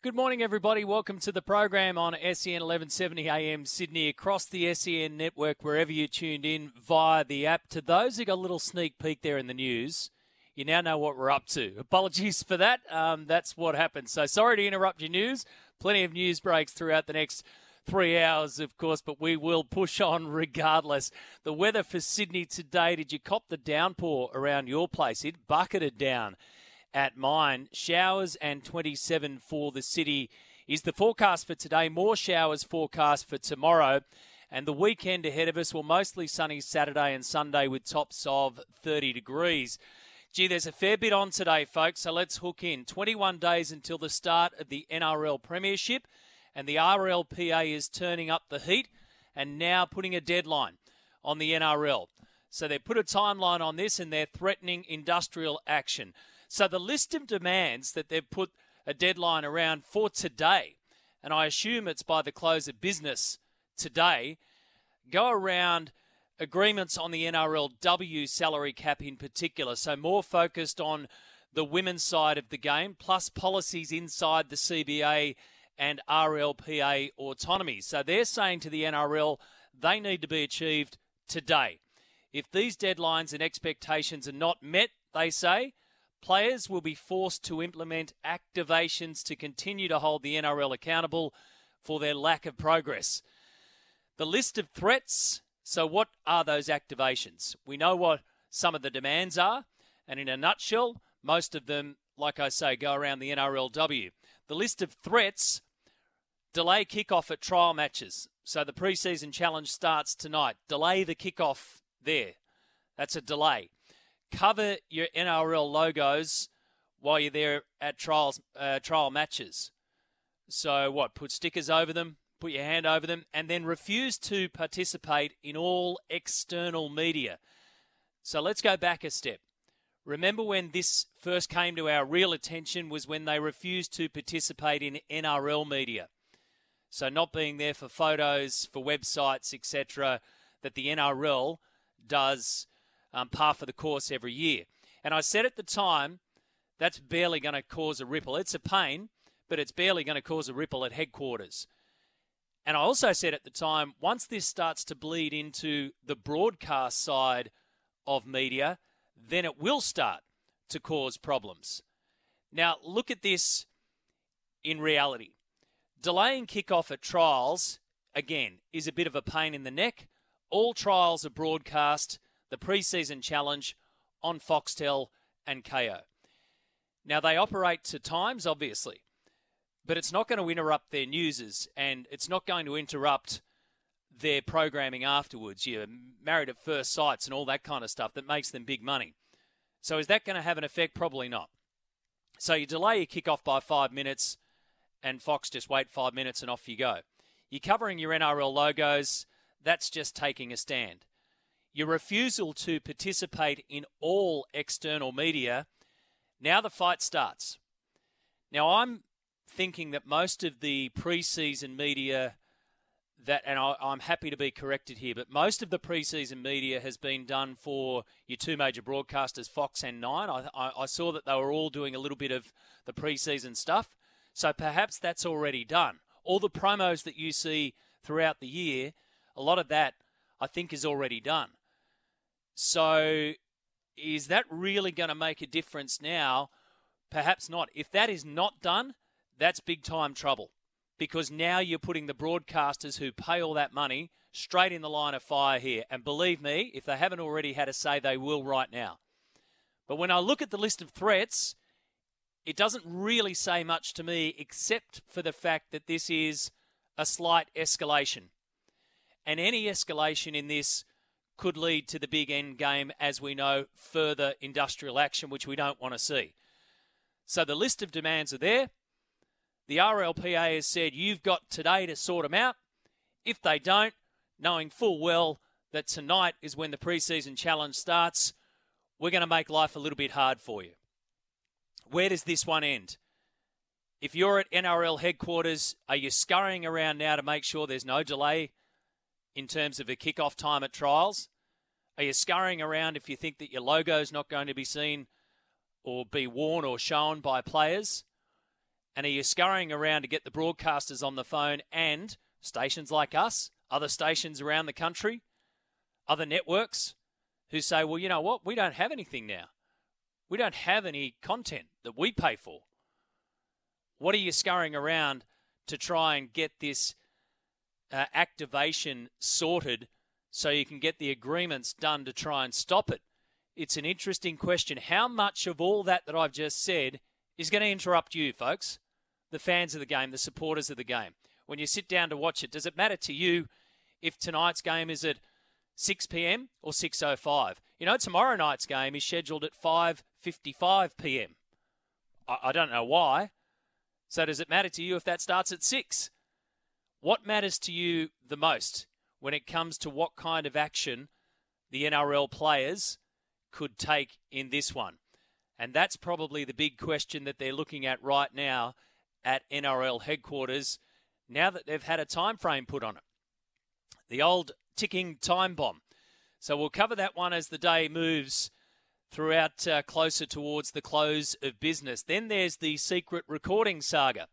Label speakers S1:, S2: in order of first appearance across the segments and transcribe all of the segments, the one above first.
S1: Good morning, everybody. Welcome to the program on SEN 1170 AM Sydney, across the SEN network, wherever you tuned in via the app. To those who got a little sneak peek there in the news, you now know what we're up to. Apologies for that. Um, that's what happened. So sorry to interrupt your news. Plenty of news breaks throughout the next three hours, of course, but we will push on regardless. The weather for Sydney today, did you cop the downpour around your place? It bucketed down at mine. Showers and 27 for the city is the forecast for today. More showers forecast for tomorrow. And the weekend ahead of us will mostly sunny Saturday and Sunday with tops of 30 degrees. Gee, there's a fair bit on today, folks, so let's hook in. 21 days until the start of the NRL Premiership, and the RLPA is turning up the heat and now putting a deadline on the NRL. So they put a timeline on this and they're threatening industrial action. So the list of demands that they've put a deadline around for today, and I assume it's by the close of business today, go around agreements on the NRLW salary cap in particular. So more focused on the women's side of the game, plus policies inside the CBA and RLPA autonomy. So they're saying to the NRL they need to be achieved today. If these deadlines and expectations are not met, they say, Players will be forced to implement activations to continue to hold the NRL accountable for their lack of progress. The list of threats. So, what are those activations? We know what some of the demands are, and in a nutshell, most of them, like I say, go around the NRLW. The list of threats delay kickoff at trial matches. So, the preseason challenge starts tonight. Delay the kickoff there. That's a delay cover your NRL logos while you're there at trials uh, trial matches. So what? Put stickers over them, put your hand over them, and then refuse to participate in all external media. So let's go back a step. Remember when this first came to our real attention was when they refused to participate in NRL media. So not being there for photos, for websites, etc., that the NRL does um, par for the course every year. And I said at the time, that's barely going to cause a ripple. It's a pain, but it's barely going to cause a ripple at headquarters. And I also said at the time, once this starts to bleed into the broadcast side of media, then it will start to cause problems. Now, look at this in reality. Delaying kickoff at trials, again, is a bit of a pain in the neck. All trials are broadcast the preseason challenge on Foxtel and Kayo. Now, they operate to times, obviously, but it's not going to interrupt their newses and it's not going to interrupt their programming afterwards. You're married at first sights and all that kind of stuff that makes them big money. So, is that going to have an effect? Probably not. So, you delay your kickoff by five minutes and Fox just wait five minutes and off you go. You're covering your NRL logos, that's just taking a stand your refusal to participate in all external media, now the fight starts. Now, I'm thinking that most of the preseason media that, and I, am happy to be corrected here, but most of the preseason media has been done for your two major broadcasters, Fox and Nine. I, I, I saw that they were all doing a little bit of the preseason stuff, so perhaps that's already done. All the promos that you see throughout the year, a lot of that I think is already done. So is that really going to make a difference now? Perhaps not. If that is not done, that's big time trouble because now you're putting the broadcasters who pay all that money straight in the line of fire here. And believe me, if they haven't already had a say, they will right now. But when I look at the list of threats, it doesn't really say much to me except for the fact that this is a slight escalation. And any escalation in this could lead to the big end game, as we know, further industrial action, which we don't want to see. So the list of demands are there. The RLPA has said you've got today to sort them out. If they don't, knowing full well that tonight is when the preseason challenge starts, we're going to make life a little bit hard for you. Where does this one end? If you're at NRL headquarters, are you scurrying around now to make sure there's no delay in terms of a kickoff time at trials? Are you scurrying around if you think that your logo is not going to be seen or be worn or shown by players? And are you scurrying around to get the broadcasters on the phone and stations like us, other stations around the country, other networks who say, well, you know what? We don't have anything now. We don't have any content that we pay for. What are you scurrying around to try and get this uh, activation sorted so you can get the agreements done to try and stop it? It's an interesting question. How much of all that that I've just said is going to interrupt you, folks, the fans of the game, the supporters of the game? When you sit down to watch it, does it matter to you if tonight's game is at 6 p.m. or 6:05? You know, tomorrow night's game is scheduled at 5:55 p.m. I, I don't know why. So does it matter to you if that starts at 6? What matters to you the most when it comes to what kind of action the NRL players could take in this one? And that's probably the big question that they're looking at right now at NRL headquarters now that they've had a time frame put on it. The old ticking time bomb. So we'll cover that one as the day moves throughout uh, closer towards the close of business. Then there's the secret recording saga.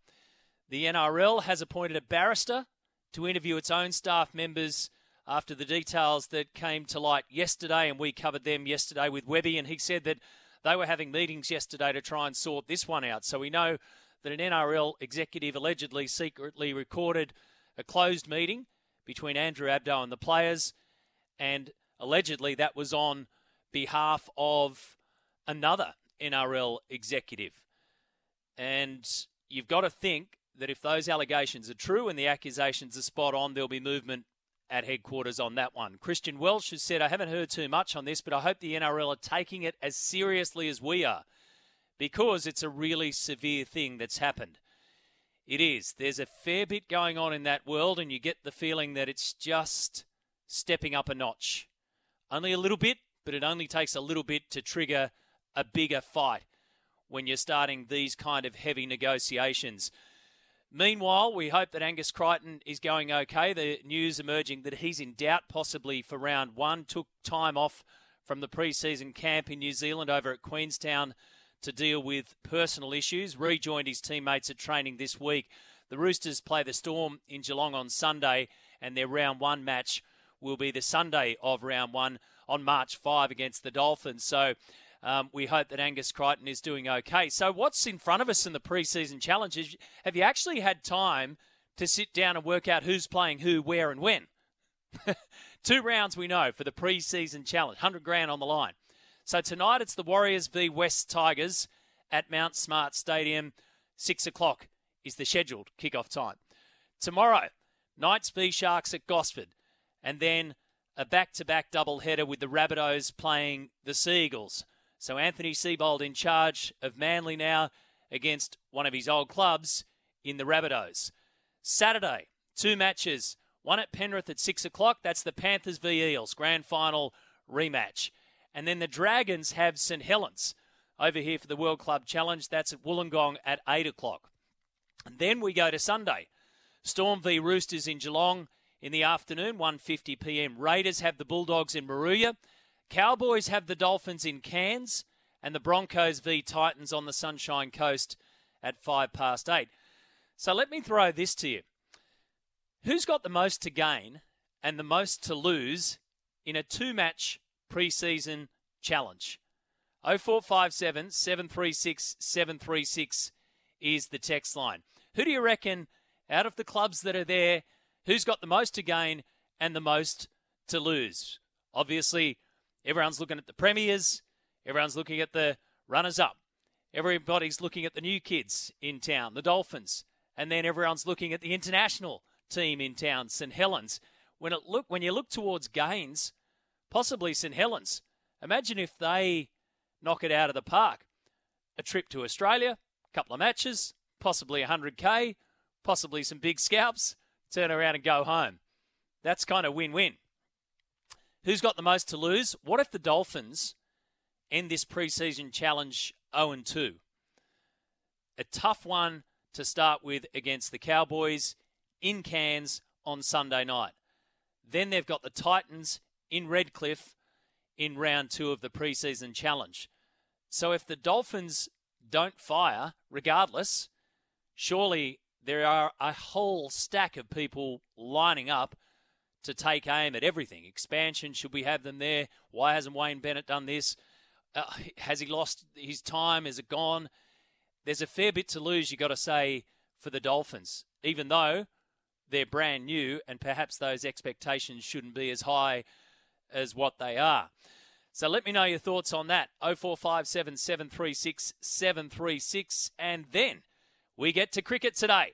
S1: The NRL has appointed a barrister to interview its own staff members after the details that came to light yesterday, and we covered them yesterday with Webby, and he said that they were having meetings yesterday to try and sort this one out. So we know that an NRL executive allegedly secretly recorded a closed meeting between Andrew Abdo and the players, and allegedly that was on behalf of another NRL executive. And you've got to think that if those allegations are true and the accusations are spot on, there'll be movement at headquarters on that one. Christian Welch has said, I haven't heard too much on this, but I hope the NRL are taking it as seriously as we are because it's a really severe thing that's happened. It is. There's a fair bit going on in that world, and you get the feeling that it's just stepping up a notch. Only a little bit, but it only takes a little bit to trigger a bigger fight when you're starting these kind of heavy negotiations. Meanwhile, we hope that Angus Crichton is going okay. The news emerging that he's in doubt possibly for round one. Took time off from the pre-season camp in New Zealand over at Queenstown to deal with personal issues. Rejoined his teammates at training this week. The Roosters play the Storm in Geelong on Sunday, and their round one match will be the Sunday of round one on March 5 against the Dolphins. So um, we hope that Angus Crichton is doing okay. So, what's in front of us in the preseason challenges? Have you actually had time to sit down and work out who's playing who, where, and when? Two rounds we know for the preseason challenge, 100 grand on the line. So, tonight it's the Warriors v West Tigers at Mount Smart Stadium. Six o'clock is the scheduled kickoff time. Tomorrow, Knights v Sharks at Gosford. And then a back to back double header with the Rabbitohs playing the Sea Eagles. So Anthony Seibold in charge of Manly now against one of his old clubs in the Rabbitohs. Saturday, two matches. One at Penrith at 6 o'clock. That's the Panthers v Eels, grand final rematch. And then the Dragons have St Helens over here for the World Club Challenge. That's at Wollongong at 8 o'clock. And then we go to Sunday. Storm v Roosters in Geelong in the afternoon, 1:50 p.m. Raiders have the Bulldogs in Moruya. Cowboys have the Dolphins in Cairns, and the Broncos v Titans on the Sunshine Coast at five past eight. So let me throw this to you: Who's got the most to gain and the most to lose in a two-match preseason challenge? 0457 736 736 is the text line. Who do you reckon out of the clubs that are there? who's got the most to gain and the most to lose. Obviously, everyone's looking at the premiers, everyone's looking at the runners up, everybody's looking at the new kids in town, the Dolphins, and then everyone's looking at the international team in town, St Helens. When it look when you look towards gains, possibly St Helens. Imagine if they knock it out of the park. A trip to Australia, a couple of matches, possibly 100k, possibly some big scalps, turn around and go home. That's kind of win win. Who's got the most to lose? What if the Dolphins end this preseason challenge 0 2? A tough one to start with against the Cowboys in Cairns on Sunday night. Then they've got the Titans in Redcliffe in round two of the preseason challenge. So if the Dolphins don't fire, regardless, surely there are a whole stack of people lining up to take aim at everything. Expansion, should we have them there? Why hasn't Wayne Bennett done this? Uh, has he lost his time? Is it gone? There's a fair bit to lose, you've got to say, for the Dolphins, even though they're brand new and perhaps those expectations shouldn't be as high as what they are. So let me know your thoughts on that. 0457 736 736. And then we get to cricket today.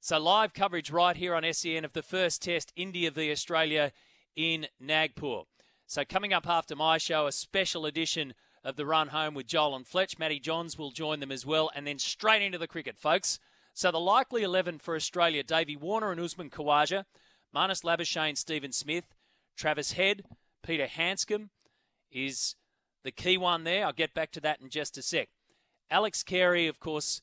S1: So live coverage right here on SEN of the first test, India v Australia in Nagpur. So coming up after my show, a special edition of the run home with Joel and Fletch. Matty Johns will join them as well. And then straight into the cricket, folks. So the likely 11 for Australia, Davey Warner and Usman Khawaja, Marnus Labuschagne, Steven Smith, Travis Head, Peter Handscomb, is the key one there. I'll get back to that in just a sec. Alex Carey, of course,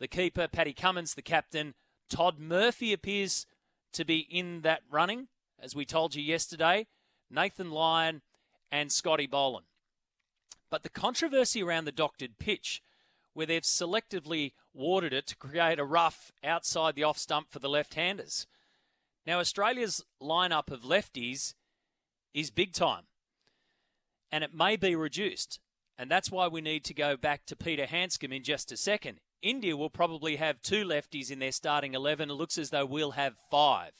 S1: the keeper. Paddy Cummins, the captain. Todd Murphy appears to be in that running, as we told you yesterday. Nathan Lyon and Scotty Boland. But the controversy around the doctored pitch, where they've selectively watered it to create a rough outside the off stump for the left handers. Now, Australia's lineup of lefties is big time and it may be reduced. And that's why we need to go back to Peter Handscomb in just a second. India will probably have two lefties in their starting 11. It looks as though we'll have five.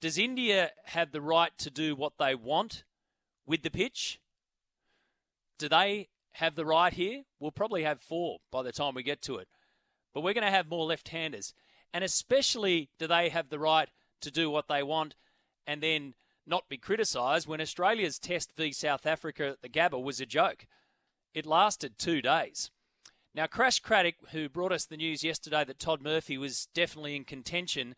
S1: Does India have the right to do what they want with the pitch? Do they have the right here? We'll probably have four by the time we get to it. But we're going to have more left handers. And especially, do they have the right to do what they want and then not be criticised when Australia's test v South Africa at the Gabba was a joke. It lasted two days. Now, Crash Craddock, who brought us the news yesterday that Todd Murphy was definitely in contention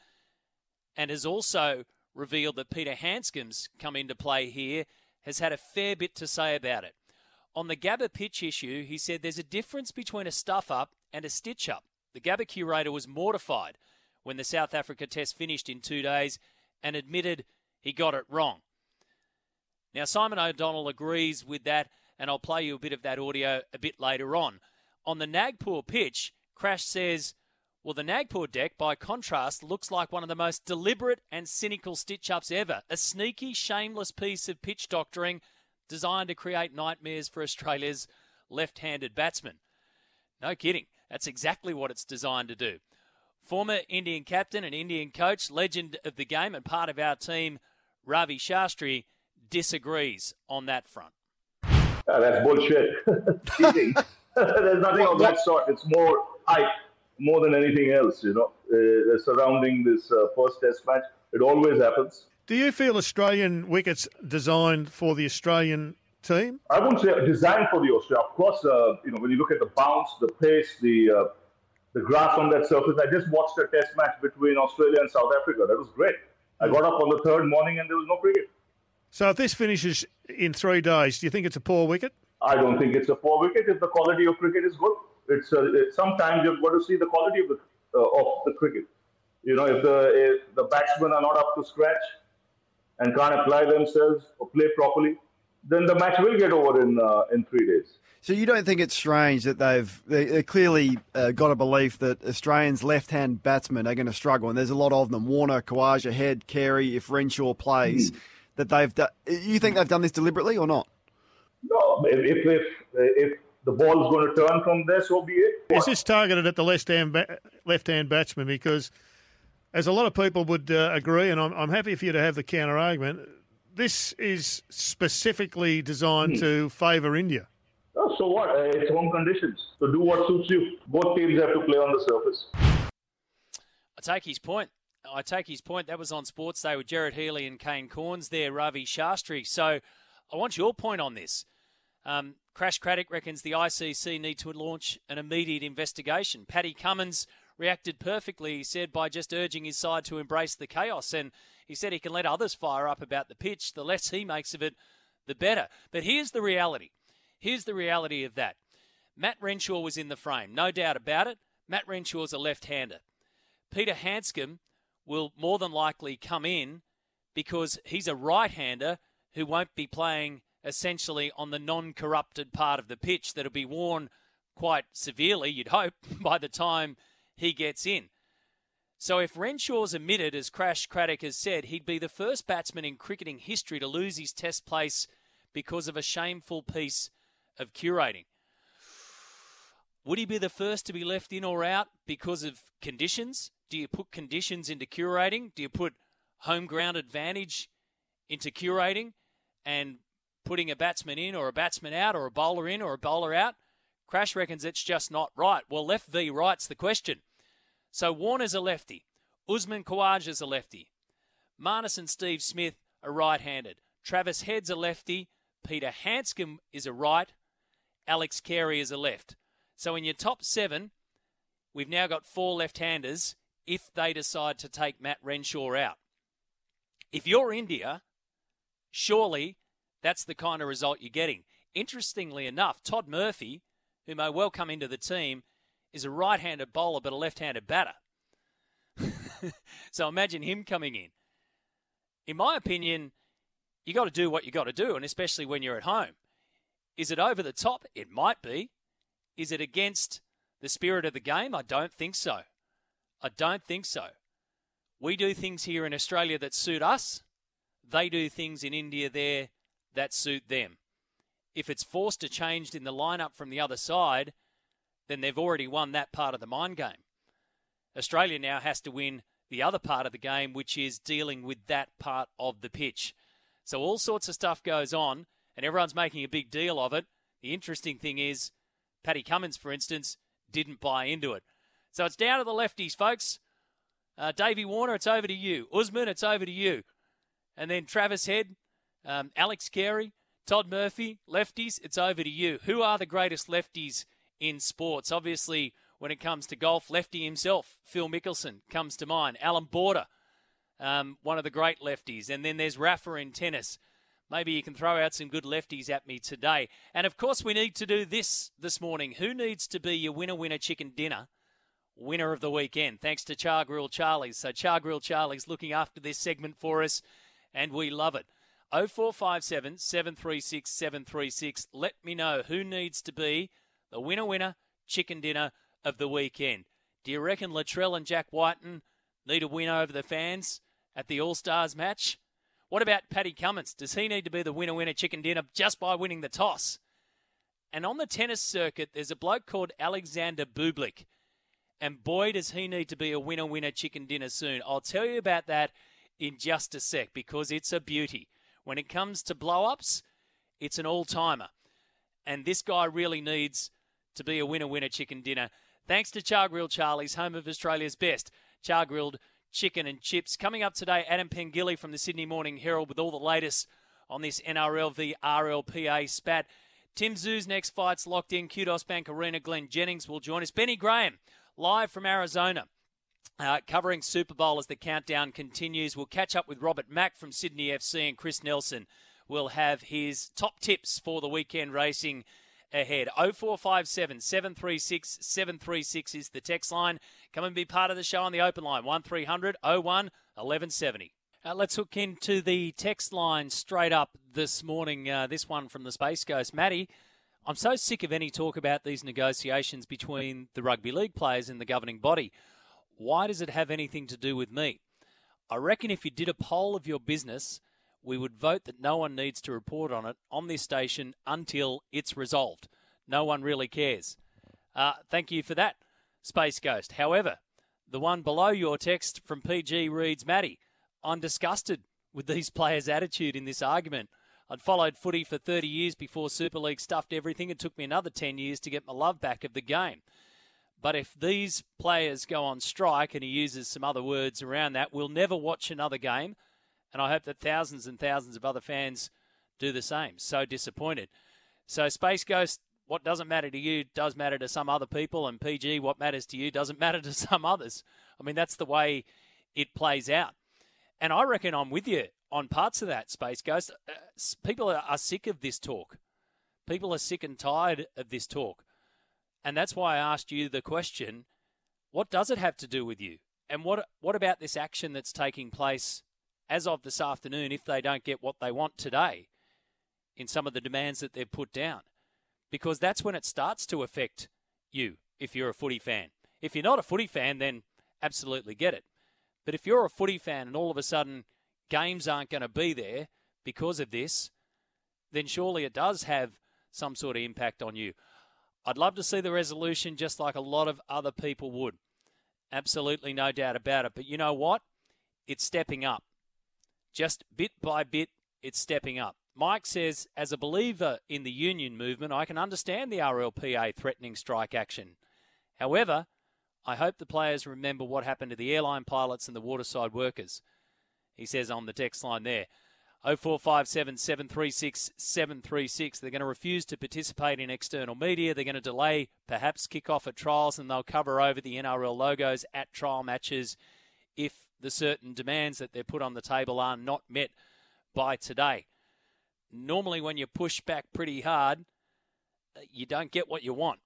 S1: and has also revealed that Peter Handscomb's come into play here, has had a fair bit to say about it. On the Gabba pitch issue, he said there's a difference between a stuff up and a stitch up. The Gabba curator was mortified when the South Africa test finished in two days and admitted he got it wrong. Now, Simon O'Donnell agrees with that, and I'll play you a bit of that audio a bit later on. On the Nagpur pitch, Crash says, well, the Nagpur deck, by contrast, looks like one of the most deliberate and cynical stitch ups ever. A sneaky, shameless piece of pitch doctoring designed to create nightmares for Australia's left handed batsmen. No kidding. That's exactly what it's designed to do. Former Indian captain and Indian coach, legend of the game, and part of our team, Ravi Shastri disagrees on that front.
S2: Uh, that's bullshit. There's nothing of that sort. It's more hype, more than anything else. You know, uh, surrounding this uh, first Test match, it always happens.
S3: Do you feel Australian wickets designed for the Australian team?
S2: I wouldn't say designed for the Australia. Of course, uh, you know when you look at the bounce, the pace, the uh, the grass on that surface. I just watched a Test match between Australia and South Africa. That was great. I got up on the third morning and there was no cricket.
S3: So if this finishes in three days, do you think it's a poor wicket?
S2: I don't think it's a poor wicket if the quality of cricket is good. It's it, sometimes you've got to see the quality of the uh, of the cricket. You know, if the if the batsmen are not up to scratch and can't apply themselves or play properly, then the match will get over in uh, in three days.
S4: So you don't think it's strange that they've they, clearly uh, got a belief that Australians left-hand batsmen are going to struggle, and there's a lot of them. Warner, Khawaja, Head, Carey, if Renshaw plays, mm. that they've. Do- you think they've done this deliberately or not?
S2: No, if if if the ball is going to turn from there, so be it.
S3: Is this targeted at the left-hand ba- left-hand batsman? Because, as a lot of people would uh, agree, and I'm, I'm happy for you to have the counter argument, this is specifically designed mm. to favour India.
S2: Oh, so what? Uh, it's home conditions. So do what suits you. Both teams have to play on the surface.
S1: I take his point. I take his point. That was on Sports Day with Gerard Healy and Kane Cornes there, Ravi Shastri. So I want your point on this. Um, Crash Craddock reckons the ICC need to launch an immediate investigation. Paddy Cummins reacted perfectly, he said, by just urging his side to embrace the chaos. And he said he can let others fire up about the pitch. The less he makes of it, the better. But here's the reality. Here's the reality of that. Matt Renshaw was in the frame, no doubt about it. Matt Renshaw's a left hander. Peter Handscomb will more than likely come in because he's a right hander who won't be playing essentially on the non corrupted part of the pitch that'll be worn quite severely, you'd hope, by the time he gets in. So if Renshaw's omitted, as Crash Craddock has said, he'd be the first batsman in cricketing history to lose his test place because of a shameful piece of curating. Would he be the first to be left in or out because of conditions? Do you put conditions into curating? Do you put home ground advantage into curating and putting a batsman in or a batsman out or a bowler in or a bowler out? Crash reckons it's just not right. Well, left v right's the question. So Warner's a lefty. Usman Khawaja's a lefty. Marnus and Steve Smith are right handed. Travis Head's a lefty. Peter Handscomb is a right. Alex Carey is a left. So in your top seven, we've now got four left handers if they decide to take Matt Renshaw out. If you're India, surely that's the kind of result you're getting. Interestingly enough, Todd Murphy, who may well come into the team, is a right handed bowler but a left handed batter. so imagine him coming in. In my opinion, you got to do what you got to do, and especially when you're at home. Is it over the top? It might be. Is it against the spirit of the game? I don't think so. I don't think so. We do things here in Australia that suit us. They do things in India there that suit them. If it's forced to change in the lineup from the other side, then they've already won that part of the mind game. Australia now has to win the other part of the game, which is dealing with that part of the pitch. So all sorts of stuff goes on, and everyone's making a big deal of it. The interesting thing is, Paddy Cummins, for instance, didn't buy into it. So it's down to the lefties, folks. Uh, Davey Warner, it's over to you. Usman, it's over to you. And then Travis Head, um, Alex Carey, Todd Murphy, lefties, it's over to you. Who are the greatest lefties in sports? Obviously, when it comes to golf, lefty himself, Phil Mickelson, comes to mind. Allan Border, um, one of the great lefties. And then there's Rafa in tennis. Maybe you can throw out some good lefties at me today. And of course, we need to do this this morning. Who needs to be your winner winner chicken dinner? Winner of the weekend, thanks to Char Grill Charlie's. So, Char Grill Charlie's looking after this segment for us, and we love it. 0457 736 736. Let me know who needs to be the winner winner chicken dinner of the weekend. Do you reckon Latrell and Jack Wighton need a win over the fans at the All Stars match? What about Paddy Cummins? Does he need to be the winner winner chicken dinner just by winning the toss? And on the tennis circuit, there's a bloke called Alexander Bublik. And boy, does he need to be a winner winner chicken dinner soon. I'll tell you about that in just a sec because it's a beauty. When it comes to blow ups, it's an all timer. And this guy really needs to be a winner winner chicken dinner. Thanks to Char Grilled Charlie's, home of Australia's best char grilled chicken and chips. Coming up today, Adam Pengilly from the Sydney Morning Herald with all the latest on this NRL v RLPA spat. Tim Tszyu's next fight's locked in. Kudos Bank Arena. Glen Jennings will join us. Benny Graham, live from Arizona. Uh, covering Super Bowl as the countdown continues. We'll catch up with Robert Mak from Sydney FC and Chris Nelson will have his top tips for the weekend racing ahead. 0457 736 736 is the text line. Come and be part of the show on the open line 1300 01 1170. Uh, let's hook into the text line straight up this morning. Uh, this one from the Space Ghost. Matty, I'm so sick of any talk about these negotiations between the rugby league players and the governing body. Why does it have anything to do with me? I reckon if you did a poll of your business we would vote that no one needs to report on it on this station until it's resolved. No one really cares. Uh, thank you for that, Space Ghost. However, the one below your text from PG reads, Matty, I'm disgusted with these players' attitude in this argument. I'd followed footy for 30 years before Super League stuffed everything. It took me another 10 years to get my love back of the game. But if these players go on strike, and he uses some other words around that, we'll never watch another game and I hope that thousands and thousands of other fans do the same. So disappointed. So Space Ghost, what doesn't matter to you does matter to some other people, and PG, what matters to you doesn't matter to some others. I mean, that's the way it plays out. And I reckon I'm with you on parts of that, Space Ghost. Uh, people are sick of this talk. People are sick and tired of this talk. And that's why I asked you the question what does it have to do with you? And what, what about this action that's taking place as of this afternoon if they don't get what they want today in some of the demands that they've put down? Because that's when it starts to affect you if you're a footy fan. If you're not a footy fan, then absolutely get it. But if you're a footy fan and all of a sudden games aren't going to be there because of this, then surely it does have some sort of impact on you. I'd love to see the resolution just like a lot of other people would. Absolutely no doubt about it. But you know what? It's stepping up. Just bit by bit, it's stepping up. Mike says, as a believer in the union movement, I can understand the RLPA threatening strike action. However, I hope the players remember what happened to the airline pilots and the waterside workers. He says on the text line there. 0457 736 736. They're going to refuse to participate in external media. They're going to delay perhaps kick off at trials and they'll cover over the NRL logos at trial matches if the certain demands that they're put on the table are not met by today. Normally, when you push back pretty hard, uh, you don't get what you want.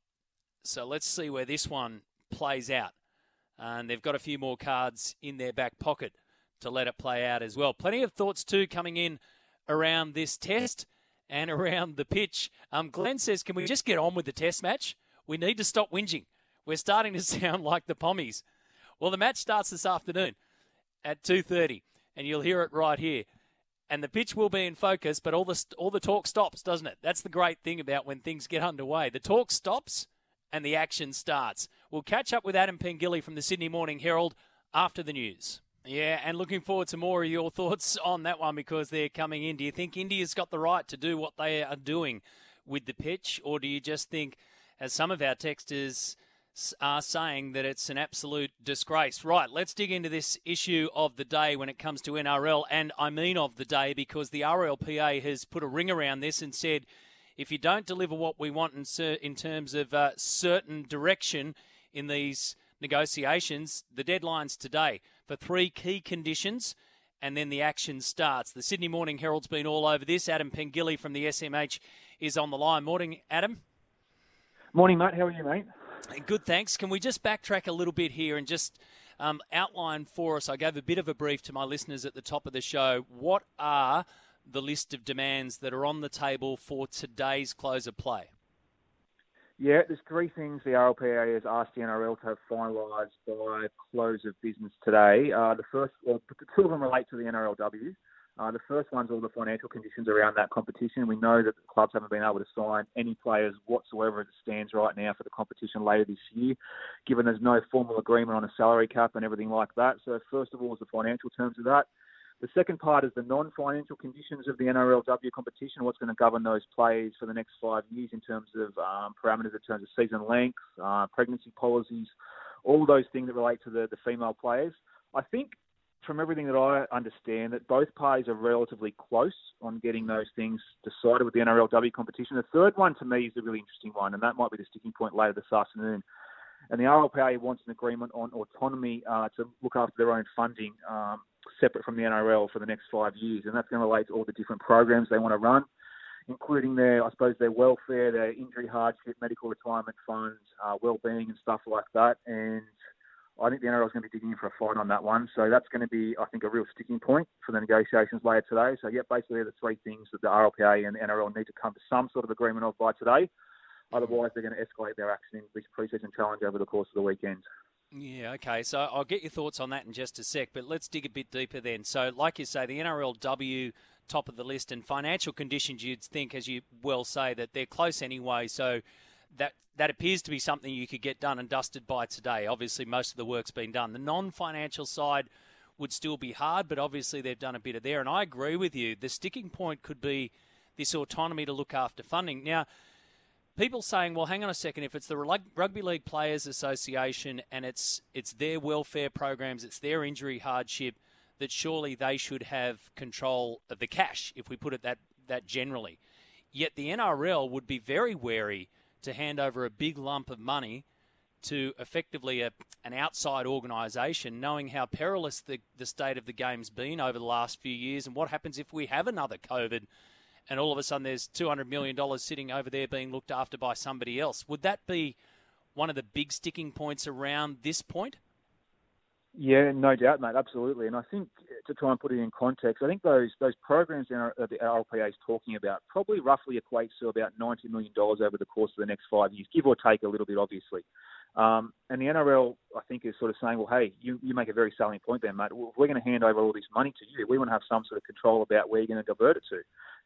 S1: So let's see where this one plays out. And they've got a few more cards in their back pocket to let it play out as well. Plenty of thoughts too coming in around this test and around the pitch. Um, Glenn says, "Can we just get on with the test match? We need to stop whinging. We're starting to sound like the Pommies." Well, the match starts this afternoon at two thirty, and you'll hear it right here. And the pitch will be in focus, but all the all the talk stops, doesn't it? That's the great thing about when things get underway. The talk stops and the action starts. We'll catch up with Adam Pengilly from the Sydney Morning Herald after the news. Yeah, and looking forward to more of your thoughts on that one because they're coming in. Do you think India's got the right to do what they are doing with the pitch, or do you just think, as some of our texters are saying, that it's an absolute disgrace? Right, let's dig into this issue of the day when it comes to NRL, and I mean of the day because the RLPA has put a ring around this and said if you don't deliver what we want in, in terms of uh, certain direction in these negotiations, the deadline's today for three key conditions, and then the action starts. The Sydney Morning Herald's been all over this. Adam Pengilly from the SMH is on the line. Morning, Adam.
S5: Morning, mate. How are you, mate?
S1: Good, thanks. Can we just backtrack a little bit here and just um, outline for us? I gave a bit of a brief to my listeners at the top of the show. What are the list of demands that are on the table for today's close of play?
S5: Yeah, there's three things the RLPA has asked the NRL to have finalised by close of business today. Uh, the first, well, two of them relate to the NRLW. Uh, the first one's all the financial conditions around that competition. We know that the clubs haven't been able to sign any players whatsoever as it stands right now for the competition later this year, given there's no formal agreement on a salary cap and everything like that. So, first of all, is the financial terms of that. The second part is the non-financial conditions of the NRLW competition, what's going to govern those plays for the next five years in terms of um, parameters, in terms of season length, uh, pregnancy policies, all those things that relate to the, the female players. I think from everything that I understand, that both parties are relatively close on getting those things decided with the NRLW competition. The third one to me is a really interesting one, and that might be the sticking point later this afternoon. And the RLPA wants an agreement on autonomy uh, to look after their own funding um, separate from the NRL for the next five years, and that's going to relate to all the different programs they want to run, including their, I suppose, their welfare, their injury hardship, medical retirement funds, uh, well-being, and stuff like that. And I think the NRL is going to be digging in for a fight on that one. So that's going to be, I think, a real sticking point for the negotiations later today. So yeah, basically the three things that the RLPA and the NRL need to come to some sort of agreement of by today. Otherwise, they're going to escalate their action in this preseason challenge over the course of the weekend.
S1: Yeah, okay. So I'll get your thoughts on that in just a sec, but let's dig a bit deeper then. So, like you say, the NRLW top of the list and financial conditions, you'd think, as you well say, that they're close anyway. So that that appears to be something you could get done and dusted by today. Obviously, most of the work's been done. The non-financial side would still be hard, but obviously they've done a bit of there. And I agree with you. The sticking point could be this autonomy to look after funding. Now, people saying, "Well, hang on a second. If it's the Rugby League Players Association and it's it's their welfare programs, it's their injury hardship, that surely they should have control of the cash. If we put it that that generally, Yet the NRL would be very wary to hand over a big lump of money to effectively a, an outside organisation, knowing how perilous the, the state of the game's been over the last few years, and what happens if we have another COVID, and all of a sudden there's two hundred million dollars sitting over there being looked after by somebody else. Would that be one of the big sticking points around this point?
S5: Yeah, no doubt, mate. Absolutely. And I think to try and put it in context, I think those those programs that the RLPA is talking about probably roughly equates to about ninety million dollars over the course of the next five years, give or take a little bit, obviously. Um, and the NRL, I think, is sort of saying, well, hey, you, you make a very salient point there, mate. We're going to hand over all this money to you, we want to have some sort of control about where you're going to divert it to.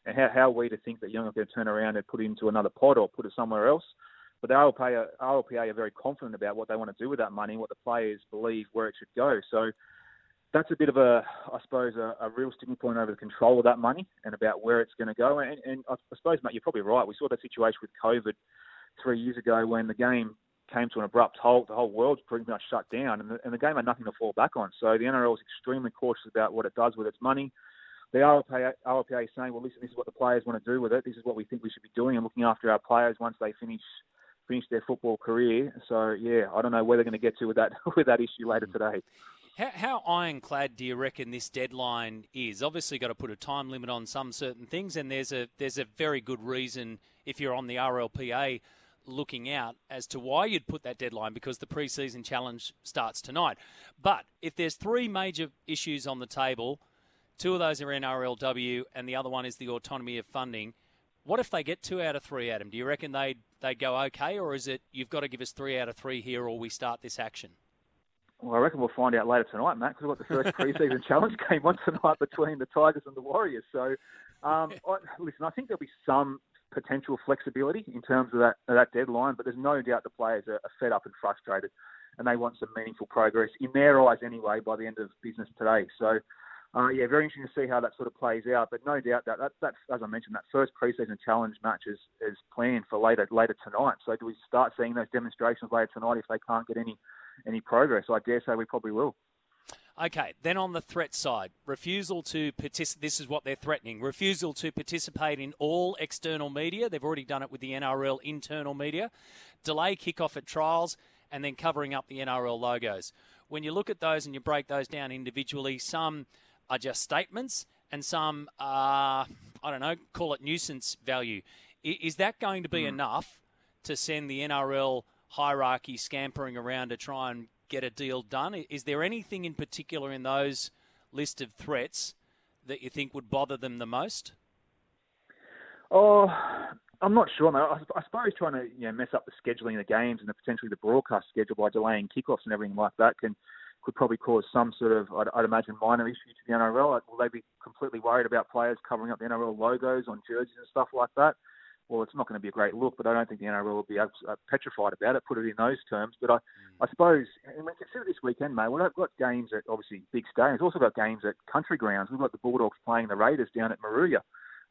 S5: And how, how are we to think that you're not going to turn around and put it into another pot or put it somewhere else? But the RLPA, RLPA are very confident about what they want to do with that money and what the players believe where it should go. So that's a bit of a, I suppose, a, a real sticking point over the control of that money and about where it's going to go. And, and I suppose, mate, you're probably right. We saw that situation with COVID three years ago when the game came to an abrupt halt. The whole world's pretty much shut down, and the, and the game had nothing to fall back on. So the NRL is extremely cautious about what it does with its money. The RLPA, RLPA is saying, well, listen, this is what the players want to do with it. This is what we think we should be doing and looking after our players once they finish finish their football career. So yeah, I don't know where they're going to get to with that with that issue later today.
S1: How, how ironclad do you reckon this deadline is? Obviously, got to put a time limit on some certain things, and there's a there's a very good reason if you're on the RLPA looking out as to why you'd put that deadline because the preseason challenge starts tonight. But if there's three major issues on the table, two of those are NRLW, and the other one is the autonomy of funding. What if they get two out of three, Adam? Do you reckon they they go okay, or is it you've got to give us three out of three here, or we start this action?
S5: Well, I reckon we'll find out later tonight, Matt, because we've got the first preseason challenge game on tonight between the Tigers and the Warriors. So, um, I, listen, I think there'll be some potential flexibility in terms of that of that deadline, but there's no doubt the players are, are fed up and frustrated, and they want some meaningful progress in their eyes anyway by the end of business today. So. Uh, yeah, very interesting to see how that sort of plays out. But no doubt that, that that's as I mentioned, that first preseason challenge match is, is planned for later later tonight. So do we start seeing those demonstrations later tonight if they can't get any any progress? I dare say we probably will.
S1: Okay, then on the threat side, refusal to participate. This is what they're threatening: refusal to participate in all external media. They've already done it with the NRL internal media. Delay kickoff at trials, and then covering up the NRL logos. When you look at those and you break those down individually, some are just statements, and some are, I don't know, call it nuisance value. Is that going to be mm. enough to send the NRL hierarchy scampering around to try and get a deal done? Is there anything in particular in those list of threats that you think would bother them the most?
S5: Oh, I'm not sure. I, I suppose trying to you know, mess up the scheduling of the games and the, potentially the broadcast schedule by delaying kickoffs and everything like that can could probably cause some sort of, I'd, I'd imagine, minor issue to the NRL. Will they be completely worried about players covering up the NRL logos on jerseys and stuff like that? Well, it's not going to be a great look, but I don't think the NRL will be uh, petrified about it, put it in those terms. But I, mm. I suppose, and we consider this weekend, mate, well, I've got games at obviously big stadiums. also got games at country grounds. We've got the Bulldogs playing the Raiders down at Moruya.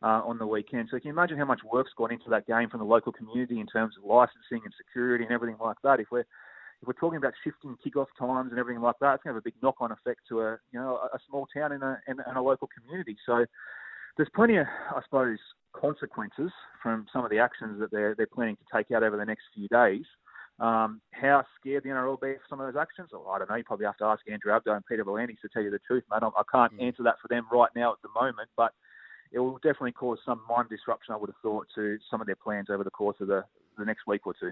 S5: Uh, on the weekend. So can you imagine how much work's gone into that game from the local community in terms of licensing and security and everything like that? If we're if we're talking about shifting kickoff times and everything like that, it's going to have a big knock-on effect to a you know a small town in a in, in a local community. So there's plenty of I suppose consequences from some of the actions that they're they're planning to take out over the next few days. Um, how scared the NRL will be for some of those actions? Well, I don't know. You probably have to ask Andrew Abdo and Peter V'landys to tell you the truth, mate. I, I can't mm. answer that for them right now at the moment, but it will definitely cause some mind disruption, I would have thought, to some of their plans over the course of the, the next week or two.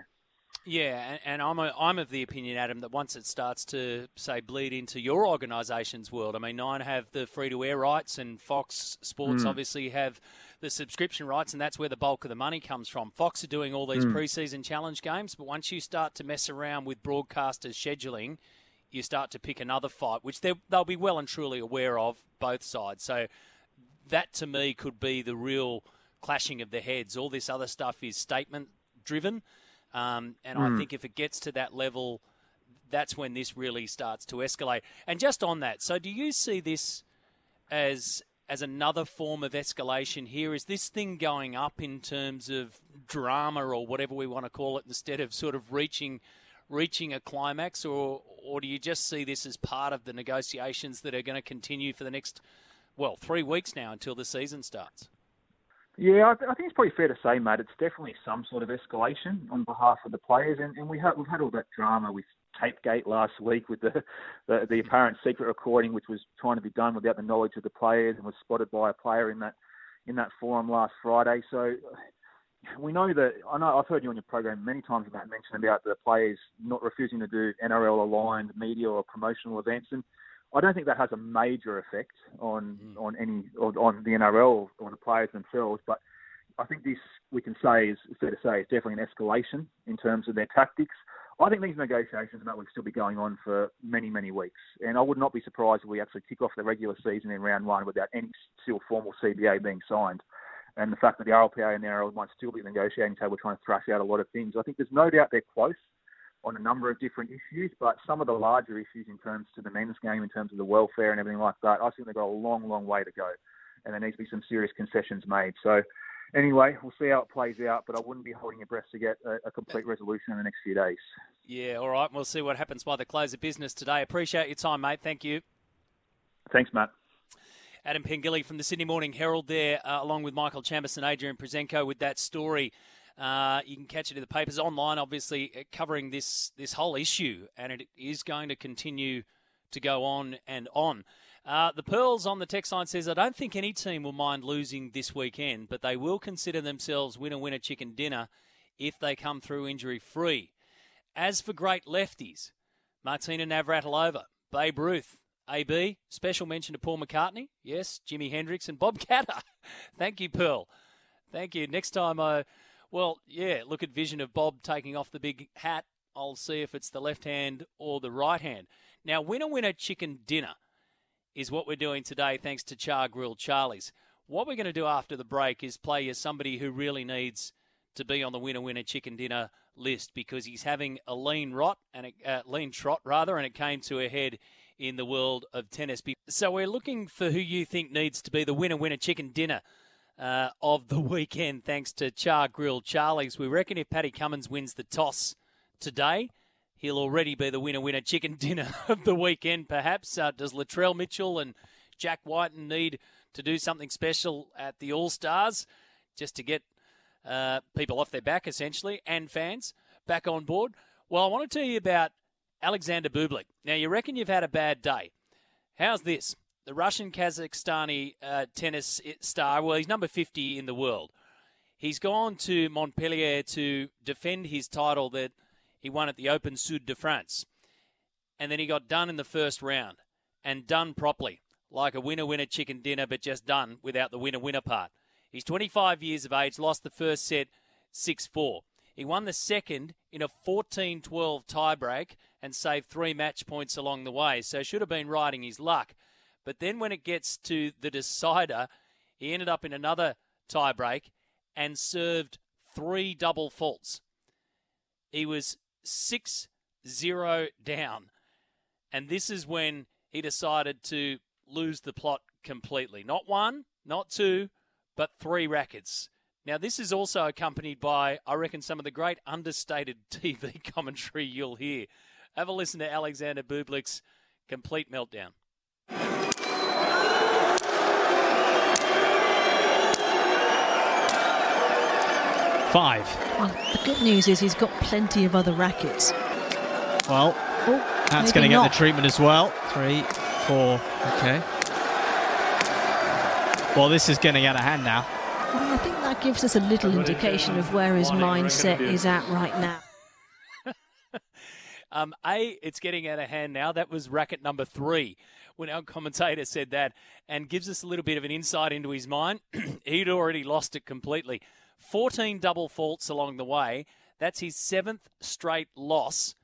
S1: Yeah, and, I'm a, I'm of the opinion, Adam, that once it starts to say bleed into your organisation's world, I mean, Nine have the free to air rights, and Fox Sports mm. obviously have the subscription rights, and that's where the bulk of the money comes from. Fox are doing all these mm. preseason challenge games, but once you start to mess around with broadcasters scheduling, you start to pick another fight, which they'll be well and truly aware of both sides. So that to me could be the real clashing of the heads. All this other stuff is statement driven. Um, and mm. I hmm. think if it gets to that level, that's when this really starts to escalate. And just on that, so do you see this as as another form of escalation here? Is this thing going up in terms of drama or whatever we want to call it, instead of sort of reaching reaching a climax, or or do you just see this as part of the negotiations that are going to continue for the next well three weeks now until the season starts?
S5: Yeah, I, th- I, think it's probably fair to say, Matt. It's definitely some sort of escalation on behalf of the players, and, and we have we've had all that drama with Tapegate last week with the, the, the apparent secret recording, which was trying to be done without the knowledge of the players, and was spotted by a player in that in that forum last Friday. So we know that I know I've heard you on your program many times about mention about the players not refusing to do NRL aligned media or promotional events, and I don't think that has a major effect on mm. on any on the NRL or the players themselves. But I think this we can say is fair to say is definitely an escalation in terms of their tactics. I think these negotiations will still be going on for many, many weeks. And I would not be surprised if we actually kick off the regular season in round one without any still formal CBA being signed. And the fact that the RLPA and the NRL might still be negotiating table trying to thrash out a lot of things. I think there's no doubt they're close on a number of different issues, but some of the larger issues in terms to the men's game, in terms of the welfare and everything like that, I think they've got a long, long way to go. And there needs to be some serious concessions made. So anyway, we'll see how it plays out, but I wouldn't be holding your breath to get a, a, complete resolution in the next few days.
S1: Yeah, all right. We'll see what happens by the close of business today. Appreciate your time, mate. Thank you.
S5: Thanks, Matt.
S1: Adam Pengilly from the Sydney Morning Herald there, uh, along with Michael Chambers and Adrian Proszenko with that story. Uh, you can catch it in the papers online, obviously uh, covering this this whole issue, and it is going to continue to go on and on. Uh, the Pearls on the text line says, I don't think any team will mind losing this weekend, but they will consider themselves winner winner chicken dinner if they come through injury free. As for great lefties, Martina Navratilova, Babe Ruth, AB, special mention to Paul McCartney, yes, Jimi Hendrix, and Bob Katter. Thank you, Pearl. Thank you. Next time I, well, yeah, look at vision of Bob taking off the big hat. I'll see if it's the left hand or the right hand. Now, winner winner chicken dinner is what we're doing today, thanks to Chargrill Charlie's. What we're going to do after the break is play you somebody who really needs to be on the winner winner chicken dinner list because he's having a lean rot and a uh, lean trot rather, and it came to a head in the world of tennis. So we're looking for who you think needs to be the winner winner chicken dinner. Uh, of the weekend, thanks to Chargrill Charlie's. We reckon if Paddy Cummins wins the toss today, he'll already be the winner winner chicken dinner of the weekend, perhaps. Uh, does Latrell Mitchell and Jack Wighton need to do something special at the All Stars just to get uh, people off their back, essentially, and fans back on board? Well, I want to tell you about Alexander Bublik. Now, you reckon you've had a bad day. How's this? The Russian Kazakhstani uh, tennis star, well, he's number 50 in the world. He's gone to Montpellier to defend his title that he won at the Open Sud de France. And then he got done in the first round and done properly, like a winner winner chicken dinner, but just done without the winner winner part. He's 25 years of age, lost the first set 6 4. He won the second in a 14 12 tiebreak and saved three match points along the way, so should have been riding his luck. But then when it gets to the decider, he ended up in another tiebreak and served three double faults. He was 6 0 down. And this is when he decided to lose the plot completely. Not one, not two, but three rackets. Now, this is also accompanied by, I reckon, some of the great understated TV commentary you'll hear. Have a listen to Alexander Bublik's complete meltdown.
S6: Five.
S7: Well, the good news is he's got plenty of other rackets.
S6: Well, oh, that's going to get the treatment as well. Three, four. Okay. Well, this is getting out of hand now.
S7: Well, I think that gives us a little indication of where his mindset is at right now.
S1: um, a, it's getting out of hand now. That was racket number three when our commentator said that, and gives us a little bit of an insight into his mind. He'd already lost it completely. 14 double faults along the way. That's his seventh straight loss.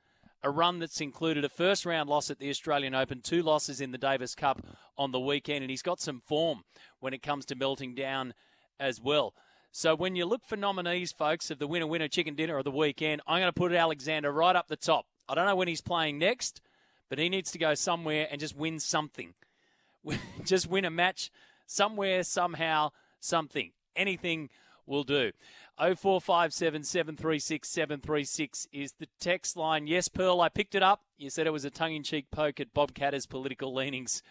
S1: A run that's included a first round loss at the Australian Open, two losses in the Davis Cup on the weekend, and he's got some form when it comes to melting down as well. So when you look for nominees, folks, of the winner winner chicken dinner of the weekend, I'm going to put Alexander right up the top. I don't know when he's playing next, but he needs to go somewhere and just win something. just win a match somewhere, somehow, something. Anything will do. 0457 736 736 is the text line. Yes, Pearl, I picked it up. You said it was a tongue in cheek poke at Bob Katter's political leanings.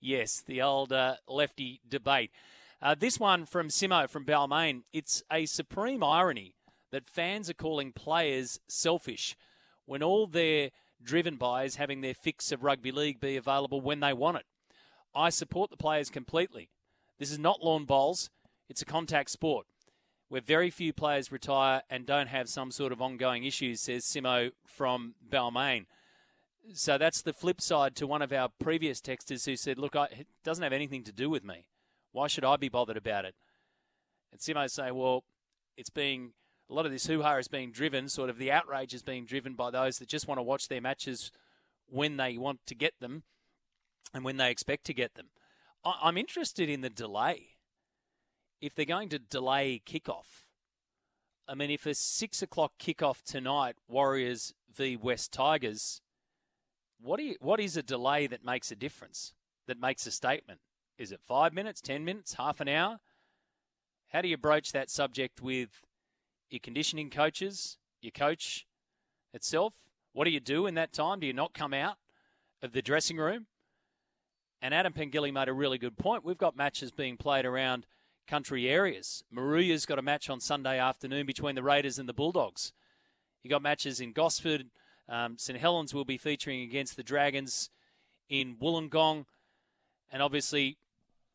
S1: Yes, the old uh, lefty debate. Uh, this one from Simo from Balmain. It's a supreme irony that fans are calling players selfish when all they're driven by is having their fix of rugby league be available when they want it. I support the players completely. This is not lawn bowls, it's a contact sport where very few players retire and don't have some sort of ongoing issues, says Simo from Balmain. So that's the flip side to one of our previous texters who said, Look, I, it doesn't have anything to do with me. Why should I be bothered about it? And Simo say, Well, it's being a lot of this hoo ha is being driven, sort of the outrage is being driven by those that just want to watch their matches when they want to get them and when they expect to get them. I'm interested in the delay. If they're going to delay kickoff, I mean, if a six o'clock kickoff tonight, Warriors v West Tigers, what, do you, what is a delay that makes a difference, that makes a statement? Is it five minutes, ten minutes, half an hour? How do you broach that subject with your conditioning coaches, your coach itself? What do you do in that time? Do you not come out of the dressing room? And Adam Pengilly made a really good point. We've got matches being played around country areas. Moruya's got a match on Sunday afternoon between the Raiders and the Bulldogs. You got matches in Gosford. Um, St Helens will be featuring against the Dragons in Wollongong, and obviously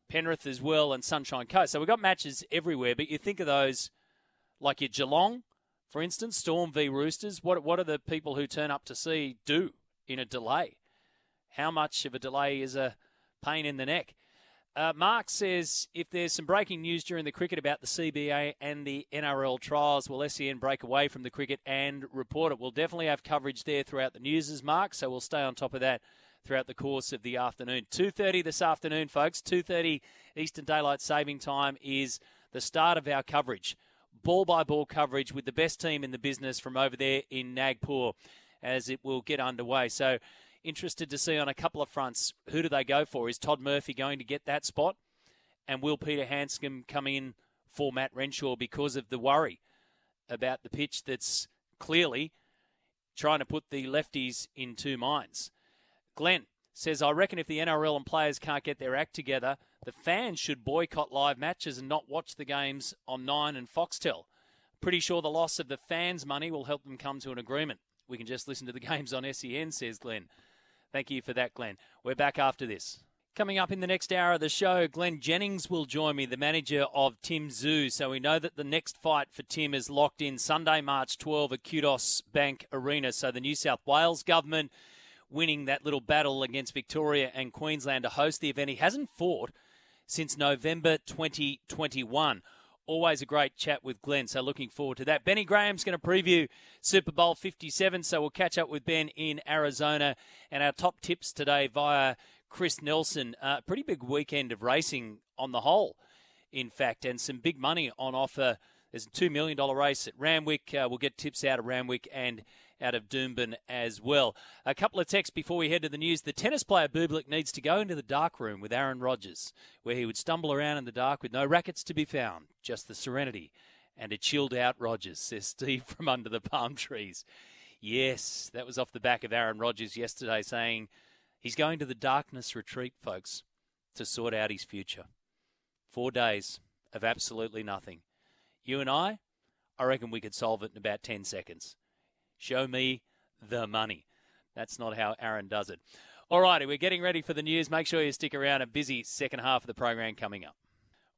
S1: Penrith as well, and Sunshine Coast. So we've got matches everywhere. But you think of those like your Geelong, for instance, Storm v Roosters. What what do the people who turn up to see do in a delay? How much of a delay is a pain in the neck? Uh, Mark says if there's some breaking news during the cricket about the CBA and the NRL trials, will SEN break away from the cricket and report it? We'll definitely have coverage there throughout the news, Mark. So we'll stay on top of that throughout the course of the afternoon. 2:30 this afternoon, folks. 2:30 Eastern Daylight Saving Time is the start of our coverage ball by ball coverage with the best team in the business from over there in Nagpur as it will get underway. So, interested to see on a couple of fronts who do they go for? Is Todd Murphy going to get that spot? And will Peter Handscomb come in for Matt Renshaw because of the worry about the pitch that's clearly trying to put the lefties in two minds? Glenn says, I reckon if the NRL and players can't get their act together, the fans should boycott live matches and not watch the games on Nine and Foxtel. Pretty sure the loss of the fans' money will help them come to an agreement. We can just listen to the games on SEN, says Glenn. Thank you for that, Glenn. We're back after this. Coming up in the next hour of the show, Glenn Jennings will join me, the manager of Tim Tszyu. So we know that the next fight for Tim is locked in Sunday, March 12 at Kudos Bank Arena. So the New South Wales government winning that little battle against Victoria and Queensland to host the event. He hasn't fought since November 2021. Always a great chat with Glenn, so looking forward to that. Benny Graham's going to preview Super Bowl 57, so we'll catch up with Ben in Arizona. And our top tips today via Chris Nelson. Uh, pretty big weekend of racing on the whole, in fact, and some big money on offer. There's a $2 million race at Randwick. Uh, we'll get tips out of Randwick and out of Doomben as well. A couple of texts before we head to the news. The tennis player Bublik needs to go into the dark room with Aaron Rodgers, where he would stumble around in the dark with no rackets to be found, just the serenity and a chilled out Rodgers, says Steve from under the palm trees. Yes, that was off the back of Aaron Rodgers yesterday saying he's going to the darkness retreat, folks, to sort out his future. Four days of absolutely nothing. You and I, I reckon we could solve it in about 10 seconds. Show me the money. That's not how Aaron does it. All righty, we're getting ready for the news. Make sure you stick around. A busy second half of the program coming up.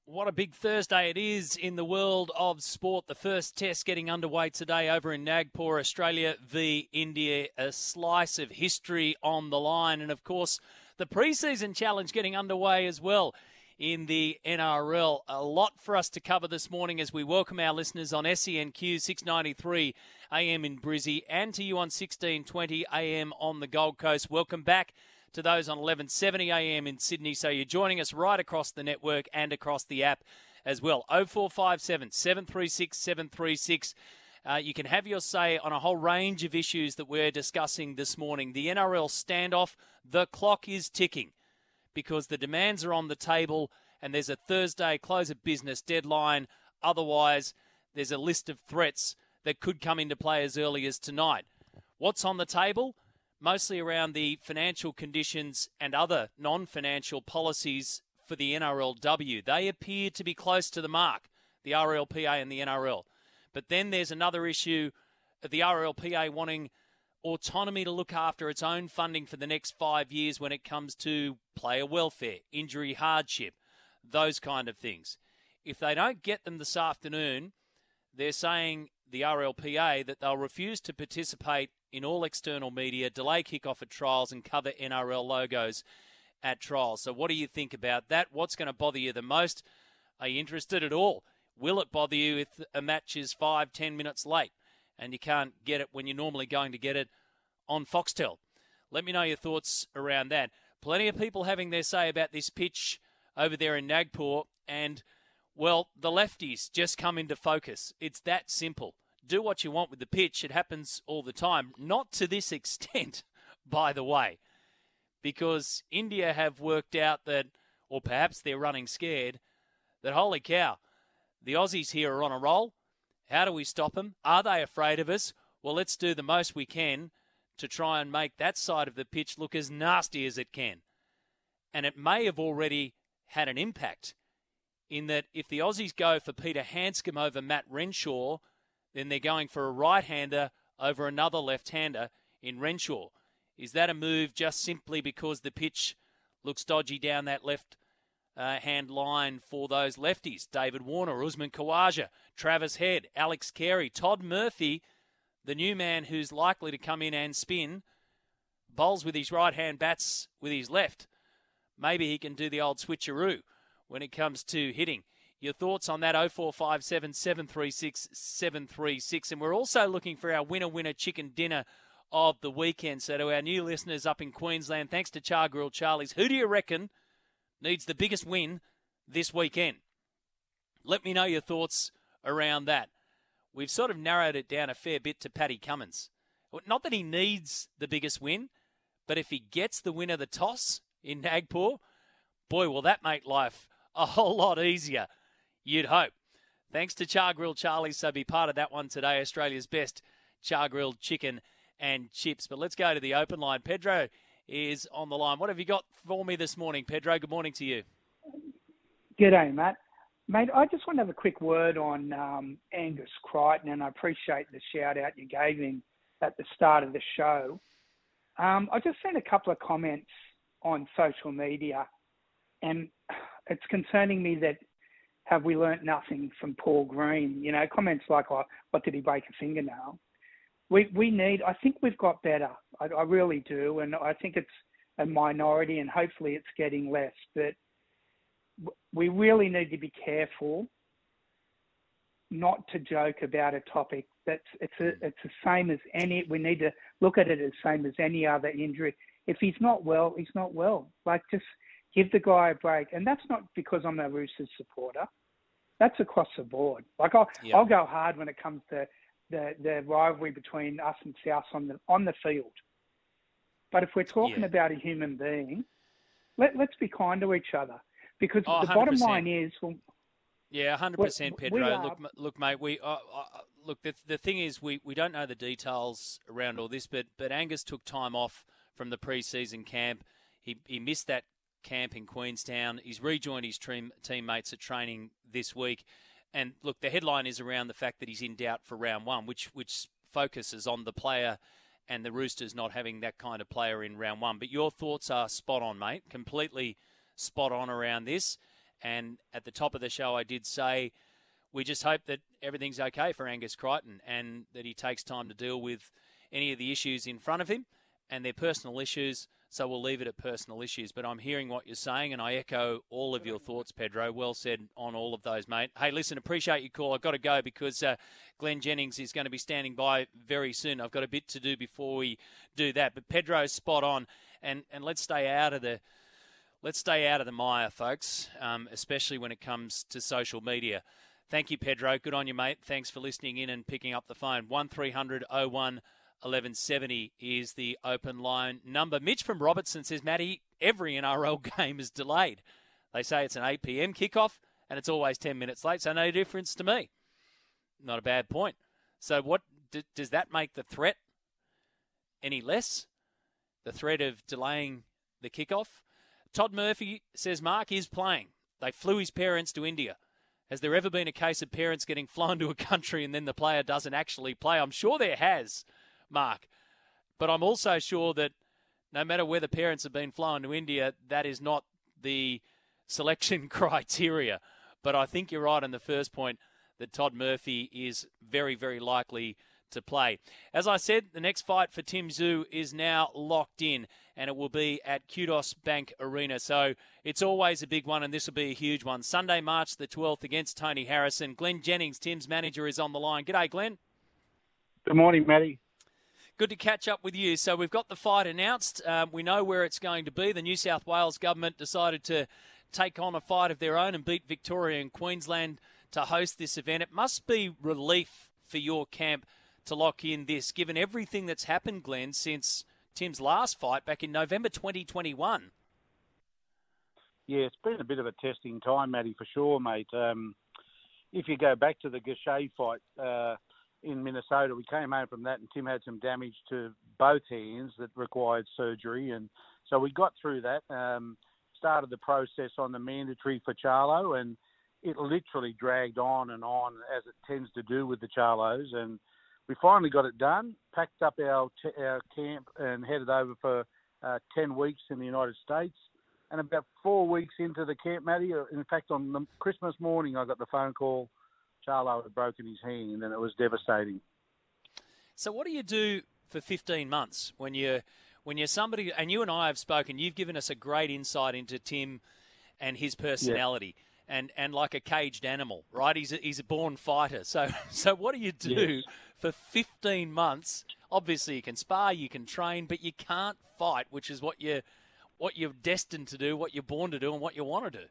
S1: What a big Thursday it is in the world of sport. The first test getting underway today over in Nagpur, Australia v India. A slice of history on the line. And of course, the preseason challenge getting underway as well in the NRL. A lot for us to cover this morning as we welcome our listeners on SENQ 693 AM in Brizzy and to you on 1620 AM on the Gold Coast. Welcome back to those on 1170 AM in Sydney. So you're joining us right across the network and across the app as well. 0457 736 736. Uh, you can have your say on a whole range of issues that we're discussing this morning. The NRL standoff, the clock is ticking because the demands are on the table and there's a Thursday close of business deadline. Otherwise, there's a list of threats that could come into play as early as tonight. What's on the table? Mostly around the financial conditions and other non financial policies for the NRLW. They appear to be close to the mark, the RLPA and the NRL. But then there's another issue the RLPA wanting autonomy to look after its own funding for the next five years when it comes to player welfare, injury hardship, those kind of things. If they don't get them this afternoon, they're saying the RLPA that they'll refuse to participate in all external media, delay kickoff at trials, and cover NRL logos at trials. So, what do you think about that? What's going to bother you the most? Are you interested at all? Will it bother you if a match is five, ten minutes late and you can't get it when you're normally going to get it on Foxtel? Let me know your thoughts around that. Plenty of people having their say about this pitch over there in Nagpur, and well, the lefties just come into focus. It's that simple. Do what you want with the pitch. It happens all the time. Not to this extent, by the way, because India have worked out that, or perhaps they're running scared, that holy cow, the Aussies here are on a roll. How do we stop them? Are they afraid of us? Well, let's do the most we can to try and make that side of the pitch look as nasty as it can. And it may have already had an impact in that if the Aussies go for Peter Handscomb over Matt Renshaw, then they're going for a right hander over another left hander in Renshaw. Is that a move just simply because the pitch looks dodgy down that left uh, hand line for those lefties? David Warner, Usman Khawaja, Travis Head, Alex Carey, Todd Murphy, the new man who's likely to come in and spin, bowls with his right hand, bats with his left. Maybe he can do the old switcheroo when it comes to hitting. Your thoughts on that 0457 736 736. And we're also looking for our winner winner chicken dinner of the weekend. So, to our new listeners up in Queensland, thanks to Chargrill Charlie's, who do you reckon needs the biggest win this weekend? Let me know your thoughts around that. We've sort of narrowed it down a fair bit to Paddy Cummins. Not that he needs the biggest win, but if he gets the win of the toss in Nagpur, boy, will that make life a whole lot easier, you'd hope. Thanks to Chargrill Charlie, so be part of that one today, Australia's best char grilled chicken and chips. But let's go to the open line. Pedro is on the line. What have you got for me this morning, Pedro? Good morning to you.
S8: G'day, Matt. Mate, I just want to have a quick word on um, Angus Crichton, and I appreciate the shout out you gave him at the start of the show. Um, I just seen a couple of comments on social media, and it's concerning me that have we learnt nothing from Paul Green? You know, comments like, oh, "What did he break a fingernail?" We we need. I think we've got better. I, I really do, and I think it's a minority, and hopefully it's getting less. But we really need to be careful not to joke about a topic that's it's a, it's the same as any we need to look at it as same as any other injury if he's not well he's not well like just give the guy a break and that's not because i'm a roosters supporter that's across the board like i'll yep. i'll go hard when it comes to the the rivalry between us and south on the on the field but if we're talking yeah. about a human being let, let's be kind to each other because oh, the 100%. bottom line is, well,
S1: yeah, hundred percent, Pedro. Look, look, mate. We uh, uh, look. The, the thing is, we, we don't know the details around all this, but but Angus took time off from the pre-season camp. He he missed that camp in Queenstown. He's rejoined his team, teammates at training this week. And look, the headline is around the fact that he's in doubt for round one, which which focuses on the player and the Roosters not having that kind of player in round one. But your thoughts are spot on, mate. Completely spot on around this. And at the top of the show, I did say we just hope that everything's okay for Angus Crichton and that he takes time to deal with any of the issues in front of him and their personal issues. So we'll leave it at personal issues. But I'm hearing what you're saying, and I echo all of your thoughts, Pedro. Well said on all of those, mate. Hey, listen, appreciate your call. I've got to go because uh, Glenn Jennings is going to be standing by very soon. I've got a bit to do before we do that. But Pedro's spot on, and, and let's stay out of the let's stay out of the mire, folks, um, especially when it comes to social media. Thank you, Pedro. Good on you, mate. Thanks for listening in and picking up the phone. 1300 01 1170 is the open line number. Mitch from Robertson says, Matty, every NRL game is delayed. They say it's an 8 p.m. kickoff and it's always 10 minutes late, so no difference to me. Not a bad point. So, what d- does that make the threat any less? The threat of delaying the kickoff? Todd Murphy says Mark is playing. They flew his parents to India. Has there ever been a case of parents getting flown to a country and then the player doesn't actually play? I'm sure there has, Mark. But I'm also sure that no matter where the parents have been flown to India, that is not the selection criteria. But I think you're right on the first point that Todd Murphy is very, very likely to play. As I said, the next fight for Tim Tszyu is now locked in, and it will be at Kudos Bank Arena. So it's always a big one, and this will be a huge one. Sunday, March the 12th against Tony Harrison. Glenn Jennings, Tim's manager, is on the line. G'day, Glenn.
S9: Good morning, Matty.
S1: Good to catch up with you. So we've got the fight announced. Um, we know where it's going to be. The New South Wales government decided to take on a fight of their own and beat Victoria and Queensland to host this event. It must be relief for your camp to lock in this, given everything that's happened, Glenn, since Tim's last fight back in November 2021.
S9: Yeah, it's been a bit of a testing time, Matty, for sure, mate. Um, if you go back to the Gausha fight uh, in Minnesota, we came home from that, and Tim had some damage to both hands that required surgery, and so we got through that. Um, started the process on the mandatory for Charlo, and it literally dragged on and on as it tends to do with the Charlos, and we finally got it done. Packed up our t- our camp and headed over for uh, ten weeks in the United States. And about four weeks into the camp, Matty, uh, in fact, on the Christmas morning, I got the phone call. Charlo had broken his hand, and it was devastating.
S1: So, what do you do for 15 months when you're when you're somebody? And you and I have spoken. You've given us a great insight into Tim and his personality. Yeah and, and like a caged animal, right? He's a, he's a born fighter. So so what do you do yes. for 15 months? Obviously, you can spar, you can train, but you can't fight, which is what you what you're destined to do, what you're born to do, and what you want to do.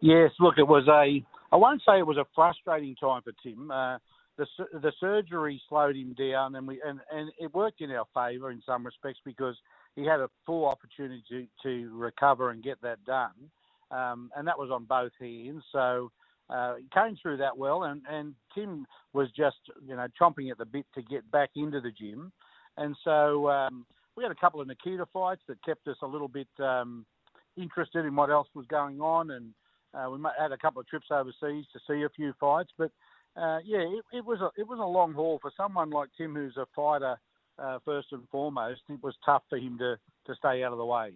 S9: Yes, look, it was a. I won't say it was a frustrating time for Tim. Uh, the the surgery slowed him down, and we and, and it worked in our favour in some respects because he had a full opportunity to, to recover and get that done um, and that was on both hands. So uh, he came through that well, and, and Tim was just you know chomping at the bit to get back into the gym, and so um, we had a couple of Nikita fights that kept us a little bit um, interested in what else was going on, and uh, we had a couple of trips overseas to see a few fights, but. Uh, yeah, it, it was a it was a long haul for someone like Tim, who's a fighter uh, first and foremost. It was tough for him to, to stay out of the way.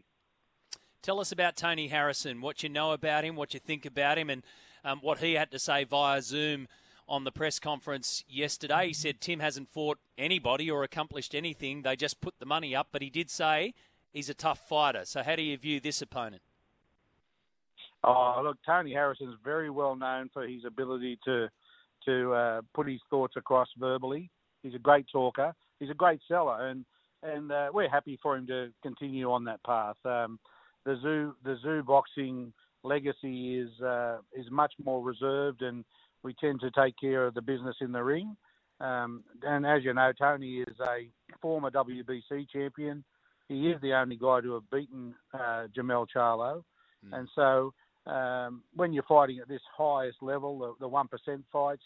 S1: Tell us about Tony Harrison, what you know about him, what you think about him, and um, what he had to say via Zoom on the press conference yesterday. He said Tim hasn't fought anybody or accomplished anything. They just put the money up, but he did say he's a tough fighter. So, how do you view this opponent?
S9: Oh, look, Tony Harrison's very well known for his ability to to uh, put his thoughts across verbally. He's a great talker. He's a great seller, and and uh, we're happy for him to continue on that path. Um, the Tszyu the Tszyu boxing legacy is uh, is much more reserved, and we tend to take care of the business in the ring. Um, and as you know, Tony is a former WBC champion. He is the only guy to have beaten uh, Jermell Charlo, mm. and so um, when you're fighting at this highest level, the one percent fights,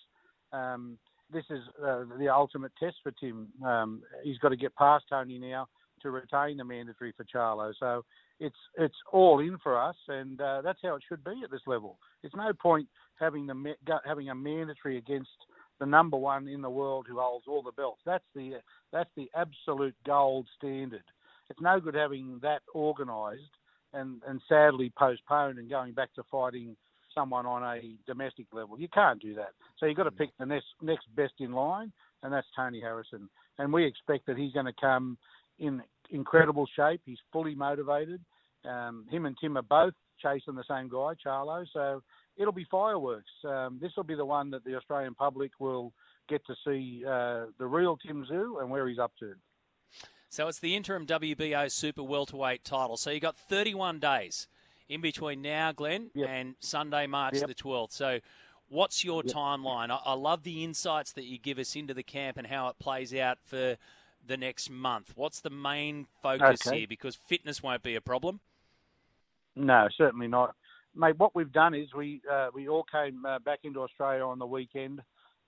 S9: um, this is uh, the ultimate test for Tim. Um, he's got to get past Tony now to retain the mandatory for Charlo. So it's it's all in for us, and uh, that's how it should be at this level. It's no point having the having a mandatory against the number one in the world who holds all the belts. That's the that's the absolute gold standard. It's no good having that organised and and sadly postponed and going back to fighting someone on a domestic level. You can't do that. So you've got to pick the next next best in line, and that's Tony Harrison. And we expect that he's going to come in incredible shape. He's fully motivated. Um, him and Tim are both chasing the same guy, Charlo. So it'll be fireworks. Um, this will be the one that the Australian public will get to see uh, the real Tim Tszyu and where he's up to.
S1: So it's the interim WBO Super Welterweight title. So you've got 31 days in between now, Glenn, yep. and Sunday, March yep. the 12th. So what's your yep. timeline? I, I love the insights that you give us into the camp and how it plays out for the next month? What's the main focus okay. here? Because fitness won't be a problem.
S9: No, certainly not, mate. What we've done is we uh, we all came uh, back into Australia on the weekend.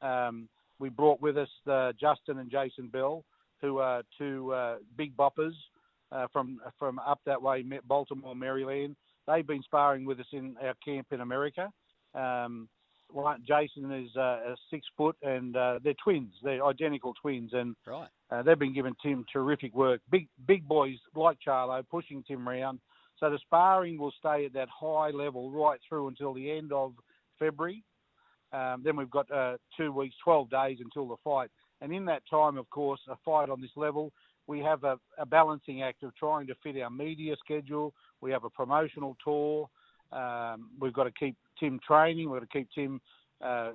S9: Um, we brought with us uh, Justin and Jason Bell, who are two uh, big boppers uh, from from up that way, Baltimore, Maryland. They've been sparring with us in our camp in America. Um, Jason is uh, a six foot, and uh, they're twins. They're identical twins, and
S1: right.
S9: uh, they've been giving Tim terrific work. Big big boys like Charlo pushing Tim round. So the sparring will stay at that high level right through until the end of February. Um, then we've got uh, two weeks, 12 days until the fight. And in that time, of course, a fight on this level, we have a, a balancing act of trying to fit our media schedule. We have a promotional tour. Um, we've got to keep Tim training. We've got to keep Tim uh,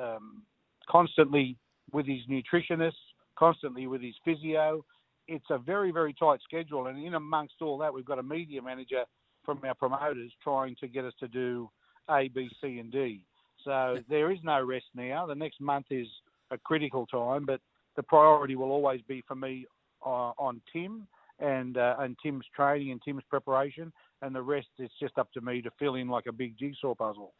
S9: um, constantly with his nutritionist, constantly with his physio. It's a very, very tight schedule. And in amongst all that, we've got a media manager from our promoters trying to get us to do A, B, C, and D. So there is no rest now. The next month is a critical time, but the priority will always be for me uh, on Tim and uh, and Tim's training and Tim's preparation, and the rest is just up to me to fill in like a big jigsaw puzzle.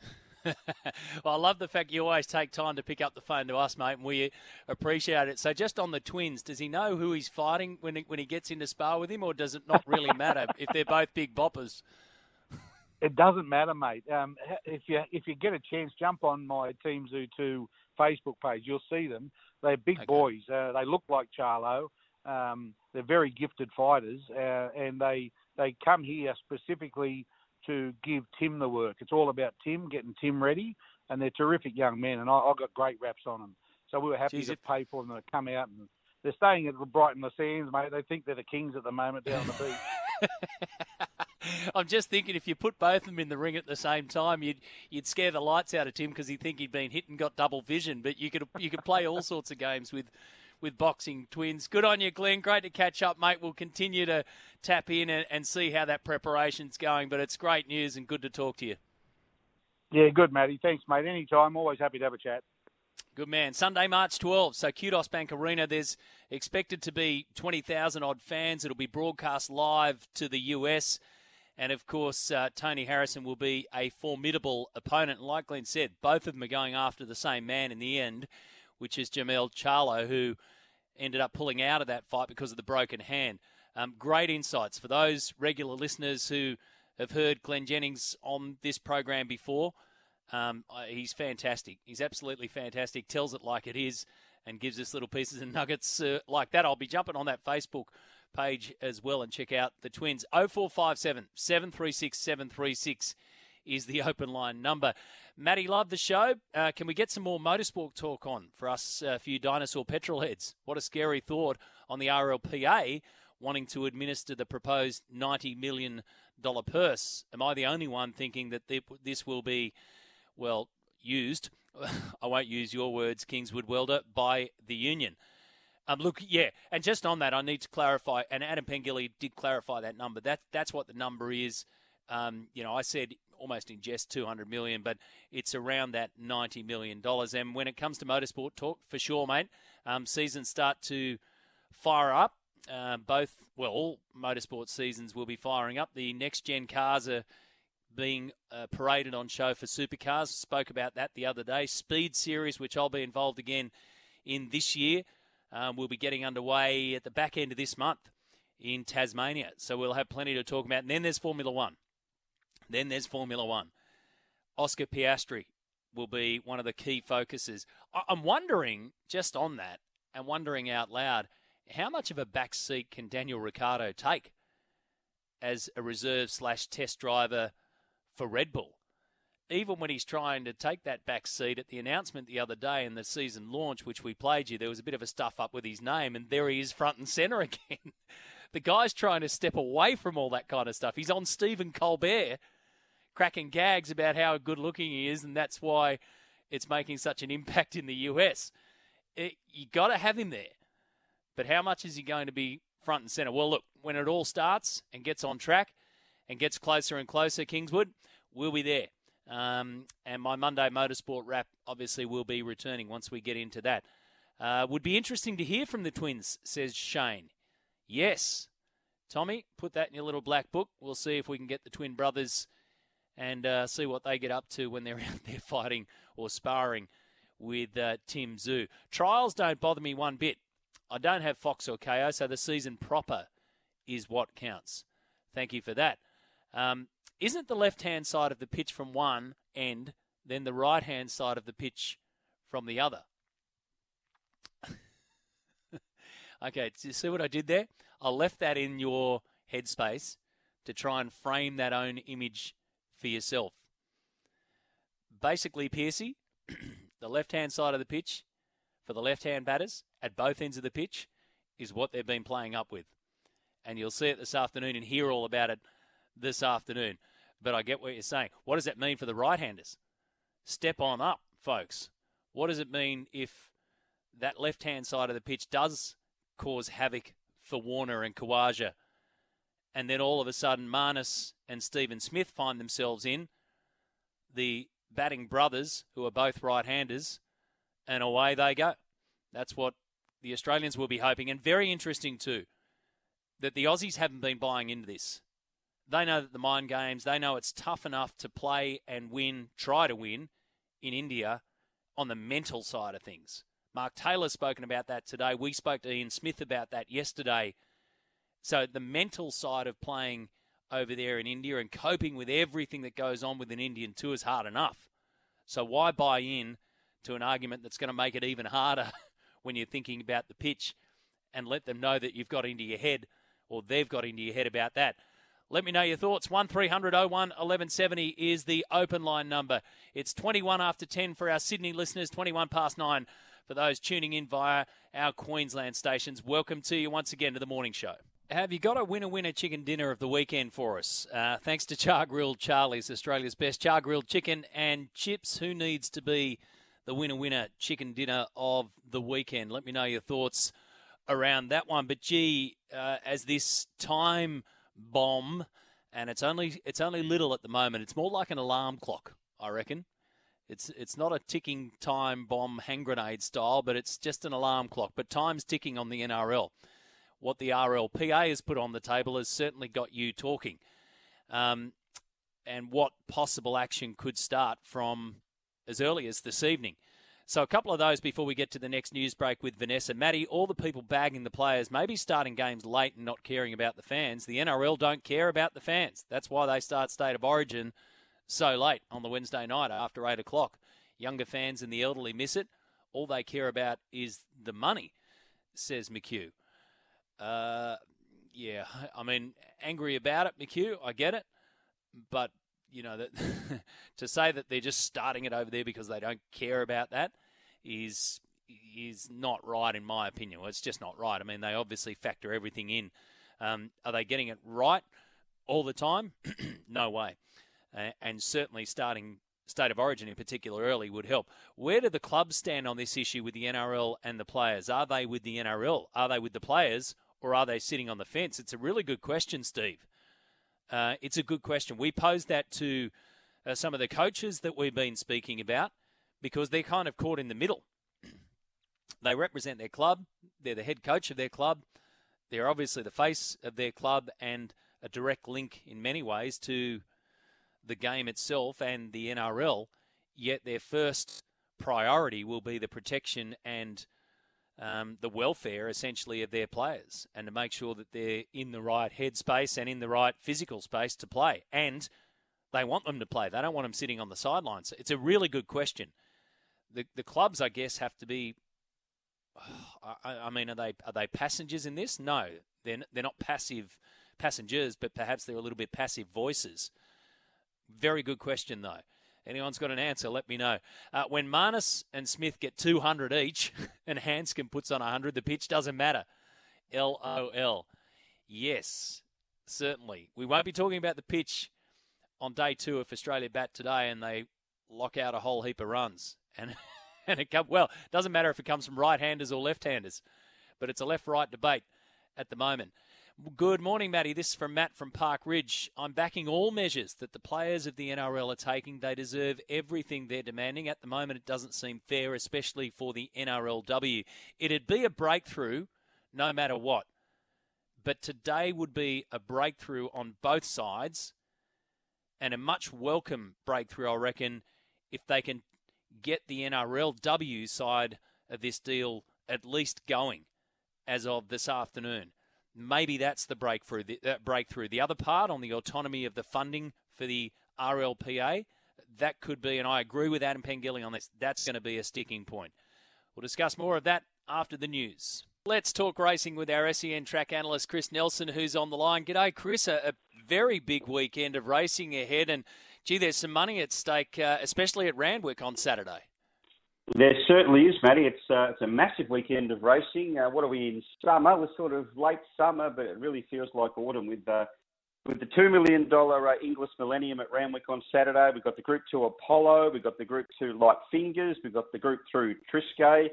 S1: well, I love the fact you always take time to pick up the phone to us, mate, and we appreciate it. So, just on the twins, does he know who he's fighting when he, when he gets into spar with him, or does it not really matter if they're both big boppers?
S9: It doesn't matter, mate. Um, if you if you get a chance, jump on my Team Zoo Two Facebook page. You'll see them. They're big okay. boys. Uh, they look like Charlo. Um, they're very gifted fighters, uh, and they they come here specifically to give Tim the work. It's all about Tim, getting Tim ready, and they're terrific young men, and I, I got great raps on them. So we were happy Jeez, to pay for them to come out, and they're staying at Brighton-Le-Sands, mate. They think they're the kings at the moment down the beach.
S1: I'm just thinking if you put both of them in the ring at the same time, you'd you'd scare the lights out of Tim because he'd think he'd been hit and got double vision. But you could you could play all sorts of games with with boxing twins. Good on you, Glenn. Great to catch up, mate. We'll continue to tap in and, and see how that preparation's going. But it's great news and good to talk to you.
S9: Yeah, good, Matty. Thanks, mate. Anytime. Always happy to have a chat.
S1: Good man. Sunday, March 12th. So, Kudos Bank Arena, there's expected to be 20,000 odd fans. It'll be broadcast live to the US. And of course, uh, Tony Harrison will be a formidable opponent. Like Glenn said, both of them are going after the same man in the end, which is Jermell Charlo, who ended up pulling out of that fight because of the broken hand. Um, great insights for those regular listeners who have heard Glenn Jennings on this program before. Um, he's fantastic. He's absolutely fantastic. Tells it like it is and gives us little pieces and nuggets uh, like that. I'll be jumping on that Facebook page as well and check out the Twins. 0457 736 736 is the open line number. Matty, love the show. Uh, can we get some more motorsport talk on for us, a uh, few dinosaur petrol heads? What a scary thought on the RLPA wanting to administer the proposed $90 million purse. Am I the only one thinking that this will be, well, used? I won't use your words, Kingswood Welder, by the union. Um, look, yeah, and just on that, I need to clarify, and Adam Pengilly did clarify that number. That that's what the number is. Um, you know, I said almost in jest 200 million, but it's around that 90 million dollars. And when it comes to motorsport talk, for sure, mate, um, seasons start to fire up. Uh, both, well, all motorsport seasons will be firing up. The next gen cars are being uh, paraded on show for supercars. Spoke about that the other day. Speed Series, which I'll be involved again in this year um, will be getting underway at the back end of this month in Tasmania. So we'll have plenty to talk about. And then there's Formula One. Then there's Formula One. Oscar Piastri will be one of the key focuses. I'm wondering, just on that, and wondering out loud, how much of a backseat can Daniel Ricciardo take as a reserve slash test driver for Red Bull? even when he's trying to take that back seat at the announcement the other day in the season launch, which we played you, there was a bit of a stuff up with his name, and there he is front and center again. the guy's trying to step away from all that kind of stuff. He's on Stephen Colbert, cracking gags about how good looking he is, and that's why it's making such an impact in the US. You got to have him there. But how much is he going to be front and center? Well, look, when it all starts and gets on track and gets closer and closer, Kingswood, we'll be there. Um, and my Monday Motorsport wrap obviously will be returning once we get into that. Uh, would be interesting to hear from the twins, says Shane. Yes. Tommy, put that in your little black book. We'll see if we can get the twin brothers and uh, see what they get up to when they're out there fighting or sparring with uh, Tim Tszyu. Trials don't bother me one bit. I don't have Fox or Kayo, so the season proper is what counts. Thank you for that. Um, isn't the left hand side of the pitch from one end, then the right hand side of the pitch from the other? okay, do you see what I did there? I left that in your headspace to try and frame that own image for yourself. Basically, Piercy, the left hand side of the pitch for the left hand batters at both ends of the pitch is what they've been playing up with. And you'll see it this afternoon and hear all about it this afternoon. But I get what you're saying. What does that mean for the right handers? Step on up, folks. What does it mean if that left hand side of the pitch does cause havoc for Warner and Khawaja? And then all of a sudden, Marnus and Steven Smith find themselves in the batting brothers, who are both right handers, and away they go. That's what the Australians will be hoping. And very interesting, too, that the Aussies haven't been buying into this. They know that the mind games, they know it's tough enough to play and win, try to win in India on the mental side of things. Mark Taylor's spoken about that today. We spoke to Ian Smith about that yesterday. So the mental side of playing over there in India and coping with everything that goes on with an Indian tour is hard enough. So why buy in to an argument that's going to make it even harder when you're thinking about the pitch and let them know that you've got into your head or they've got into your head about that. Let me know your thoughts. 1300 01 1170 is the open line number. It's 21 after 10 for our Sydney listeners, 21 past 9 for those tuning in via our Queensland stations. Welcome to you once again to the morning show. Have you got a winner winner chicken dinner of the weekend for us? Uh, thanks to Char Grilled Charlie's, Australia's best char grilled chicken and chips. Who needs to be the winner winner chicken dinner of the weekend? Let me know your thoughts around that one. But gee, uh, as this time bomb, and it's only it's only little at the moment. It's more like an alarm clock, I reckon. It's it's not a ticking time bomb hand grenade style, but it's just an alarm clock. But time's ticking on the NRL what the RLPA has put on the table has certainly got you talking. Um, and what possible action could start from as early as this evening. So, a couple of those before we get to the next news break with Vanessa. Matty, all the people bagging the players, maybe starting games late and not caring about the fans. The NRL don't care about the fans. That's why they start State of Origin so late on the Wednesday night after 8 o'clock. Younger fans and the elderly miss it. All they care about is the money, says McHugh. Uh, yeah, I mean, angry about it, McHugh. I get it, but you know that to say that they're just starting it over there because they don't care about that is is not right in my opinion. Well, it's just not right. I mean, they obviously factor everything in. Um, are they getting it right all the time? no way. Uh, and certainly starting state of origin in particular early would help. Where do the clubs stand on this issue with the NRL and the players? Are they with the NRL? Are they with the players? or are they sitting on the fence? It's a really good question, Steve. Uh, it's a good question. We posed that to uh, some of the coaches that we've been speaking about because they're kind of caught in the middle. they represent their club, they're the head coach of their club, they're obviously the face of their club and a direct link in many ways to the game itself and the NRL, yet their first priority will be the protection and um, the welfare essentially of their players and to make sure that they're in the right headspace and in the right physical space to play. And they want them to play. They don't want them sitting on the sidelines. It's a really good question. The the clubs, I guess, have to be. I, I mean, are they are they passengers in this? No, they're they're not passive passengers, but perhaps they're a little bit passive voices. Very good question, though. Anyone's got an answer, let me know. Uh, when Marnus and Smith get 200 each and Handscomb puts on 100, the pitch doesn't matter. LOL. Yes, certainly. We won't be talking about the pitch on day two if Australia bat today and they lock out a whole heap of runs. And, and it come, well, doesn't matter if it comes from right handers or left handers, but it's a left right debate at the moment. Good morning, Matty. This is from Matt from Park Ridge. I'm backing all measures that the players of the NRL are taking. They deserve everything they're demanding. At the moment, it doesn't seem fair, especially for the NRLW. It'd be a breakthrough no matter what. But today would be a breakthrough on both sides and a much welcome breakthrough, I reckon, if they can get the NRLW side of this deal at least going as of this afternoon. Maybe that's the breakthrough. The, uh, breakthrough. The other part on the autonomy of the funding for the RLPA, that could be, and I agree with Adam Pengilly on this. That's going to be a sticking point. We'll discuss more of that after the news. Let's talk racing with our SEN track analyst Chris Nelson, who's on the line. G'day, Chris. A, a very big weekend of racing ahead, and gee, there's some money at stake, uh, especially at Randwick on Saturday.
S10: There certainly is, Matty. It's uh, it's a massive weekend of racing. Uh, what are we in summer? We're sort of late summer, but it really feels like autumn with uh, with the two million dollar uh, Inglis Millennium at Randwick on Saturday. We've got the Group Two Apollo. We've got the Group Two Light Fingers. We've got the Group Three Triscay.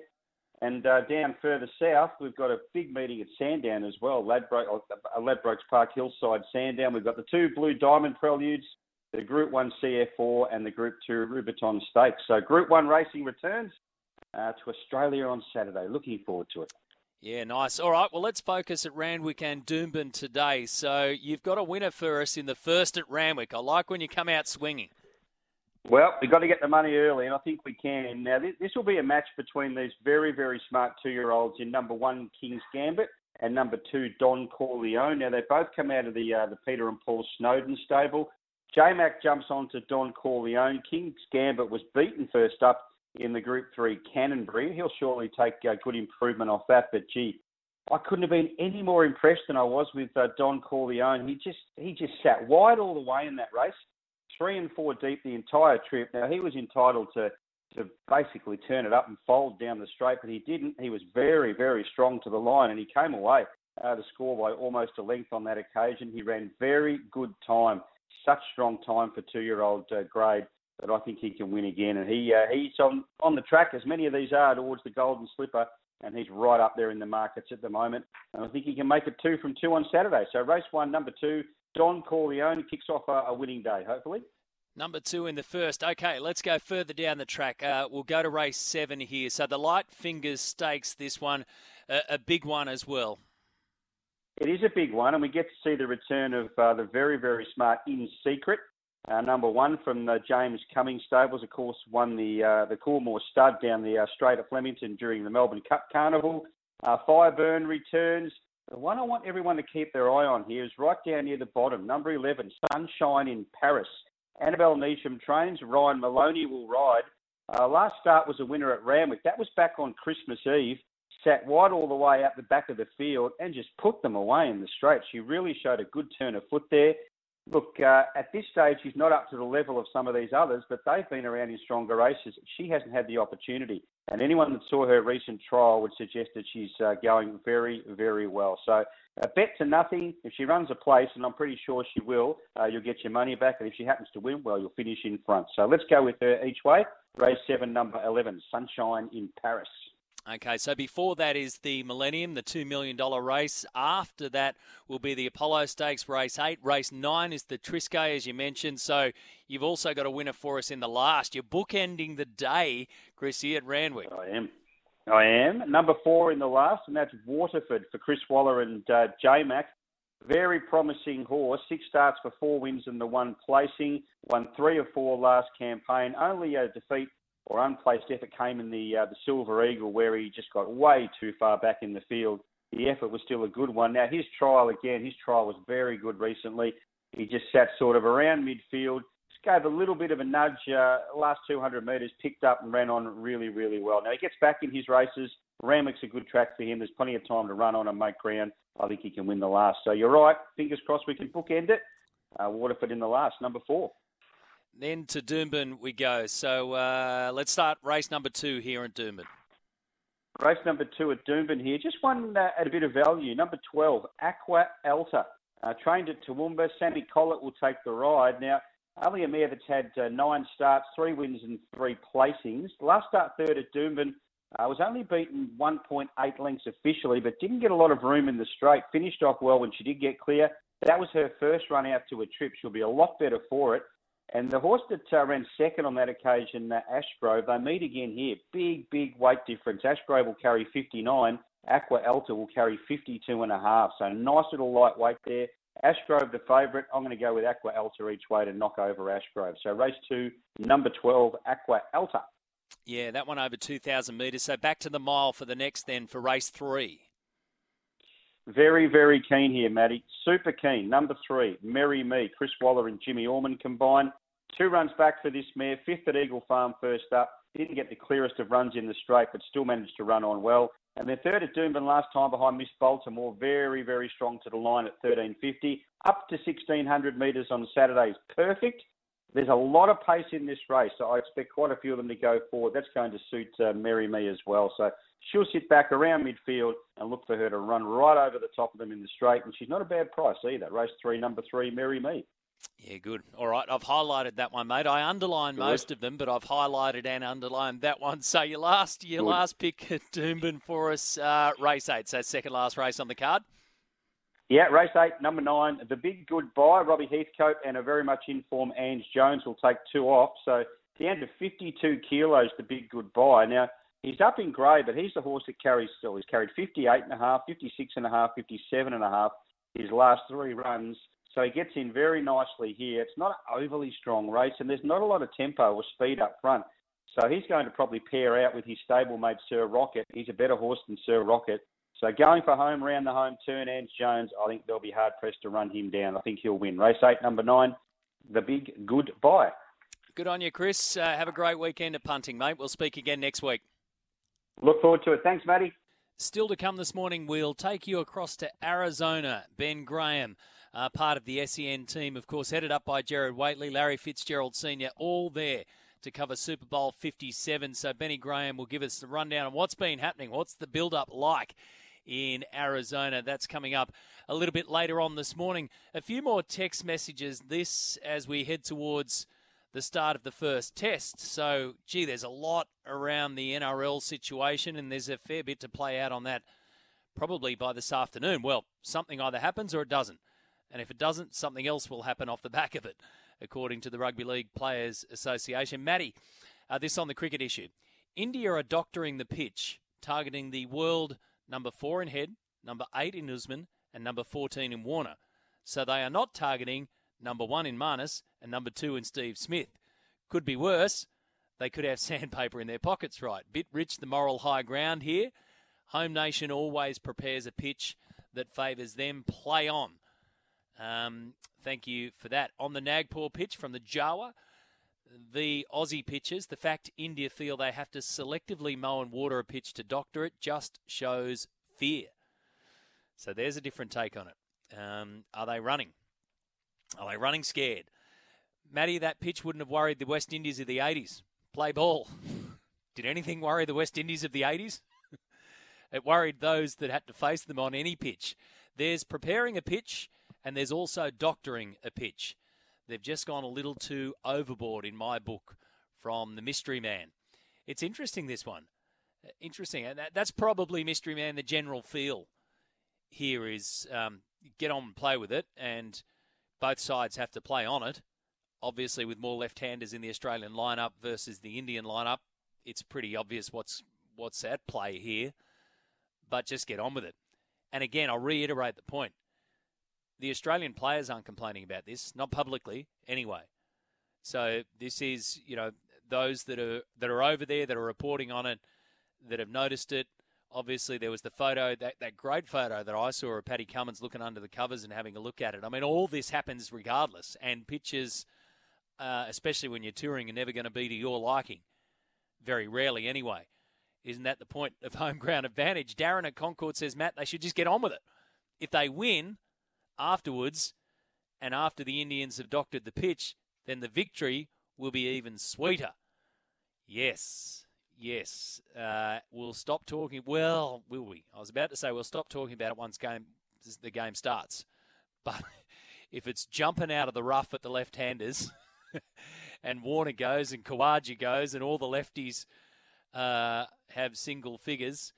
S10: And uh, down further south, we've got a big meeting at Sandown as well, Ladbroke, uh, Ladbrokes Park Hillside Sandown. We've got the two Blue Diamond Preludes, the Group 1 CF Orr and the Group 2 Rubiton Stakes. So Group 1 racing returns uh, to Australia on Saturday. Looking forward to it.
S1: Yeah, nice. All right, well, let's focus at Randwick and Doomben today. So you've got a winner for us in the first at Randwick. I like when you come out swinging.
S10: Well, we've got to get the money early, and I think we can. Now, this, will be a match between these very, very smart two-year-olds in number one, King's Gambit, and number two, Don Corleone. Now, they both come out of the uh, the Peter and Paul Snowden stable. J Mac jumps on to Don Corleone. King's Gambit was beaten first up in the Group 3 Canonbury. He'll surely take uh, good improvement off that, but gee, I couldn't have been any more impressed than I was with uh, Don Corleone. He just he just sat wide all the way in that race, three and four deep the entire trip. Now he was entitled to to basically turn it up and fold down the straight, but he didn't. He was very very strong to the line, and he came away uh, to score by almost a length on that occasion. He ran very good time such strong time for two-year-old uh, grade that I think he can win again. And he uh, he's on on the track as many of these are towards the Golden Slipper, and he's right up there in the markets at the moment. And I think he can make it two from two on Saturday. So race one, number two, Don Corleone kicks off a, a winning day, hopefully.
S1: Number two in the first. Okay, let's go further down the track. Uh, we'll go to race seven here. So the Light Fingers Stakes, this one, a, a big one as well.
S10: It is a big one, and we get to see the return of uh, the very, very smart In Secret. Uh, number one from the James Cummings stables, of course, won the uh, the Coolmore Stud down the uh, straight at Flemington during the Melbourne Cup Carnival. Uh, Fireburn returns. The one I want everyone to keep their eye on here is right down near the bottom, number 11, Sunshine in Paris. Annabelle Neasham trains. Ryan Maloney will ride. Uh, last start was a winner at Randwick. That was back on Christmas Eve sat wide all the way out the back of the field and just put them away in the straight. She really showed a good turn of foot there. Look, uh, at this stage, she's not up to the level of some of these others, but they've been around in stronger races. She hasn't had the opportunity. And anyone that saw her recent trial would suggest that she's uh, going very, very well. So a bet to nothing. If she runs a place, and I'm pretty sure she will, uh, you'll get your money back. And if she happens to win, well, you'll finish in front. So let's go with her each way. Race 7, number 11, Sunshine in Paris.
S1: Okay, so before that is the Millennium, the $2 million race. After that will be the Apollo Stakes, race eight. Race nine is the Triscay, as you mentioned. So you've also got a winner for us in the last. You're bookending the day, Chrissy, at Randwick.
S10: I am. I am. Number four in the last, and that's Waterford for Chris Waller and uh, J Mac. Very promising horse. Six starts for four wins and the one placing. Won three or four last campaign. Only a defeat or unplaced effort came in the uh, the Silver Eagle, where he just got way too far back in the field. The effort was still a good one. Now his trial again, his trial was very good recently. He just sat sort of around midfield, just gave a little bit of a nudge. Uh, last 200 metres, picked up and ran on really, really well. Now he gets back in his races. Randwick's a good track for him. There's plenty of time to run on and make ground. I think he can win the last. So you're right. Fingers crossed we can bookend it. Uh, Waterford in the last, number four.
S1: Then to Doomben we go. So uh, let's start race number two here in Doomben.
S10: Race number two at Doomben here. Just one uh, at a bit of value. Number 12, Aqua Alta. Uh, trained at Toowoomba. Sammy Collett will take the ride. Now, Ali Amir that's had uh, nine starts, three wins and three placings. Last start third at Doomben. Uh, was only beaten 1.8 lengths officially, but didn't get a lot of room in the straight. Finished off well when she did get clear. That was her first run out to a trip. She'll be a lot better for it. And the horse that uh, ran second on that occasion, uh, Ashgrove, they meet again here. Big, big weight difference. Ashgrove will carry 59. Aqua Alta will carry 52 and a half. So nice little lightweight there. Ashgrove the favourite. I'm going to go with Aqua Alta each way to knock over Ashgrove. So race two, number 12, Aqua Alta.
S1: Yeah, that one over 2,000 metres. So back to the mile for the next then for race three.
S10: Very, very keen here, Matty. Super keen. Number three, Merry Me. Chris Waller and Jimmy Orman combined. Two runs back for this mare. Fifth at Eagle Farm first up. Didn't get the clearest of runs in the straight, but still managed to run on well. And then third at Doomben last time behind Miss Baltimore. Very, very strong to the line at 1350. Up to 1600 metres on Saturday perfect. There's a lot of pace in this race, so I expect quite a few of them to go forward. That's going to suit uh, Merry Me as well. So she'll sit back around midfield and look for her to run right over the top of them in the straight. And she's not a bad price either. Race three, number three, Mary Me.
S1: Yeah, good. All right, I've highlighted that one, mate. I underlined good. most of them, but I've highlighted and underlined that one. So your last, your good. last pick at Doomben for us, uh, race eight. So second last race on the card.
S10: Yeah, race eight, number nine, the big goodbye. Robbie Heathcote and a very much in form Ange Jones will take two off. So down to 52 kilos, the big goodbye. Now he's up in grey, but he's the horse that carries still. He's carried 58 and a half, 56 and a half, 57 and a half his last three runs. So he gets in very nicely here. It's not an overly strong race, and there's not a lot of tempo or speed up front. So he's going to probably pair out with his stablemate Sir Rocket. He's a better horse than Sir Rocket. So going for home around the home turn, Ange Jones, I think they'll be hard pressed to run him down. I think he'll win. Race eight, number nine, the big goodbye.
S1: Good on you, Chris. Uh, have a great weekend of punting, mate. We'll speak again next week.
S10: Look forward to it. Thanks, Matty.
S1: Still to come this morning, we'll take you across to Arizona. Ben Graham, uh, part of the SEN team, of course, headed up by Gerard Whateley, Larry Fitzgerald Sr., all there to cover Super Bowl 57. So Benny Graham will give us the rundown on what's been happening, what's the build up like in Arizona. That's coming up a little bit later on this morning. A few more text messages. This as we head towards the start of the first test. So, gee, there's a lot around the NRL situation, and there's a fair bit to play out on that probably by this afternoon. Well, something either happens or it doesn't. And if it doesn't, something else will happen off the back of it, according to the Rugby League Players Association. Matty, uh, this on the cricket issue. India are doctoring the pitch, targeting the world number four in Head, number eight in Usman, and number 14 in Warner. So they are not targeting number one in Marnus and number two in Steve Smith. Could be worse. They could have sandpaper in their pockets, right? Bit rich, the moral high ground here. Home Nation always prepares a pitch that favours them. Play on. Um, thank you for that. On the Nagpur pitch from the Jawa, the Aussie pitches, the fact India feel they have to selectively mow and water a pitch to doctor it just shows fear. So there's a different take on it. Um, are they running? Are they running scared? Matty, that pitch wouldn't have worried the West Indies of the 80s. Play ball. Did anything worry the West Indies of the 80s? it worried those that had to face them on any pitch. There's preparing a pitch and there's also doctoring a pitch. They've just gone a little too overboard in my book from the Mystery Man. It's interesting, this one. Interesting. And that's probably Mystery Man, the general feel here is um, get on and play with it, and both sides have to play on it. Obviously, with more left-handers in the Australian lineup versus the Indian lineup, it's pretty obvious what's what's at play here. But just get on with it. And again, I'll reiterate the point the Australian players aren't complaining about this, not publicly anyway. So this is, you know, those that are that are over there that are reporting on it, that have noticed it. Obviously, there was the photo, that, that great photo that I saw of Paddy Cummins looking under the covers and having a look at it. I mean, all this happens regardless, and pictures, uh, especially when you're touring, are never going to be to your liking. Very rarely, anyway. Isn't that the point of home ground advantage? Darren at Concord says, Matt, they should just get on with it. If they win, afterwards, and after the Indians have doctored the pitch, then the victory will be even sweeter. Yes, yes. Uh, we'll stop talking. Well, will we? I was about to say we'll stop talking about it once game the game starts, but if it's jumping out of the rough at the left-handers, and Warner goes and Khawaja goes, and all the lefties uh, have single figures,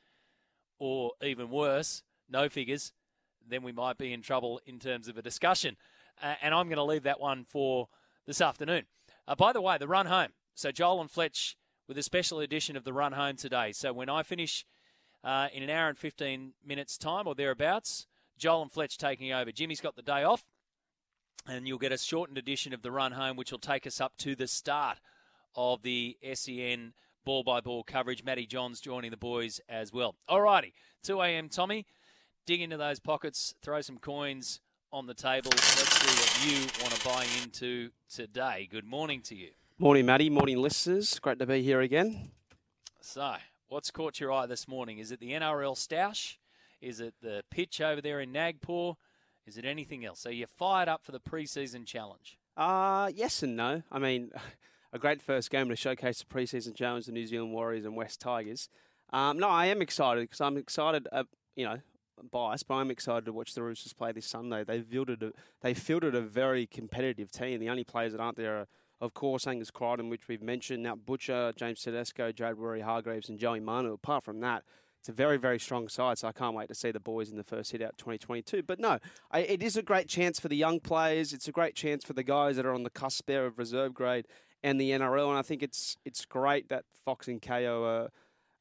S1: or even worse, no figures, then we might be in trouble in terms of a discussion. Uh, and I'm going to leave that one for this afternoon. Uh, by the way, the run home. So Joel and Fletch with a special edition of the run home today. So when I finish uh, in an hour and 15 minutes' time or thereabouts, Joel and Fletch taking over. Jimmy's got the day off, and you'll get a shortened edition of the run home, which will take us up to the start of the SEN ball by ball coverage. Matty Johns joining the boys as well. Alrighty, 2 a.m. Tommy. Dig into those pockets, throw some coins on the table. Let's see what you want to buy into today. Good morning to you.
S11: Morning, Matty. Morning, listeners. Great to be here again.
S1: So, what's caught your eye this morning? Is it the NRL Stoush? Is it the pitch over there in Nagpur? Is it anything else? So, you're fired up for the preseason challenge?
S11: Uh, yes and no. I mean, a great first game to showcase the preseason challenge, the New Zealand Warriors and West Tigers. Um, no, I am excited because I'm excited. Uh, you know, biased, but I'm excited to watch the Roosters play this Sunday. They've fielded a, they fielded a very competitive team. The only players that aren't there are, of course, Angus Crichton, which we've mentioned, Nat Butcher, James Tedesco, Jared Waerea-Hargreaves, and Joey Manu. Apart from that, it's a very, very strong side, so I can't wait to see the boys in the first hit out 2022. But no, I, it is a great chance for the young players. It's a great chance for the guys that are on the cusp there of reserve grade and the NRL. And I think it's it's great that Fox and Kayo are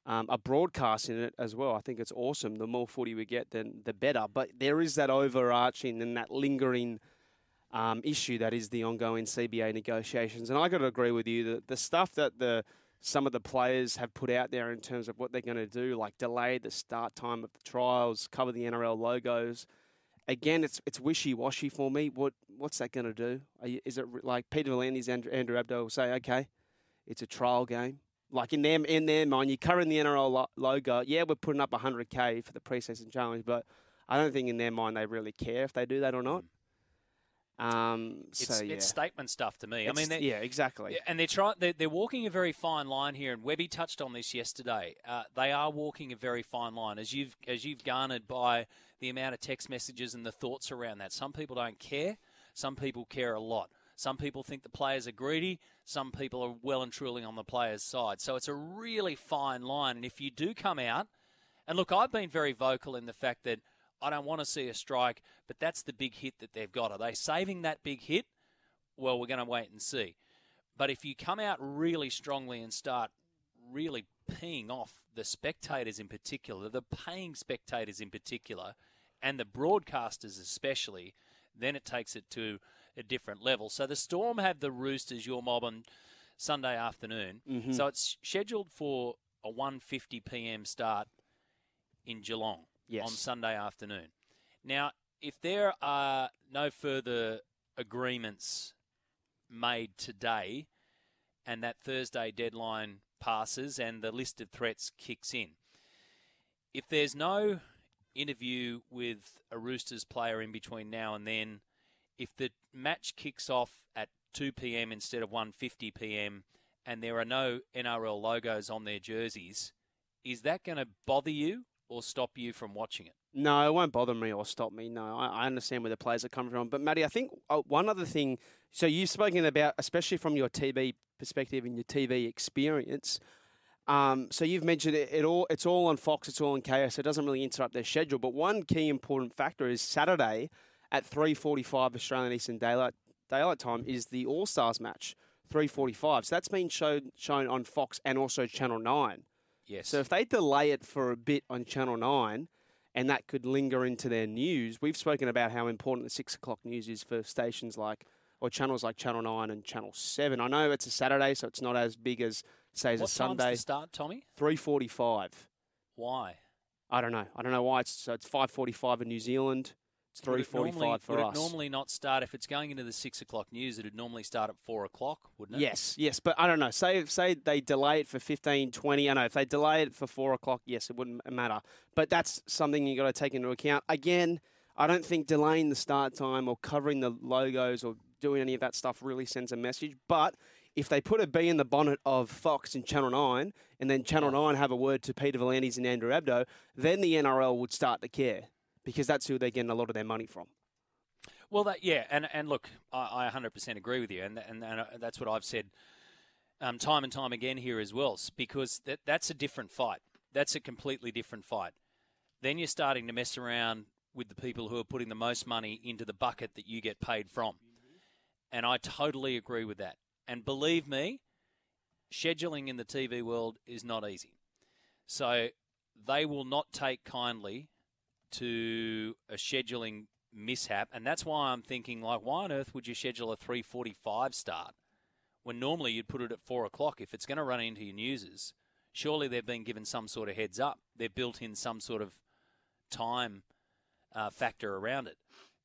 S11: um, are broadcasting it as well. I think it's awesome. The more footy we get, then the better. But there is that overarching and that lingering um, issue that is the ongoing CBA negotiations. And I got to agree with you that the stuff that the some of the players have put out there in terms of what they're going to do, like delay the start time of the trials, cover the NRL logos. Again, it's it's wishy washy for me. What what's that going to do? You, is it like Peter V'landys, Andrew, Andrew Abdo will say, okay, it's a trial game like in their in their mind, you're covering the NRL logo. Yeah, we're putting up 100k for the preseason challenge, but I don't think in their mind they really care if they do that or not. Um, so,
S1: it's,
S11: yeah.
S1: it's statement stuff to me.
S11: It's,
S1: I mean,
S11: yeah, exactly.
S1: And they're trying. They're, they're, walking a very fine line here, and Webby touched on this yesterday. Uh, they are walking a very fine line, as you've as you've garnered by the amount of text messages and the thoughts around that. Some people don't care. Some people care a lot. Some people think the players are greedy. Some people are well and truly on the players' side. So it's a really fine line. And if you do come out, and look, I've been very vocal in the fact that I don't want to see a strike, but that's the big hit that they've got. Are they saving that big hit? Well, we're going to wait and see. But if you come out really strongly and start really peeing off the spectators in particular, the paying spectators in particular, and the broadcasters especially, then it takes it to a different level. So the Storm have the Roosters, your mob, on Sunday afternoon.
S11: Mm-hmm.
S1: So it's scheduled for a 1.50 p.m. start in Geelong
S11: yes.
S1: on Sunday afternoon. Now, if there are no further agreements made today and that Thursday deadline passes and the list of threats kicks in, if there's no interview with a Roosters player in between now and then, if the match kicks off at 2 p.m. instead of 1:50 p.m. and there are no NRL logos on their jerseys, is that going to bother you or stop you from watching it?
S11: No, it won't bother me or stop me. No, I, understand where the players are coming from. But Matty, I think uh, one other thing. So you've spoken about, especially from your TV perspective and your TV experience. Um, so you've mentioned it, it, all. It's all on Fox. It's all on Kayo. So it doesn't really interrupt their schedule. But one key important factor is Saturday at 3:45 Australian Eastern Daylight Daylight Time is the All Stars match. 3:45. So that's been shown shown on Fox and also Channel 9.
S1: Yes.
S11: So if they delay it for a bit on Channel 9, and that could linger into their news, we've spoken about how important the six o'clock news is for stations like or channels like Channel 9 and Channel 7. I know it's a Saturday, so it's not as big as say as
S1: what
S11: a Sunday.
S1: Start, Tommy?
S11: 3:45.
S1: Why?
S11: I don't know. I don't know why. It's so it's 5:45 in New Zealand. It's three forty-five for
S1: would
S11: us.
S1: Would it normally not start if it's going into the six o'clock news? It'd normally start at four o'clock, wouldn't it?
S11: Yes, yes, but I don't know. Say say they delay it for 15, 20. I know if they delay it for four o'clock, yes, it wouldn't matter. But that's something you got to take into account. Again, I don't think delaying the start time or covering the logos or doing any of that stuff really sends a message. But if they put a bee in the bonnet of Fox and Channel 9, and then Channel 9 have a word to Peter V'landys and Andrew Abdo, then the NRL would start to care because that's who they're getting a lot of their money from.
S1: Well, that yeah, and and look, I, I 100% agree with you, and and, and uh, that's what I've said um, time and time again here as well, because that that's a different fight. That's a completely different fight. Then you're starting to mess around with the people who are putting the most money into the bucket that you get paid from, and I totally agree with that. And believe me, scheduling in the TV world is not easy. So they will not take kindly to a scheduling mishap, and that's why I'm thinking like, why on earth would you schedule a 3:45 start when normally you'd put it at four o'clock if it's going to run into your newses? Surely they've been given some sort of heads up. They've built in some sort of time uh, factor around it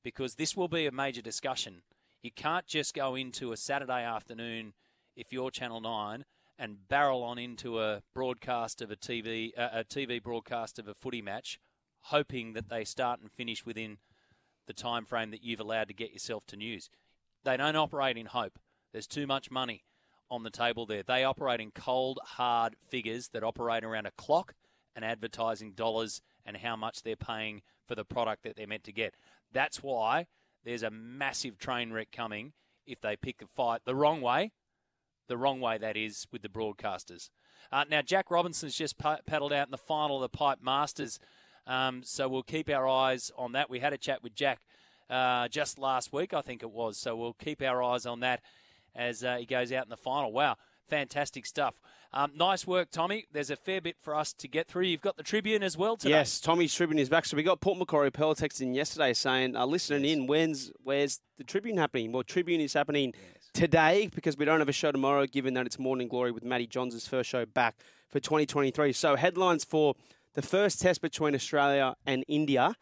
S1: because this will be a major discussion. You can't just go into a Saturday afternoon if you're Channel 9 and barrel on into a broadcast of a TV uh, a TV broadcast of a footy match hoping that they start and finish within the time frame that you've allowed to get yourself to news. They don't operate in hope. There's too much money on the table there. They operate in cold, hard figures that operate around a clock and advertising dollars and how much they're paying for the product that they're meant to get. That's why there's a massive train wreck coming if they pick the fight the wrong way, the wrong way that is with the broadcasters. Uh, now, Jack Robinson's just paddled out in the final of the Pipe Masters, um, so we'll keep our eyes on that. We had a chat with Jack uh, just last week, I think it was, so we'll keep our eyes on that as uh, he goes out in the final. Wow, fantastic stuff. Um, nice work, Tommy. There's a fair bit for us to get through. You've got the Tribune as well today.
S11: Yes, Tommy's Tribune is back. So we got Port Macquarie Pearl texting yesterday saying, uh, listening in, when's where's the Tribune happening? Well, Tribune is happening yes. today because we don't have a show tomorrow, given that it's Morning Glory with Matty Johns' first show back for 2023. So headlines for the first test between Australia and India.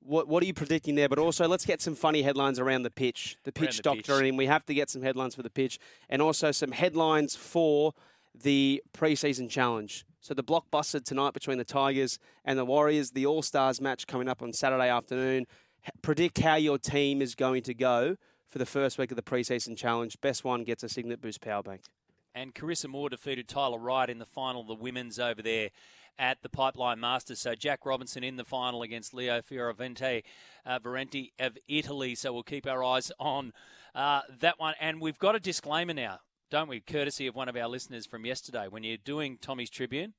S11: What, what are you predicting there? But also, let's get some funny headlines around the pitch. The pitch the doctor, pitch. and we have to get some headlines for the pitch, and also some headlines for the preseason challenge. So the blockbuster tonight between the Tigers and the Warriors, the All Stars match coming up on Saturday afternoon. Predict how your team is going to go for the first week of the preseason challenge. Best one gets a Cygnett Boost power bank.
S1: And Carissa Moore defeated Tyler Wright in the final of the women's over there at the Pipeline Masters. So Jack Robinson in the final against Leo Fioravanti uh, of Italy. So we'll keep our eyes on uh, that one. And we've got a disclaimer now don't we? Courtesy of one of our listeners from yesterday. When you're doing Tommy's Tribune,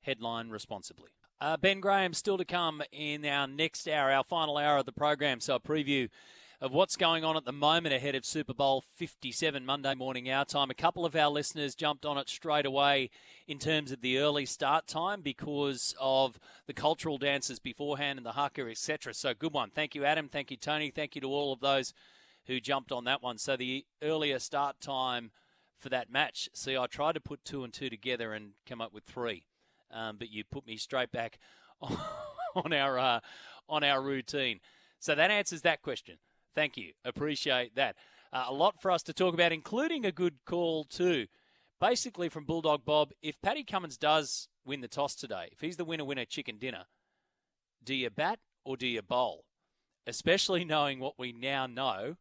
S1: headline responsibly. Uh, ben Graham still to come in our next hour, our final hour of the program. So a preview of what's going on at the moment ahead of Super Bowl 57 Monday morning our time. A couple of our listeners jumped on it straight away in terms of the early start time because of the cultural dances beforehand and the haka, etc. So good one. Thank you, Adam. Thank you, Tony. Thank you to all of those who jumped on that one. So the earlier start time for that match. See, I tried to put two and two together and come up with three, um, but you put me straight back on our uh, on our routine. So that answers that question. Thank you. Appreciate that. Uh, a lot for us to talk about, including a good call too. Basically, from Bulldog Bob, if Paddy Cummins does win the toss today, if he's the winner winner chicken dinner, do you bat or do you bowl? Especially knowing what we now know,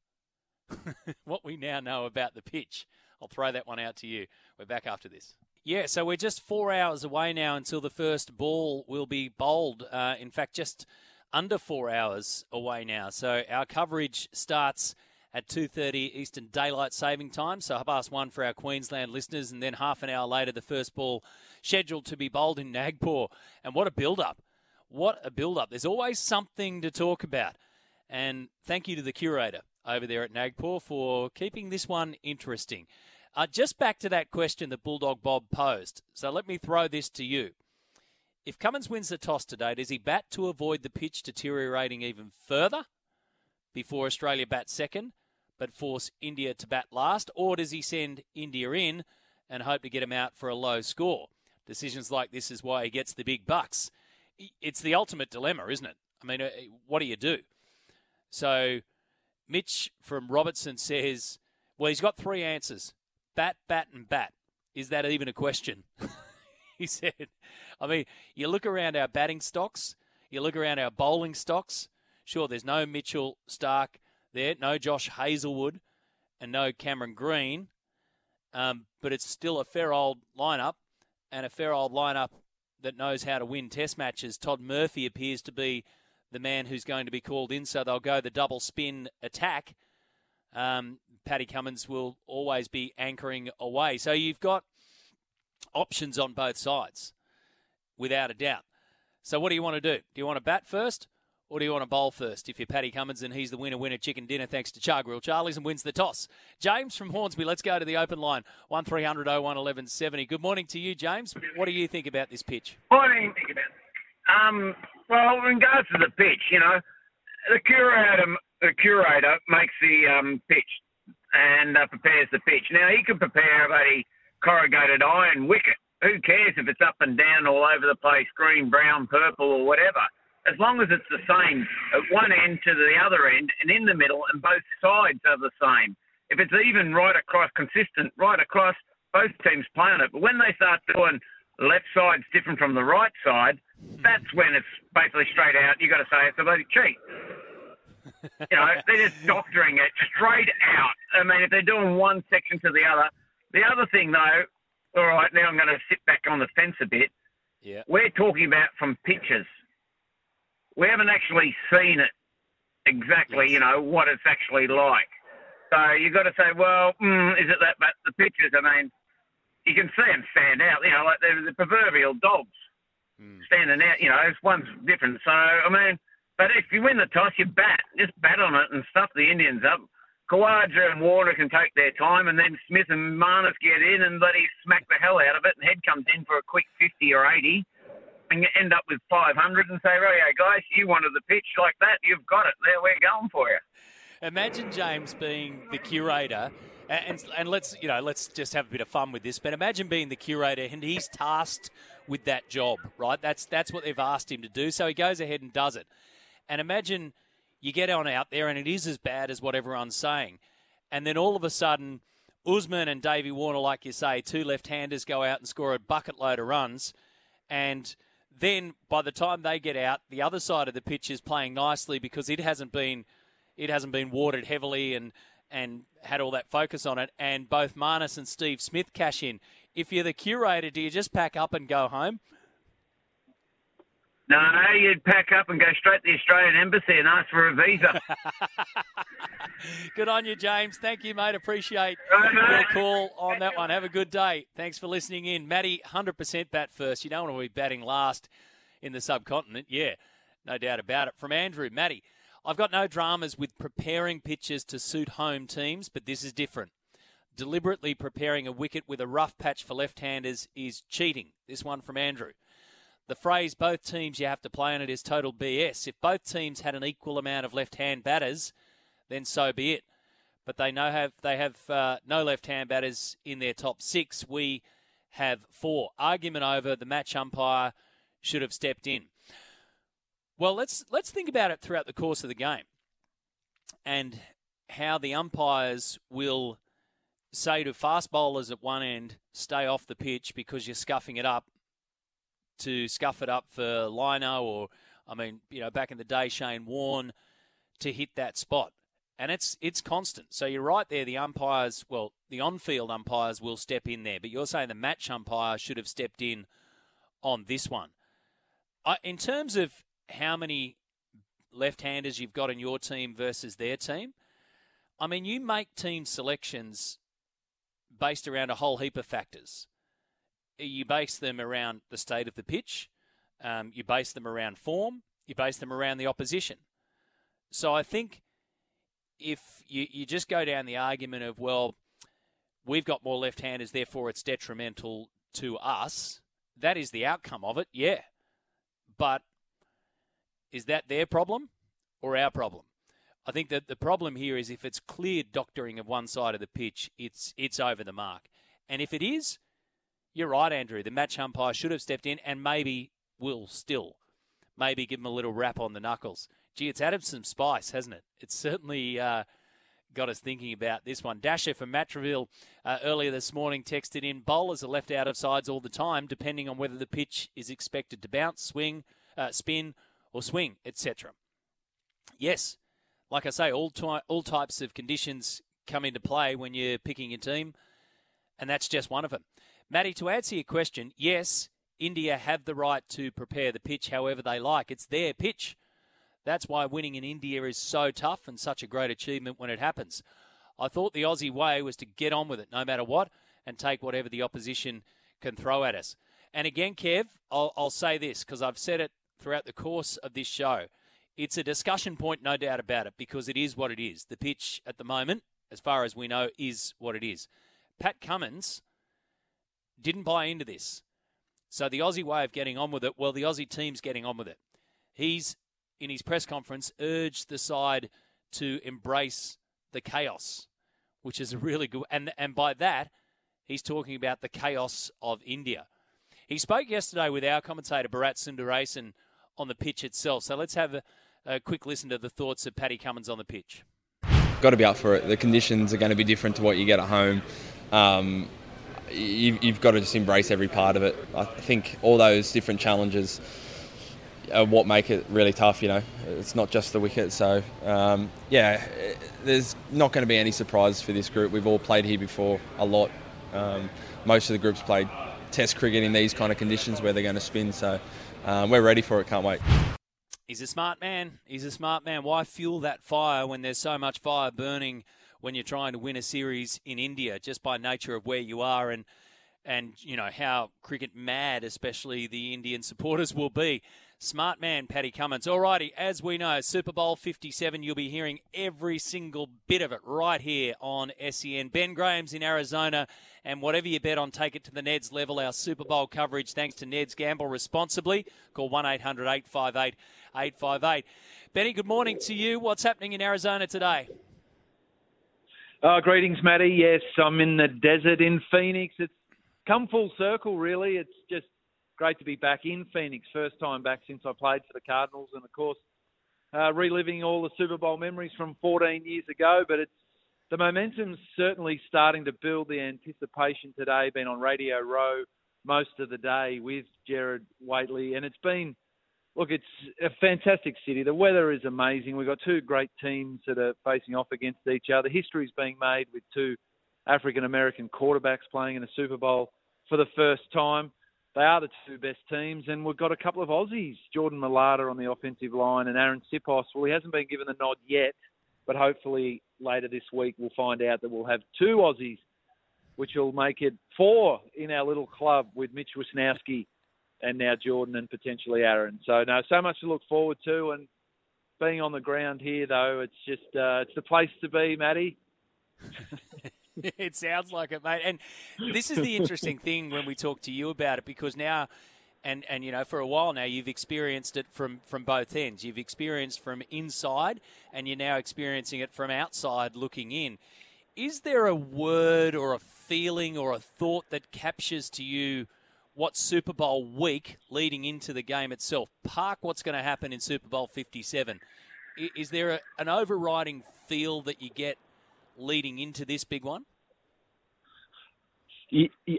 S1: what we now know about the pitch. I'll throw that one out to you. We're back after this. Yeah, so we're just four hours away now until the first ball will be bowled. Uh, in fact, just under four hours away now. So our coverage starts at 2.30 Eastern Daylight Saving Time. So half past one for our Queensland listeners. And then half an hour later, the first ball scheduled to be bowled in Nagpur. And what a build-up. What a build-up. There's always something to talk about. And thank you to the curator over there at Nagpur for keeping this one interesting. Uh, just back to that question that Bulldog Bob posed. So let me throw this to you. If Cummins wins the toss today, does he bat to avoid the pitch deteriorating even further before Australia bats second, but force India to bat last? Or does he send India in and hope to get him out for a low score? Decisions like this is why he gets the big bucks. It's the ultimate dilemma, isn't it? I mean, uh, what do you do? So Mitch from Robertson says, well, he's got three answers bat, bat, and bat. Is that even a question? he said, I mean, you look around our batting stocks, you look around our bowling stocks. Sure, there's no Mitchell Starc there, no Josh Hazlewood, and no Cameron Green, um, but it's still a fair old lineup and a fair old lineup that knows how to win test matches. Todd Murphy appears to be the man who's going to be called in. So they'll go the double spin attack. Um, Paddy Cummins will always be anchoring away. So you've got options on both sides, without a doubt. So what do you want to do? Do you want to bat first? Or do you want to bowl first? If you're Paddy Cummins and he's the winner, winner chicken dinner thanks to Chargrill Charlie's and wins the toss. James from Hornsby, let's go to the open line. 1300 01 1170. Good morning to you, James. What do you think about this pitch?
S12: Morning. Um, well, in regards to the pitch, you know, the curator the curator makes the um, pitch and uh, prepares the pitch. Now he could prepare a corrugated iron wicket. Who cares if it's up and down all over the place, green, brown, purple, or whatever? as long as it's the same at one end to the other end and in the middle, and both sides are the same. If it's even right across, consistent right across, both teams play on it. But when they start doing left side's different from the right side, that's when it's basically straight out. You've got to say it's a bloody cheat. you know, they're just doctoring it straight out. I mean, if they're doing one section to the other. The other thing, though, all right, now I'm going to sit back on the fence a bit.
S1: Yeah.
S12: We're talking about from pictures. We haven't actually seen it exactly, you know, what it's actually like. So you've got to say, well, mm, is it that? But the pictures, I mean, you can see them stand out. You know, like they're the proverbial dogs standing out. You know, it's one's different. So I mean, but if you win the toss, you bat, just bat on it and stuff the Indians up. Khawaja and Warner can take their time, and then Smith and Marnus get in and let he smack the hell out of it, and Head comes in for a quick 50 or 80, and you end up with 500 and say, right, yeah, guys, you wanted the pitch like that, you've got it. There, we're going for you.
S1: Imagine James being the curator, and, and let's you know let's just have a bit of fun with this. But imagine being the curator, and he's tasked with that job, right? That's that's what they've asked him to do. So he goes ahead and does it. And imagine you get on out there, and it is as bad as what everyone's saying, and then all of a sudden. Usman and Davey Warner, like you say, two left-handers go out and score a bucket load of runs, and then by the time they get out, the other side of the pitch is playing nicely because it hasn't been it hasn't been watered heavily and and had all that focus on it. And both Marnus and Steve Smith cash in. If you're the curator, do you just pack up and go home?
S12: No, you'd pack up and go straight to the Australian Embassy and ask for a visa.
S1: good on you, James. Thank you, mate. Appreciate your call on that one. Have a good day. Thanks for listening in. Matty, 100% bat first. You don't want to be batting last in the subcontinent. Yeah, no doubt about it. From Andrew, Matty, I've got no dramas with preparing pitches to suit home teams, but this is different. Deliberately preparing a wicket with a rough patch for left handers is cheating. This one from Andrew. The phrase both teams you have to play on it is total BS. If both teams had an equal amount of left hand batters, then so be it. But they know have they have uh, no left hand batters in their top six. We have four. Argument over. The match umpire should have stepped in. Well, let's let's think about it throughout the course of the game, and how the umpires will say to fast bowlers at one end, "Stay off the pitch because you're scuffing it up." To scuff it up for Lino, or I mean, you know, back in the day, Shane Warne to hit that spot, and it's it's constant. So you're right there. The umpires, well, the on-field umpires will step in there, but you're saying the match umpire should have stepped in on this one. In terms of how many left-handers you've got in your team versus their team. I mean, you make team selections based around a whole heap of factors. You base them around the state of the pitch. Um, you base them around form. You base them around the opposition. So I think if you, you just go down the argument of, well, we've got more left handers, therefore it's detrimental to us, that is the outcome of it, yeah. But is that their problem or our problem? I think that the problem here is if it's clear doctoring of one side of the pitch, it's it's over the mark. And if it is, you're right, Andrew. The match umpire should have stepped in and maybe will still. Maybe give him a little rap on the knuckles. Gee, it's added some spice, hasn't it? It's certainly uh, got us thinking about this one. Dasher from Matraville uh, earlier this morning texted in bowlers are left out of sides all the time, depending on whether the pitch is expected to bounce, swing, uh, spin, or swing, etc. Yes, like I say, all ty- all types of conditions come into play when you're picking a team, and that's just one of them. Matty, to answer your question, yes, India have the right to prepare the pitch however they like. It's their pitch. That's why winning in India is so tough and such a great achievement when it happens. I thought the Aussie way was to get on with it no matter what and take whatever the opposition can throw at us. And again, Kev, I'll, I'll say this because I've said it throughout the course of this show. It's a discussion point, no doubt about it, because it is what it is. The pitch at the moment, as far as we know, is what it is. Pat Cummins didn't buy into this. So the Aussie way of getting on with it, well, the Aussie team's getting on with it. He's, in his press conference, urged the side to embrace the chaos, which is a really good. And, and by that, he's talking about the chaos of India. He spoke yesterday with our commentator, Bharat Sundaresan, on the pitch itself. So let's have a, a quick listen to the thoughts of Paddy Cummins on the pitch.
S13: Got to be up for it. The conditions are going to be different to what you get at home. Um, you've got to just embrace every part of it. I think all those different challenges are what make it really tough. You know, it's not just the wicket. So um, yeah, there's not going to be any surprises for this group. We've all played here before a lot. Um, most of the groups played Test cricket in these kind of conditions where they're going to spin. So um, we're ready for it. Can't wait.
S1: He's a smart man. He's a smart man. Why fuel that fire when there's so much fire burning when you're trying to win a series in India, just by nature of where you are and and you know how cricket mad, especially the Indian supporters will be. Smart man, Paddy Cummins. Alrighty, as we know, Super Bowl 57, you'll be hearing every single bit of it right here on SEN. Ben Graham's in Arizona, and whatever you bet on, take it to the Neds level. Our Super Bowl coverage, thanks to Neds Gamble responsibly. Call 1 800 858 858. Benny, good morning to you. What's happening in Arizona today?
S14: Uh, greetings, Matty. Yes, I'm in the desert in Phoenix. It's come full circle, really. It's just great to be back in Phoenix. First time back since I played for the Cardinals, and of course, uh, reliving all the Super Bowl memories from 14 years ago. But it's the momentum's certainly starting to build. The anticipation today, been on Radio Row most of the day with Gerard Whateley, and it's been look, it's a fantastic city. The weather is amazing. We've got two great teams that are facing off against each other. History is being made with two African American quarterbacks playing in a Super Bowl for the first time. They are the two best teams, and we've got a couple of Aussies, Jordan Mailata on the offensive line and Arryn Siposs. Well, he hasn't been given the nod yet, but hopefully later this week we'll find out that we'll have two Aussies, which will make it four in our little club with Mitch Wishnowsky and now Jordan and potentially Arryn. So no, so much to look forward to, and being on the ground here though, it's just uh, it's the place to be, Matty.
S1: it sounds like it, mate. And this is the interesting thing when we talk to you about it because now, and and you know, for a while now, you've experienced it from from both ends. You've experienced from inside, and you're now experiencing it from outside, looking in. Is there a word or a feeling or a thought that captures to you? What Super Bowl week leading into the game itself. Park what's going to happen in Super Bowl 57. Is there a, an overriding feel that you get leading into this big one?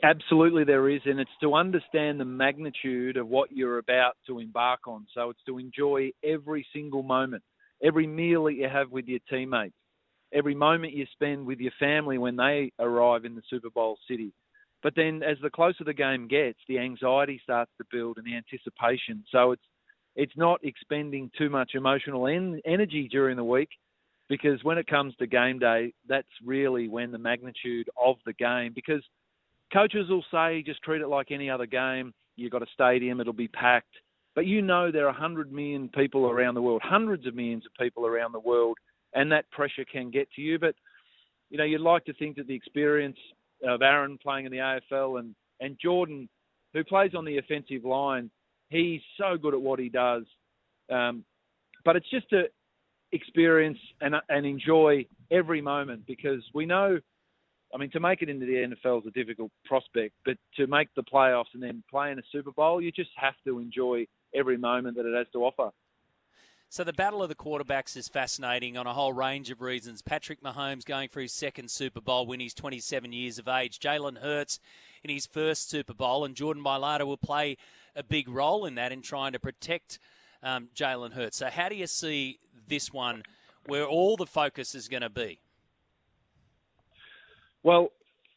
S14: Absolutely, there is, and it's to understand the magnitude of what you're about to embark on. So it's to enjoy every single moment, every meal that you have with your teammates, every moment you spend with your family when they arrive in the Super Bowl city. But then, as the closer the game gets, the anxiety starts to build and the anticipation. So it's it's not expending too much emotional en- energy during the week because when it comes to game day, that's really when the magnitude of the game. Because coaches will say, just treat it like any other game. You've got a stadium, it'll be packed. But you know there are 100 million people around the world, hundreds of millions of people around the world, and that pressure can get to you. But, you know, you'd like to think that the experience of Arryn playing in the AFL and, and Jordan, who plays on the offensive line, he's so good at what he does. Um, but it's just to experience and, and enjoy every moment because we know, I mean, to make it into the NFL is a difficult prospect, but to make the playoffs and then play in a Super Bowl, you just have to enjoy every moment that it has to offer.
S1: So the battle of the quarterbacks is fascinating on a whole range of reasons. Patrick Mahomes going for his second Super Bowl when he's 27 years of age. Jalen Hurts in his first Super Bowl, and Jordan Mailata will play a big role in that in trying to protect um, Jalen Hurts. So how do you see this one, where all the focus is going to be?
S14: Well,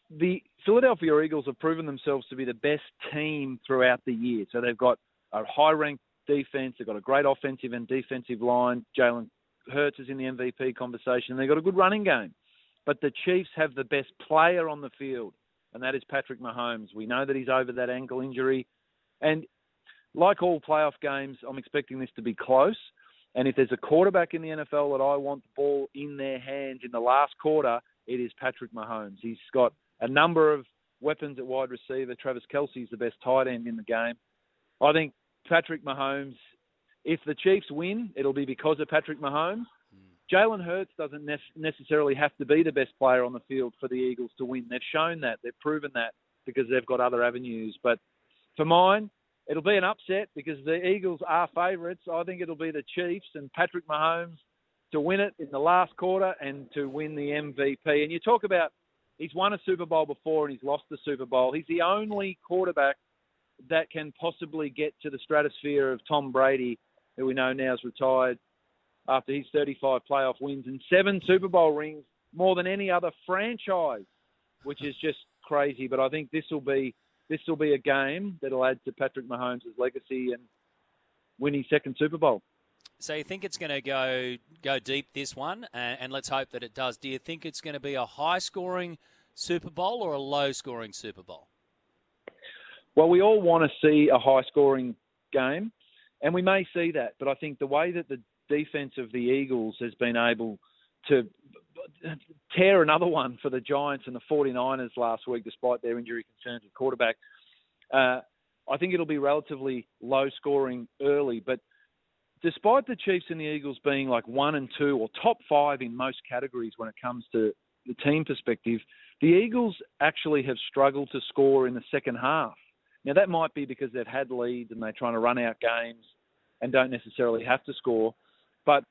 S14: the Philadelphia Eagles have proven themselves to be the best team throughout the year. So they've got a high-ranked defense. They've got a great offensive and defensive line. Jalen Hurts is in the MVP conversation. They've got a good running game. But the Chiefs have the best player on the field, and that is Patrick Mahomes. We know that he's over that ankle injury. And like all playoff games, I'm expecting this to be close. And if there's a quarterback in the NFL that I want the ball in their hands in the last quarter, it is Patrick Mahomes. He's got a number of weapons at wide receiver. Travis Kelce is the best tight end in the game. I think Patrick Mahomes. If the Chiefs win, it'll be because of Patrick Mahomes. Hmm. Jalen Hurts doesn't ne- necessarily have to be the best player on the field for the Eagles to win. They've shown that. They've proven that because they've got other avenues. But for mine, it'll be an upset because the Eagles are favourites. I think it'll be the Chiefs and Patrick Mahomes to win it in the last quarter and to win the MVP. And you talk about he's won a Super Bowl before and he's lost the Super Bowl. He's the only quarterback that can possibly get to the stratosphere of Tom Brady, who we know now is retired after his 35 playoff wins and seven Super Bowl rings, more than any other franchise, which is just crazy. But I think this will be this will be a game that'll add to Patrick Mahomes' legacy and win his second Super Bowl.
S1: So you think it's going to go go deep this one, and, and let's hope that it does. Do you think it's going to be a high scoring Super Bowl or a low scoring Super Bowl?
S14: Well, we all want to see a high scoring game, and we may see that. But I think the way that the defense of the Eagles has been able to tear another one for the Giants and the 49ers last week, despite their injury concerns at quarterback, uh, I think it'll be relatively low scoring early. But despite the Chiefs and the Eagles being like one and two or top five in most categories when it comes to the team perspective, the Eagles actually have struggled to score in the second half. Now, that might be because they've had leads and they're trying to run out games and don't necessarily have to score. But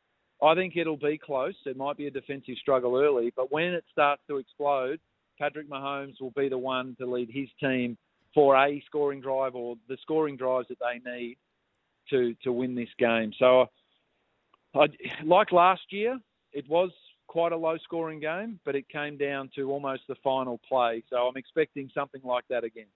S14: I think it'll be close. It might be a defensive struggle early, but when it starts to explode, Patrick Mahomes will be the one to lead his team for a scoring drive or the scoring drives that they need to to win this game. So, I, like last year, it was quite a low scoring game, but it came down to almost the final play. So I'm expecting something like that again.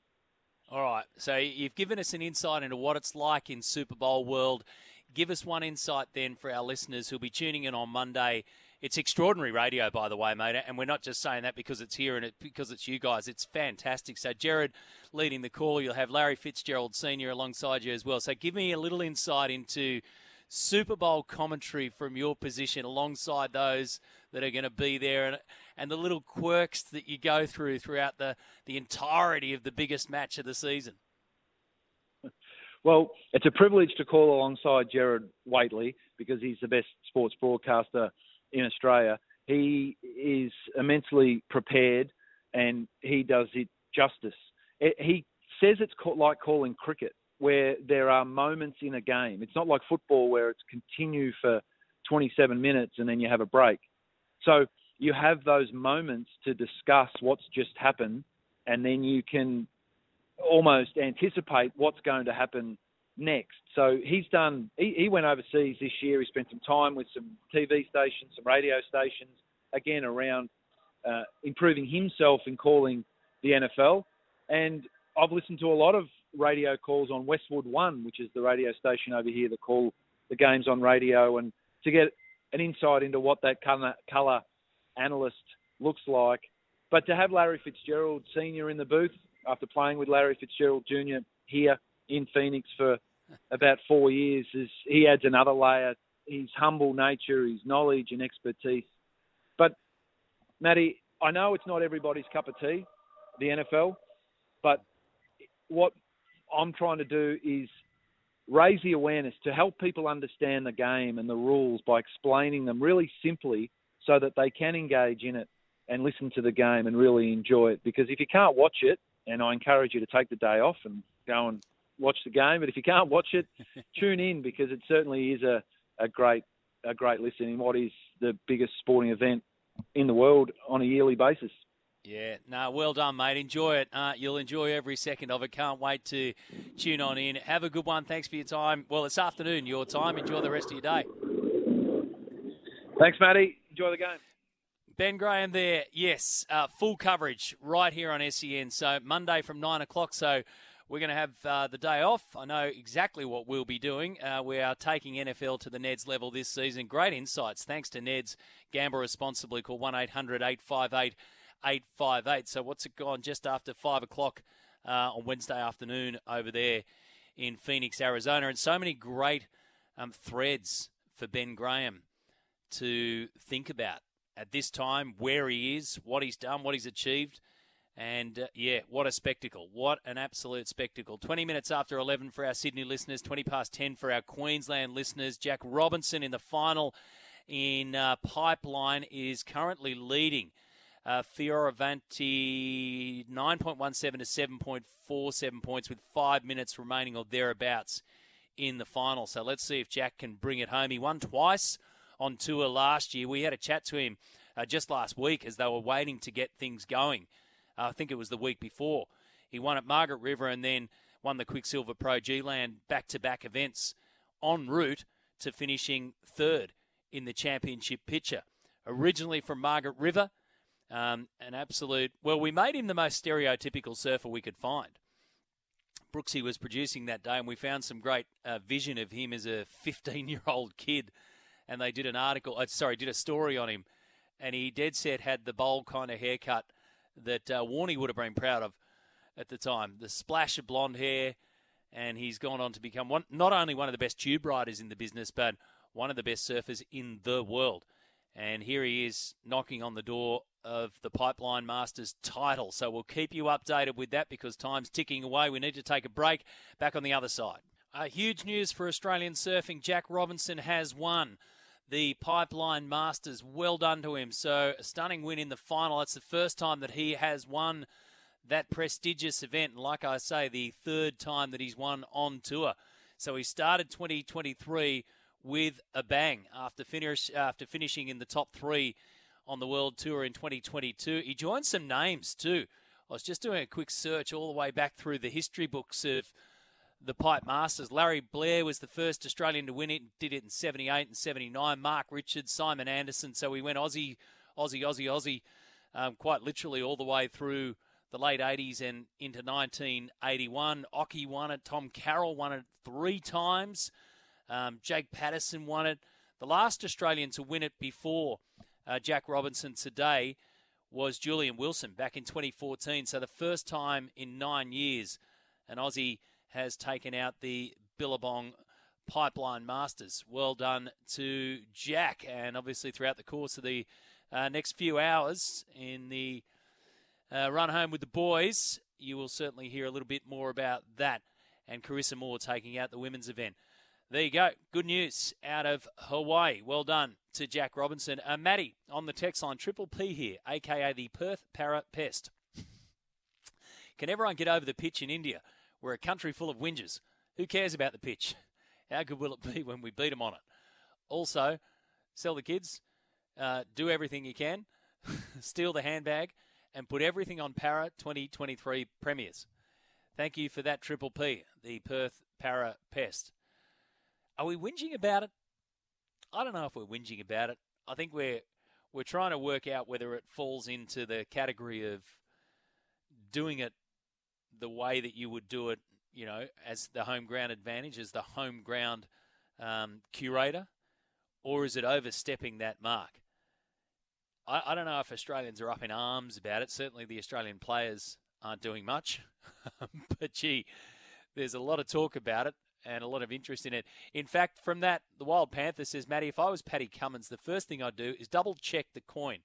S1: All right. So you've given us an insight into what it's like in Super Bowl world. Give us one insight then for our listeners who'll be tuning in on Monday. It's extraordinary radio, by the way, mate, and we're not just saying that because it's here and it, because it's you guys. It's fantastic. So, Gerard leading the call. You'll have Larry Fitzgerald Senior alongside you as well. So, give me a little insight into Super Bowl commentary from your position alongside those that are going to be there and, and the little quirks that you go through throughout the, the entirety of the biggest match of the season.
S14: Well, it's a privilege to call alongside Gerard Whateley because he's the best sports broadcaster in Australia. He is immensely prepared and he does it justice. He says it's like calling cricket, where there are moments in a game. It's not like football where it's continue for 27 minutes and then you have a break. So you have those moments to discuss what's just happened, and then you can almost anticipate what's going to happen next. So he's done. He, he, went overseas this year. He spent some time with some TV stations, some radio stations, again around uh, improving himself in calling the NFL. And I've listened to a lot of radio calls on Westwood One, which is the radio station over here that call the games on radio, and to get an insight into what that color analyst looks like. But to have Larry Fitzgerald Senior in the booth after playing with Larry Fitzgerald Jr. here in Phoenix for about four years is he adds another layer. His humble nature, his knowledge and expertise. But Matty, I know it's not everybody's cup of tea, the NFL, but what I'm trying to do is raise the awareness to help people understand the game and the rules by explaining them really simply so that they can engage in it and listen to the game and really enjoy it. Because if you can't watch it, and I encourage you to take the day off and go and watch the game. But if you can't watch it, tune in because it certainly is a, a great a great listen in what is the biggest sporting event in the world on a yearly basis.
S1: Yeah, no, well done, mate. Enjoy it. Uh, you'll enjoy every second of it. Can't wait to tune on in. Have a good one. Thanks for your time. Well, it's afternoon, your time. Enjoy the rest of your day.
S14: Thanks, Matty. Enjoy the game.
S1: Ben Graham there. Yes, uh, full coverage right here on SEN. So Monday from 9 o'clock. So we're going to have uh, the day off. I know exactly what we'll be doing. Uh, we are taking NFL to the Neds level this season. Great insights. Thanks to Neds. Gamble responsibly. Call 1 800 858 858. So what's it gone just after 5 o'clock uh, on Wednesday afternoon over there in Phoenix, Arizona? And so many great um, threads for Ben Graham to think about at this time, where he is, what he's done, what he's achieved. And uh, yeah, what a spectacle. What an absolute spectacle. 20 minutes after 11 for our Sydney listeners, 20 past 10 for our Queensland listeners. Jack Robinson in the final in uh, Pipeline is currently leading Uh, Fioravanti 9.17 to 7.47 points with five minutes remaining or thereabouts in the final. So let's see if Jack can bring it home. He won twice on tour last year. We had a chat to him uh, just last week as they were waiting to get things going. Uh, I think it was the week before. He won at Margaret River and then won the Quiksilver Pro G Land back to back events en route to finishing third in the championship picture. Originally from Margaret River, um, an absolute. Well, we made him the most stereotypical surfer we could find. Brooksy was producing that day, and we found some great uh, vision of him as a 15 year old kid. And they did an article, uh, sorry, did a story on him. And he dead set had the bowl kind of haircut that uh, Warney would have been proud of at the time. The splash of blonde hair, and he's gone on to become one, not only one of the best tube riders in the business, but one of the best surfers in the world. And here he is knocking on the door of the Pipeline Masters title. So we'll keep you updated with that because time's ticking away. We need to take a break. Back on the other side. Uh, huge news for Australian surfing. Jack Robinson has won the Pipeline Masters. Well done to him. So a stunning win in the final. It's the first time that he has won that prestigious event. Like I say, the third time that he's won on tour. So he started 2023 with a bang after finish after finishing in the top three on the World Tour in 2022. He joined some names too. I was just doing a quick search all the way back through the history books of the Pipe Masters. Larry Blair was the first Australian to win it, did it in 78 and 79. Mark Richards, Simon Anderson. So we went Aussie, Aussie, Aussie, Aussie, um, quite literally all the way through the late 80s and into 1981. Occy won it. Tom Carroll won it three times. Um, Jake Paterson won it. The last Australian to win it before uh, Jack Robinson today was Julian Wilson back in 2014. So the first time in nine years an Aussie has taken out the Billabong Pipeline Masters. Well done to Jack. And obviously, throughout the course of the uh, next few hours in the uh, run home with the boys, you will certainly hear a little bit more about that. And Carissa Moore taking out the women's event. There you go. Good news out of Hawaii. Well done to Jack Robinson. Uh, Matty on the text line, Triple P here, aka the Perth Parra Pest. Can everyone get over the pitch in India? We're a country full of whingers. Who cares about the pitch? How good will it be when we beat them on it? Also, sell the kids, uh, do everything you can, steal the handbag, and put everything on Parra 2023 Premiers. Thank you for that, Triple P, the Perth Parra Pest. Are we whinging about it? I don't know if we're whinging about it. I think we're we're trying to work out whether it falls into the category of doing it the way that you would do it, you know, as the home ground advantage, as the home ground um, curator, or is it overstepping that mark? I, I don't know if Australians are up in arms about it. Certainly, the Australian players aren't doing much, but gee, there's a lot of talk about it and a lot of interest in it. In fact, from that, the Wild Panther says, Matty, if I was Paddy Cummins, the first thing I'd do is double check the coin.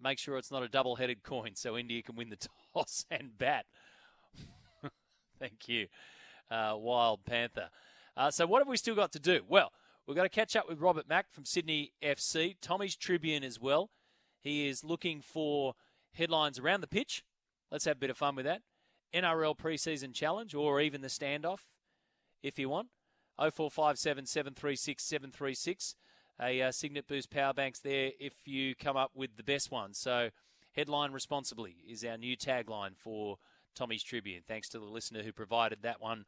S1: Make sure it's not a double headed coin so India can win the toss and bat. Thank you, uh, Wild Panther. Uh, so, what have we still got to do? Well, we've got to catch up with Robert Mak from Sydney FC, Tommy's Tribune as well. He is looking for headlines around the pitch. Let's have a bit of fun with that. NRL preseason challenge or even the standoff if you want. 0457 736 736. A uh, Cygnett Boost power banks there if you come up with the best one. So, headline responsibly is our new tagline for Tommy's Tribune. Thanks to the listener who provided that one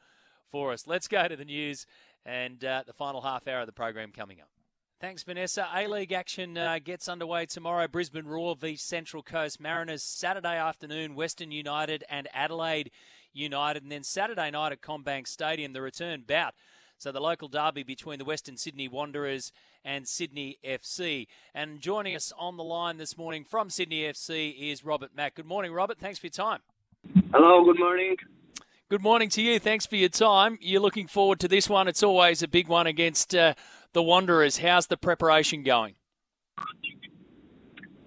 S1: for us. Let's go to the news and uh, the final half hour of the program coming up. Thanks, Vanessa. A League action uh, gets underway tomorrow. Brisbane Roar v Central Coast Mariners. Saturday afternoon, Western United and Adelaide United. And then Saturday night at CommBank Stadium, the return bout. So the local derby between the Western Sydney Wanderers and Sydney FC. And joining us on the line this morning from Sydney FC is Robert Mak. Good morning, Robert. Thanks for your time.
S15: Hello, good morning.
S1: Good morning to you. Thanks for your time. You're looking forward to this one. It's always a big one against uh, the Wanderers. How's the preparation going?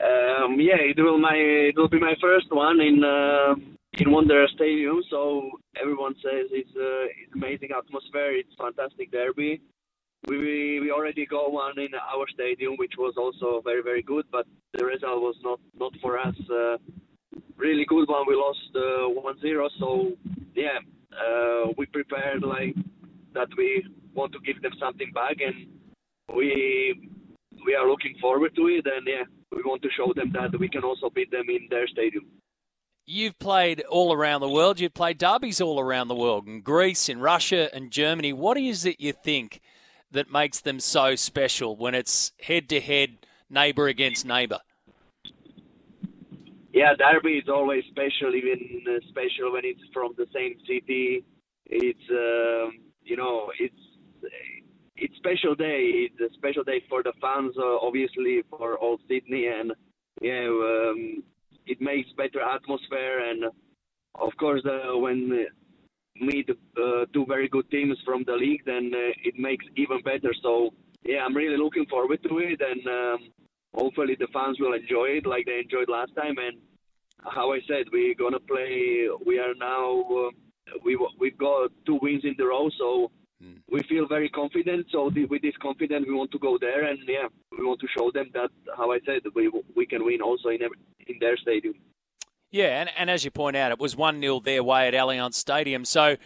S15: Um, yeah, it will my it will be my first one in uh, in Wanderer Stadium. So everyone says it's uh, it's amazing atmosphere. It's fantastic derby. we we already got one in our stadium, which was also very very good, but the result was not not for us. Uh, really good one. We lost uh, 1-0, so yeah, uh, we prepared like that. We want to give them something back, and we we are looking forward to it. And yeah, we want to show them that we can also beat them in their stadium.
S1: You've played all around the world. You've played derbies all around the world in Greece, in Russia, and Germany. What is it you think that makes them so special when it's head to head, neighbour against neighbour?
S15: Yeah, derby is always special, even uh, special when it's from the same city. It's um, you know it's it's special day. It's a special day for the fans, uh, obviously for all Sydney, and yeah, um, it makes better atmosphere. And of course, uh, when meet uh, two very good teams from the league, then uh, it makes even better. So yeah, I'm really looking forward to it, and um, hopefully the fans will enjoy it like they enjoyed last time. And how I said, we're gonna play. We are now uh, we we've got two wins in the row, so we feel very confident. So the, with this confidence, we want to go there, and yeah, we want to show them that how I said we we can win also in every, in their stadium.
S1: Yeah, and, and as you point out, it was 1 0 their way at Allianz Stadium. So,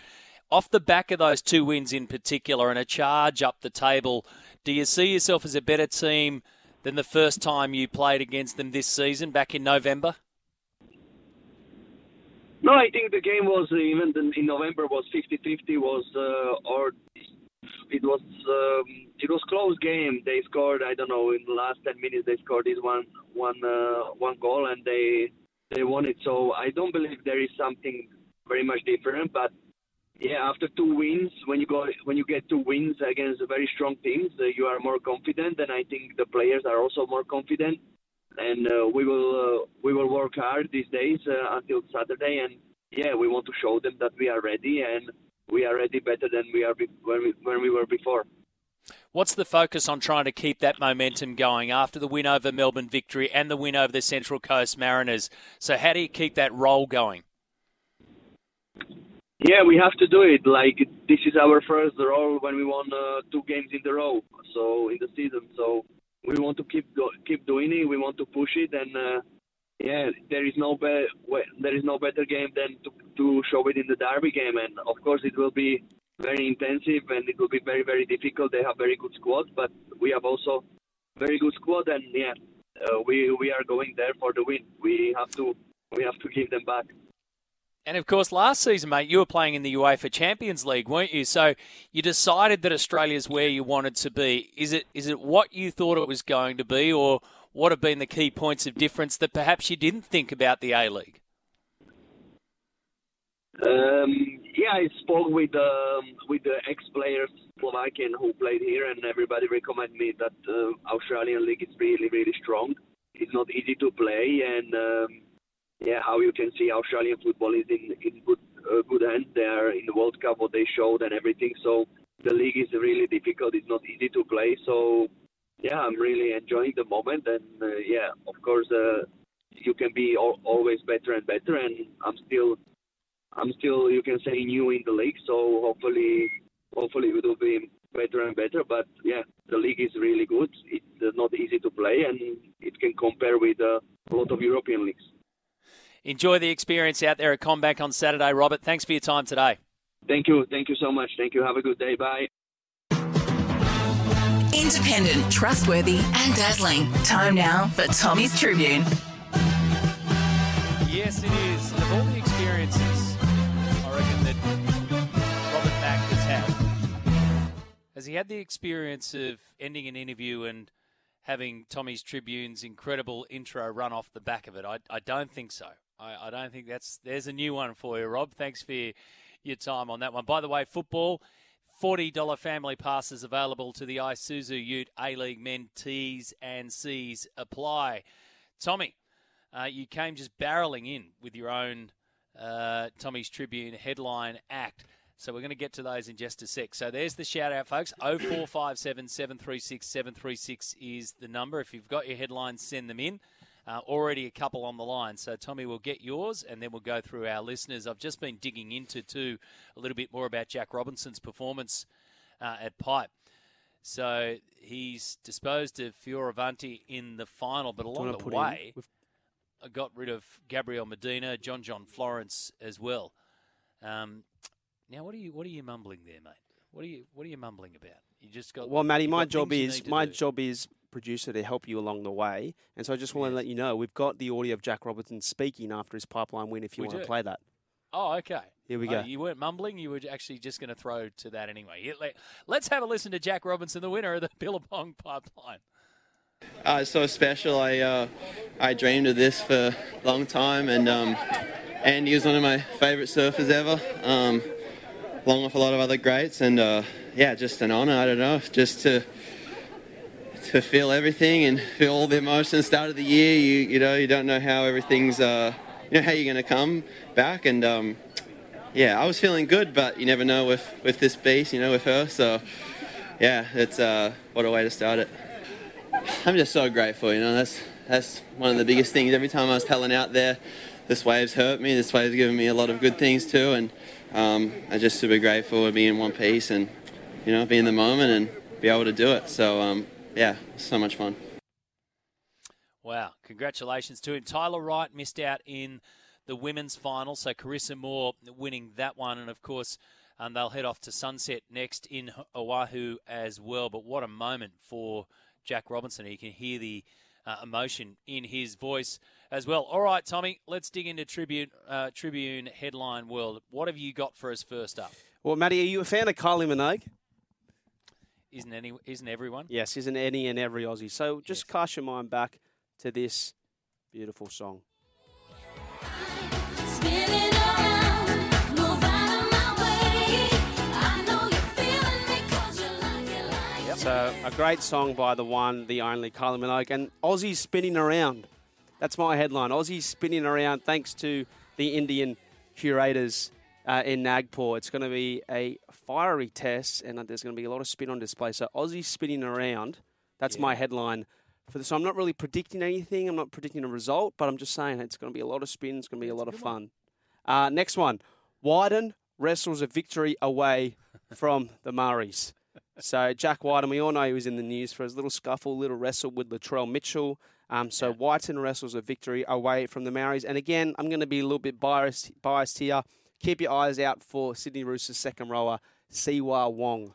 S1: off the back of those two wins in particular and a charge up the table, do you see yourself as a better team than the first time you played against them this season back in November?
S15: No, I think the game was even in November was 50-50 was uh, or it was um, it was close game. They scored I don't know in the last 10 minutes they scored this one one uh, one goal and they they won it. So I don't believe there is something very much different. But yeah, after two wins, when you go when you get two wins against very strong teams, uh, you are more confident, and I think the players are also more confident. And uh, we will uh, we will work hard these days uh, until Saturday, and yeah, we want to show them that we are ready and we are ready better than we are be- when we when we were before.
S1: What's the focus on trying to keep that momentum going after the win over Melbourne Victory and the win over the Central Coast Mariners? So, how do you keep that roll going?
S15: Yeah, we have to do it. Like this is our first roll when we won uh, two games in the row, so in the season. So we want to keep go- keep doing it. We want to push it, and uh, yeah, there is no be- there is no better game than to to show it in the derby game. And of course, it will be very intensive and it will be very very difficult. They have very good squad, but we have also very good squad, and yeah, uh, we we are going there for the win. We have to we have to give them back.
S1: And of course, last season, mate, you were playing in the UEFA Champions League, weren't you? So you decided that Australia's where you wanted to be. Is it is it what you thought it was going to be, or what have been the key points of difference that perhaps you didn't think about the A League?
S15: Um, yeah, I spoke with um, with the ex-players Slovakian who played here, and everybody recommended me that uh, Australian league is really really strong. It's not easy to play, and um, yeah, how you can see Australian football is in in good uh, good hands. there in the World Cup, what they showed, and everything. So the league is really difficult. It's not easy to play. So yeah, I'm really enjoying the moment, and uh, yeah, of course, uh, you can be al- always better and better, and I'm still I'm still, you can say, new in the league. So hopefully, hopefully it will be better and better. But yeah, the league is really good. It's not easy to play, and it can compare with uh, a lot of European leagues.
S1: Enjoy the experience out there at CommBank on Saturday, Robert. Thanks for your time today.
S15: Thank you. Thank you so much. Thank you. Have a good day. Bye.
S16: Independent, trustworthy, and dazzling. Time now for Tommy's Tribune.
S1: Yes, it is. And of all the experiences, I reckon that Robert Mak has had, has he had the experience of ending an interview and having Tommy's Tribune's incredible intro run off the back of it? I, I don't think so. I, I don't think that's. There's a new one for you, Rob. Thanks for your, time on that one. By the way, football. $40 family passes available to the Isuzu Ute A League men T's and C's apply. Tommy, uh, you came just barreling in with your own uh, Tommy's Tribune headline act. So we're going to get to those in just a sec. So there's the shout out, folks. 0457 736 736 is the number. If you've got your headlines, send them in. Uh, already a couple on the line. So, Tommy, we'll get yours and then we'll go through our listeners. I've just been digging into, too, a little bit more about Jack Robinson's performance uh, at Pipe. So he's disposed of Fioravanti in the final, but along the way, I got rid of Gabriel Medina, John John Florence as well. Um, now, what are you what are you mumbling there, mate? What are you what are you mumbling about? You just got
S11: Well, Matty, my job is my
S1: do.
S11: job is producer to help you along the way, and so I just want to let you know we've got the audio of Jack Robertson speaking after his pipeline win. If you
S1: We
S11: want
S1: do.
S11: to play that,
S1: Oh, okay.
S11: Here we
S1: Oh,
S11: go.
S1: you weren't mumbling. You were actually just going to throw to that anyway. Let- Let's have a listen to Jack Robinson, the winner of the Billabong Pipeline.
S17: Uh, it's so special. I uh, I dreamed of this for a long time, and um, Andy was one of my favourite surfers ever, um, along with a lot of other greats. And uh, yeah, just an honour. I don't know, just to to feel everything and feel all the emotions. Start of the year, you you know you don't know how everything's uh, you know how you're going to come back, and um, yeah, I was feeling good, but you never know with with this beast, you know, with her. So yeah, it's uh, what a way to start it. I'm just so grateful, you know, that's that's one of the biggest things. Every time I was paddling out there, this wave's hurt me, this wave's given me a lot of good things too, and um, I'm just super grateful to be in one piece and, you know, be in the moment and be able to do it. So, um, yeah, so much fun.
S1: Wow, congratulations to him. Tyler Wright missed out in the women's final, so Carissa Moore winning that one, and of course um, they'll head off to Sunset next in Oahu as well. But what a moment for Jack Robinson! You can hear the uh, emotion in his voice as well. All right, Tommy, let's dig into Tribune uh, Tribune headline world. What have you got for us first up?
S11: well, Matty, are you a fan of Kylie Minogue?
S1: Isn't any? Isn't everyone?
S11: Yes, isn't any and every Aussie. So just cast your mind back to this beautiful song. So a great song by the one, the only Kylie Minogue, and Aussie's spinning around. That's my headline. Aussie's spinning around thanks to the Indian curators uh, in Nagpur. It's going to be a fiery test, and there's going to be a lot of spin on display. So Aussie spinning around. That's my headline for this. So I'm not really predicting anything. I'm not predicting a result, but I'm just saying it's going to be a lot of spin. It's going to be a lot of fun. Uh, next one, Wighton wrestles a victory away from the Maoris. So Jack Wighton, we all know he was in the news for his little scuffle, little wrestle with Latrell Mitchell. Um, so Wighton wrestles a victory away from the Maoris. And again, I'm going to be a little bit biased, biased here. Keep your eyes out for Sydney Roosters second rower, Siua Wong.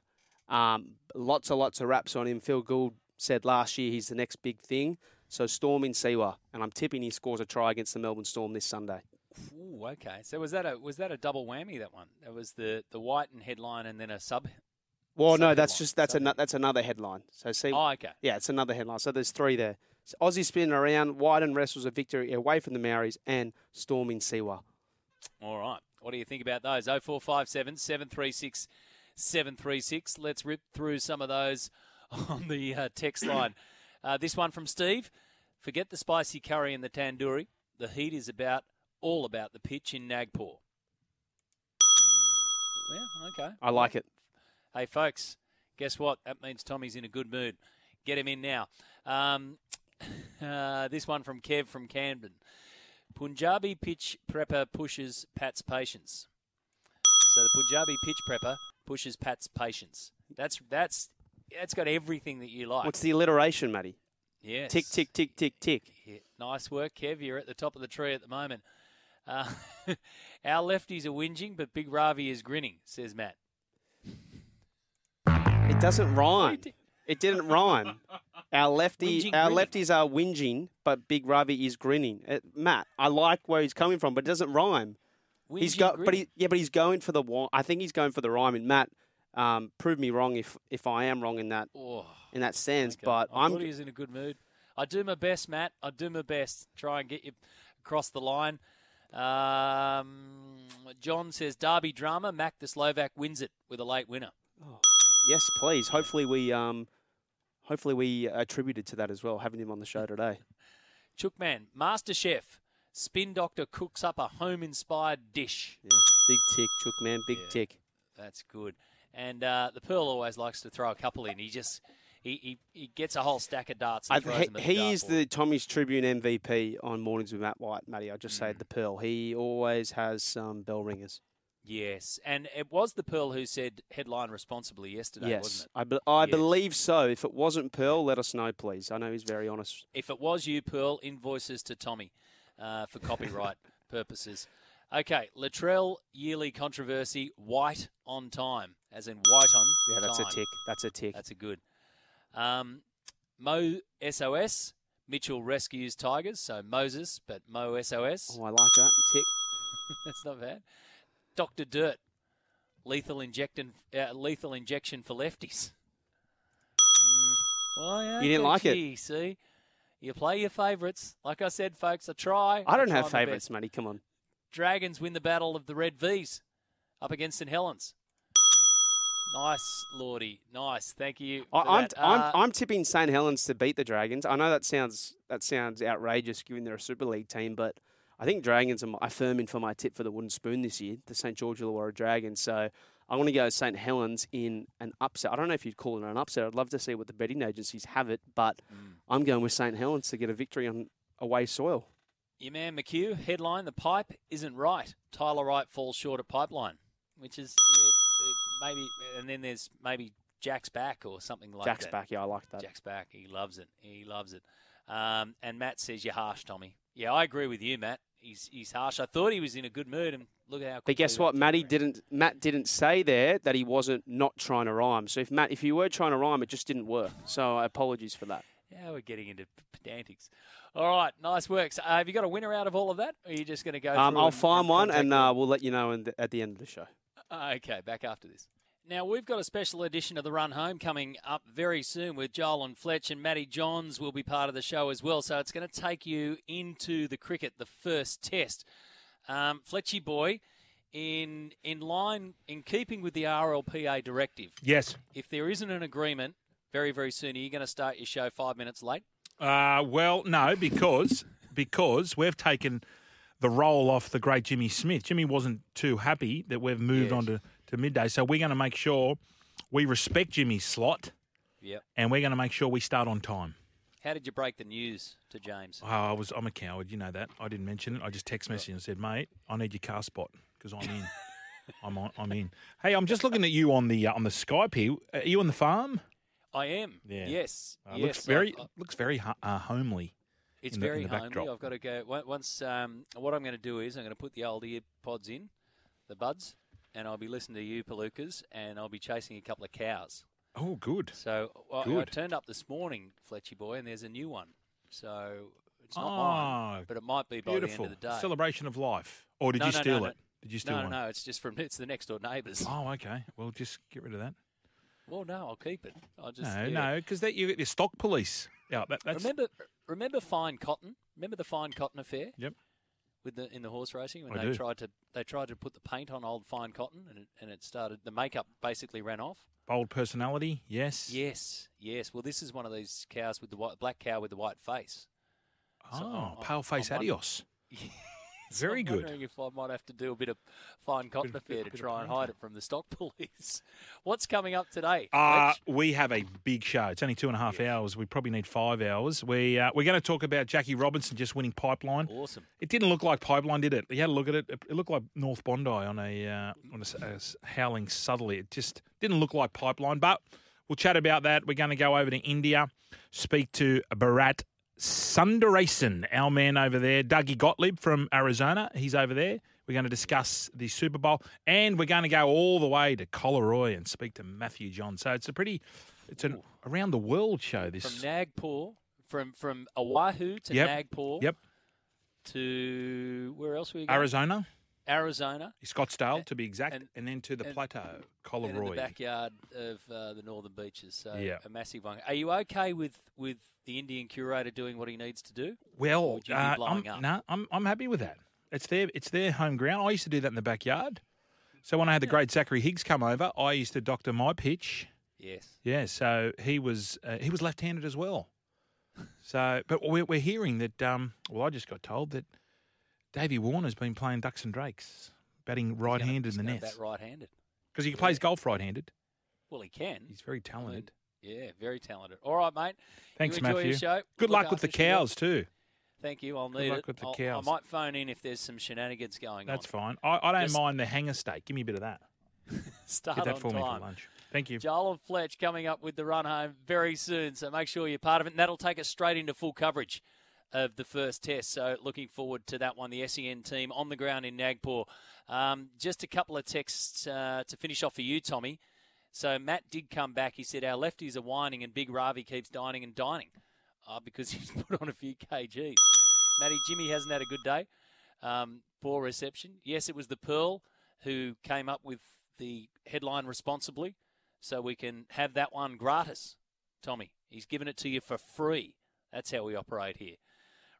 S11: Um, lots and lots of raps on him. Phil Gould said last year he's the next big thing. So Storm in Siua, and I'm tipping he scores a try against the Melbourne Storm this Sunday.
S1: Ooh, okay. So was that a was that a double whammy? That one. That was the the Wighton headline and then a sub.
S11: Well, no, that's just that's
S1: sub
S11: a, that's another headline. So see,
S1: Oh, okay.
S11: yeah, it's another headline. So there's three there. So Aussie spinning around, Wighton wrestles a victory away from the Maoris, and Storm in Siua.
S1: All right. What do you think about those? 0457 736 736. Let's rip through some of those on the uh, text line. Uh, this one from Steve. Forget the spicy curry and the tandoori. The heat is about all about the pitch in Nagpur. Yeah, okay.
S11: I like it.
S1: Hey, folks, guess what? That means Tommy's in a good mood. Get him in now. Um, uh, this one from Kev from Camden. Punjabi pitch prepper pushes Pat's patience. So the Punjabi pitch prepper pushes Pat's patience. That's that's that's got everything that you like.
S11: What's the alliteration, Matty?
S1: Yes.
S11: Tick, tick, tick, tick, tick.
S1: Yeah, nice work, Kev. You're at the top of the tree at the moment. Uh, our lefties are whinging, but Big Ravi is grinning, says Matt.
S11: It doesn't rhyme. It didn't rhyme. Our lefty,
S1: Whinging,
S11: our
S1: grinning.
S11: lefties are whinging, but Big Ravi is grinning. Uh, Matt, I like where he's coming from, but it doesn't rhyme. he's
S1: Whinging,
S11: got, but he, yeah, but he's going for the. I think he's going for the rhyme. And Matt, um, prove me wrong if if I am wrong in that
S1: Oh,
S11: in that sense.
S1: okay.
S11: But
S1: I
S11: I'm
S1: thought he was in a good mood. I do my best, Matt. I do my best. Try and get you across the line. Um, John says Derby drama. Mak the Slovak wins it with a late winner.
S11: yes, please. Hopefully we um, hopefully we attributed to that as well, having him on the show today.
S1: Chookman, Master Chef, Spin Doctor cooks up a home-inspired dish.
S11: Yeah, big tick, Chook man, big
S1: Yeah.
S11: tick.
S1: That's good. And uh, the Pearl always likes to throw a couple in. He just he, he, he gets a whole stack of darts. And
S11: I,
S1: throws
S11: he
S1: them at
S11: he is the Tommy's Tribune MVP on Mornings with Matt White, Matty. I just
S1: Mm.
S11: say the Pearl. He always has some bell ringers.
S1: Yes, and it was the Pearl who said headline responsibly yesterday,
S11: yes,
S1: wasn't it?
S11: I, be- I
S1: Yes.
S11: believe so. If it wasn't Pearl, let us know, please. I know he's very honest.
S1: If it was you, Pearl, invoices to Tommy uh, for copyright purposes. Okay, Latrell yearly controversy. White on time, as in white on.
S11: Yeah, that's
S1: time.
S11: a tick. That's a tick.
S1: That's a good. Um, Mo SOS. Mitchell rescues Tigers. So Moses, but Mo SOS.
S11: Oh, I like that tick.
S1: That's not bad. Doctor Dirt. Lethal injection. Uh, lethal injection for lefties. Mm, well, yeah,
S11: You didn't like it?
S1: gee, See, you play your favourites. Like I said, folks, I try.
S11: I don't
S1: try
S11: have
S1: my
S11: favourites,
S1: best.
S11: Matty. Come on.
S1: Dragons win the battle of the Red V's up against St Helens. Nice, Lordy. Nice. Thank you.
S11: I,
S1: for
S11: I'm,
S1: that.
S11: I'm,
S1: Uh,
S11: I'm tipping St Helens to beat the Dragons. I know that sounds that sounds outrageous given they're a Super League team, but I think Dragons are my, I firm in for my tip for the wooden spoon this year, the St George Illawarra Dragons. So I want to go St Helens in an upset. I don't know if you'd call it an upset. I'd love to see what the betting agencies have it, but
S1: Mm.
S11: I'm going with St Helens to get a victory on away soil.
S1: Your man McHugh, headline The pipe isn't right. Tyler Wright falls short at pipeline, which is yeah, maybe, and then there's maybe Jack's back or something like
S11: Jack's
S1: that.
S11: Jack's back. Yeah, I like that.
S1: Jack's back. He loves it. He loves it. Um, and Matt says you're harsh, Tommy. Yeah, I agree with you, Matt. He's he's harsh. I thought he was in a good mood, and look at how.
S11: But guess what? Matty didn't. Matt didn't say there that he wasn't not trying to rhyme. So if Matt, if you were trying to rhyme, it just didn't work. So apologies for that.
S1: Yeah, we're getting into pedantics. All right, nice work. So, uh, have you got a winner out of all of that, or are you just going to go?
S11: Um, I'll
S1: and-
S11: find
S1: and
S11: one, and uh, we'll let you know the, at the end of the show.
S1: Uh, Okay, back after this. Now, we've got a special edition of The Run Home coming up very soon with Joel and Fletch, and Matty Johns will be part of the show as well. So it's going to take you into the cricket, the first test. Um, Fletchy boy, in in line, in keeping with the RLPA directive,
S18: Yes.
S1: if there isn't an agreement very, very soon, are you going to start your show five minutes late?
S18: Uh, well, no, because because we've taken the role off the great Jimmy Smith. Jimmy wasn't too happy that we've moved
S1: Yes.
S18: on to, to midday, so we're going to make sure we respect Jimmy's slot,
S1: Yep.
S18: and we're going to make sure we start on time.
S1: How did you break the news to James?
S18: Oh, I was I'm a coward, you know that. I didn't mention it. I just text messaged and said, "Mate, I need your car spot because I'm in. I'm on, I'm in." Hey, I'm just looking at you on the uh, on the Skype here. Are you on the farm?
S1: I am.
S18: Yeah.
S1: Yes.
S18: Uh,
S1: yes.
S18: looks very
S1: I've-
S18: looks very uh, homely.
S1: It's
S18: the-
S1: very homely.
S18: backdrop.
S1: I've got to go once. Um, what I'm going to do is I'm going to put the old ear pods in, the buds, and I'll be listening to you, Palookas, and I'll be chasing a couple of cows.
S18: Oh, good.
S1: So I, I turned up this morning, Fletchy boy, and there's a new one. So it's not
S18: Ah,
S1: mine, but it might be by
S18: Beautiful
S1: the end of the day.
S18: celebration of life. Or did
S1: No,
S18: you
S1: no,
S18: steal
S1: no.
S18: it? Did you steal
S1: no,
S18: one?
S1: No, no, it's just from it's the next door neighbours.
S18: Oh, okay. Well, just get rid of that.
S1: Well, no, I'll keep it. I'll just
S18: no,
S1: yeah.
S18: no, because that you get your stock police. Yeah, that, that's
S1: Remember, remember Fine Cotton. Remember the Fine Cotton affair?
S18: Yep.
S1: With the in the horse racing when
S18: I
S1: they
S18: do.
S1: tried to they tried to put the paint on old Fine Cotton and it, and it started the makeup basically ran off.
S18: bold personality. Yes.
S1: Yes, yes. Well, this is one of these cows with the white black cow with the white face.
S18: Oh,
S1: So ah, I'm-
S18: pale face
S1: wondering-
S18: adios. Very
S1: I'm
S18: good.
S1: wondering if I might have to do a bit of Fine Cotton affair to try and hide it from the stock police. What's coming up today?
S18: Uh, we have a big show. It's only two and a half hours. We probably need five hours. We uh, we're going to talk about Jackie Robinson just winning Pipeline.
S1: Awesome.
S18: It didn't look like Pipeline, did it? You had a look at it. It looked like North Bondi on a uh, on a, a howling southerly. It just didn't look like Pipeline. But we'll chat about that. We're going to go over to India, speak to Bharat Sundaresan, our man over there, Dougie Gottlieb from Arizona. He's over there. We're going to discuss the Super Bowl, and we're going to go all the way to Collaroy and speak to Matthew John. So it's a pretty, it's an around the world show. This
S1: from Nagpur, from from Oahu to
S18: Yep.
S1: Nagpur.
S18: Yep.
S1: To where else you going?
S18: Arizona,
S1: Arizona.
S18: Scottsdale to be exact,
S1: and-
S18: and, then to the
S1: and-
S18: plateau,
S1: in the backyard of uh, the northern beaches. So
S18: Yeah.
S1: a massive one. Are you okay with, with the Indian curator doing what he needs to do?
S18: Well, uh, I'm,
S1: up?
S18: no, I'm I'm happy with that. It's their it's their home ground. I used to do that in the backyard. So when I had the great Zachary Higgs come over, I used to doctor my pitch.
S1: Yes.
S18: Yeah, so he was uh, he was left-handed as well. So, but we're, we're hearing that. Um, well, I just got told that Davey Warner's been playing ducks and drakes, batting right-handed in the nets
S1: right-handed.
S18: because he plays golf right-handed.
S1: Well, he can.
S18: He's very talented.
S1: Yeah, very talented. All right, mate.
S18: Thanks,
S1: you
S18: Matthew. Good
S1: Look
S18: luck with the cows too.
S1: Thank you. I'll
S18: Good
S1: need
S18: luck
S1: it.
S18: with the
S1: I'll-
S18: cows.
S1: I might phone in if there's some shenanigans going
S18: That's
S1: on.
S18: That's fine. I, I don't
S1: Just
S18: mind the hanger steak. Give me a bit of that.
S1: Start
S18: Get that
S1: on
S18: for me
S1: time.
S18: for lunch. Thank you.
S1: Joel and Fletch coming up with the run home very soon, so make sure you're part of it. And that'll take us straight into full coverage of the first test. So looking forward to that one. The SEN team on the ground in Nagpur. Um, just a couple of texts uh, to finish off for you, Tommy. So Matt did come back. He said our lefties are whining and Big Ravi keeps dining and dining uh, because he's put on a few kgs. Matty Jimmy hasn't had a good day. Um, poor reception. Yes, it was the Pearl who came up with the headline responsibly, so we can have that one gratis. Tommy, he's given it to you for free. That's how we operate here.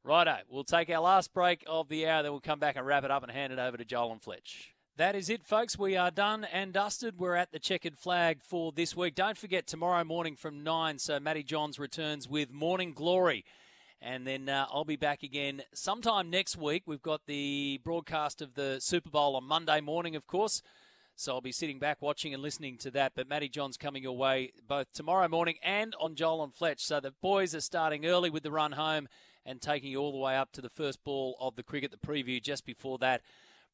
S1: Righto, we'll take our last break of the hour, then we'll come back and wrap it up and hand it over to Joel and Fletch. That is it, folks. We are done and dusted. We're at the checkered flag for this week. Don't forget, tomorrow morning from 9, so Matty Johns returns with Morning Glory. And then uh, I'll be back again sometime next week. We've got the broadcast of the Super Bowl on Monday morning, of course. So I'll be sitting back watching and listening to that. But Matty John's coming your way both tomorrow morning and on Joel and Fletch. So the boys are starting early with the run home and taking you all the way up to the first ball of the cricket, the preview just before that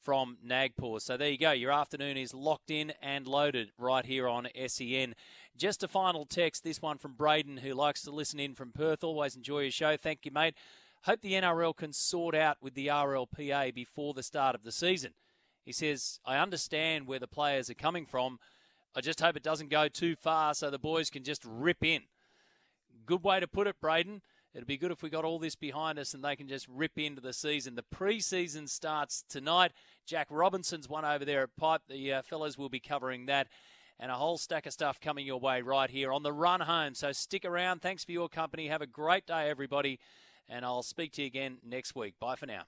S1: from Nagpur. So there you go. Your afternoon is locked in and loaded right here on SEN. Just a final text, this one from Braden, who likes to listen in from Perth. Always enjoy your show. Thank you, mate. Hope the NRL can sort out with the RLPA before the start of the season. He says, I understand where the players are coming from. I just hope it doesn't go too far so the boys can just rip in. Good way to put it, Braden. It'd be good if we got all this behind us and they can just rip into the season. The preseason starts tonight. Jack Robinson's won over there at Pipe. The uh, will be covering that. And a whole stack of stuff coming your way right here on the run home. So stick around. Thanks for your company. Have a great day, everybody. And I'll speak to you again next week. Bye for now.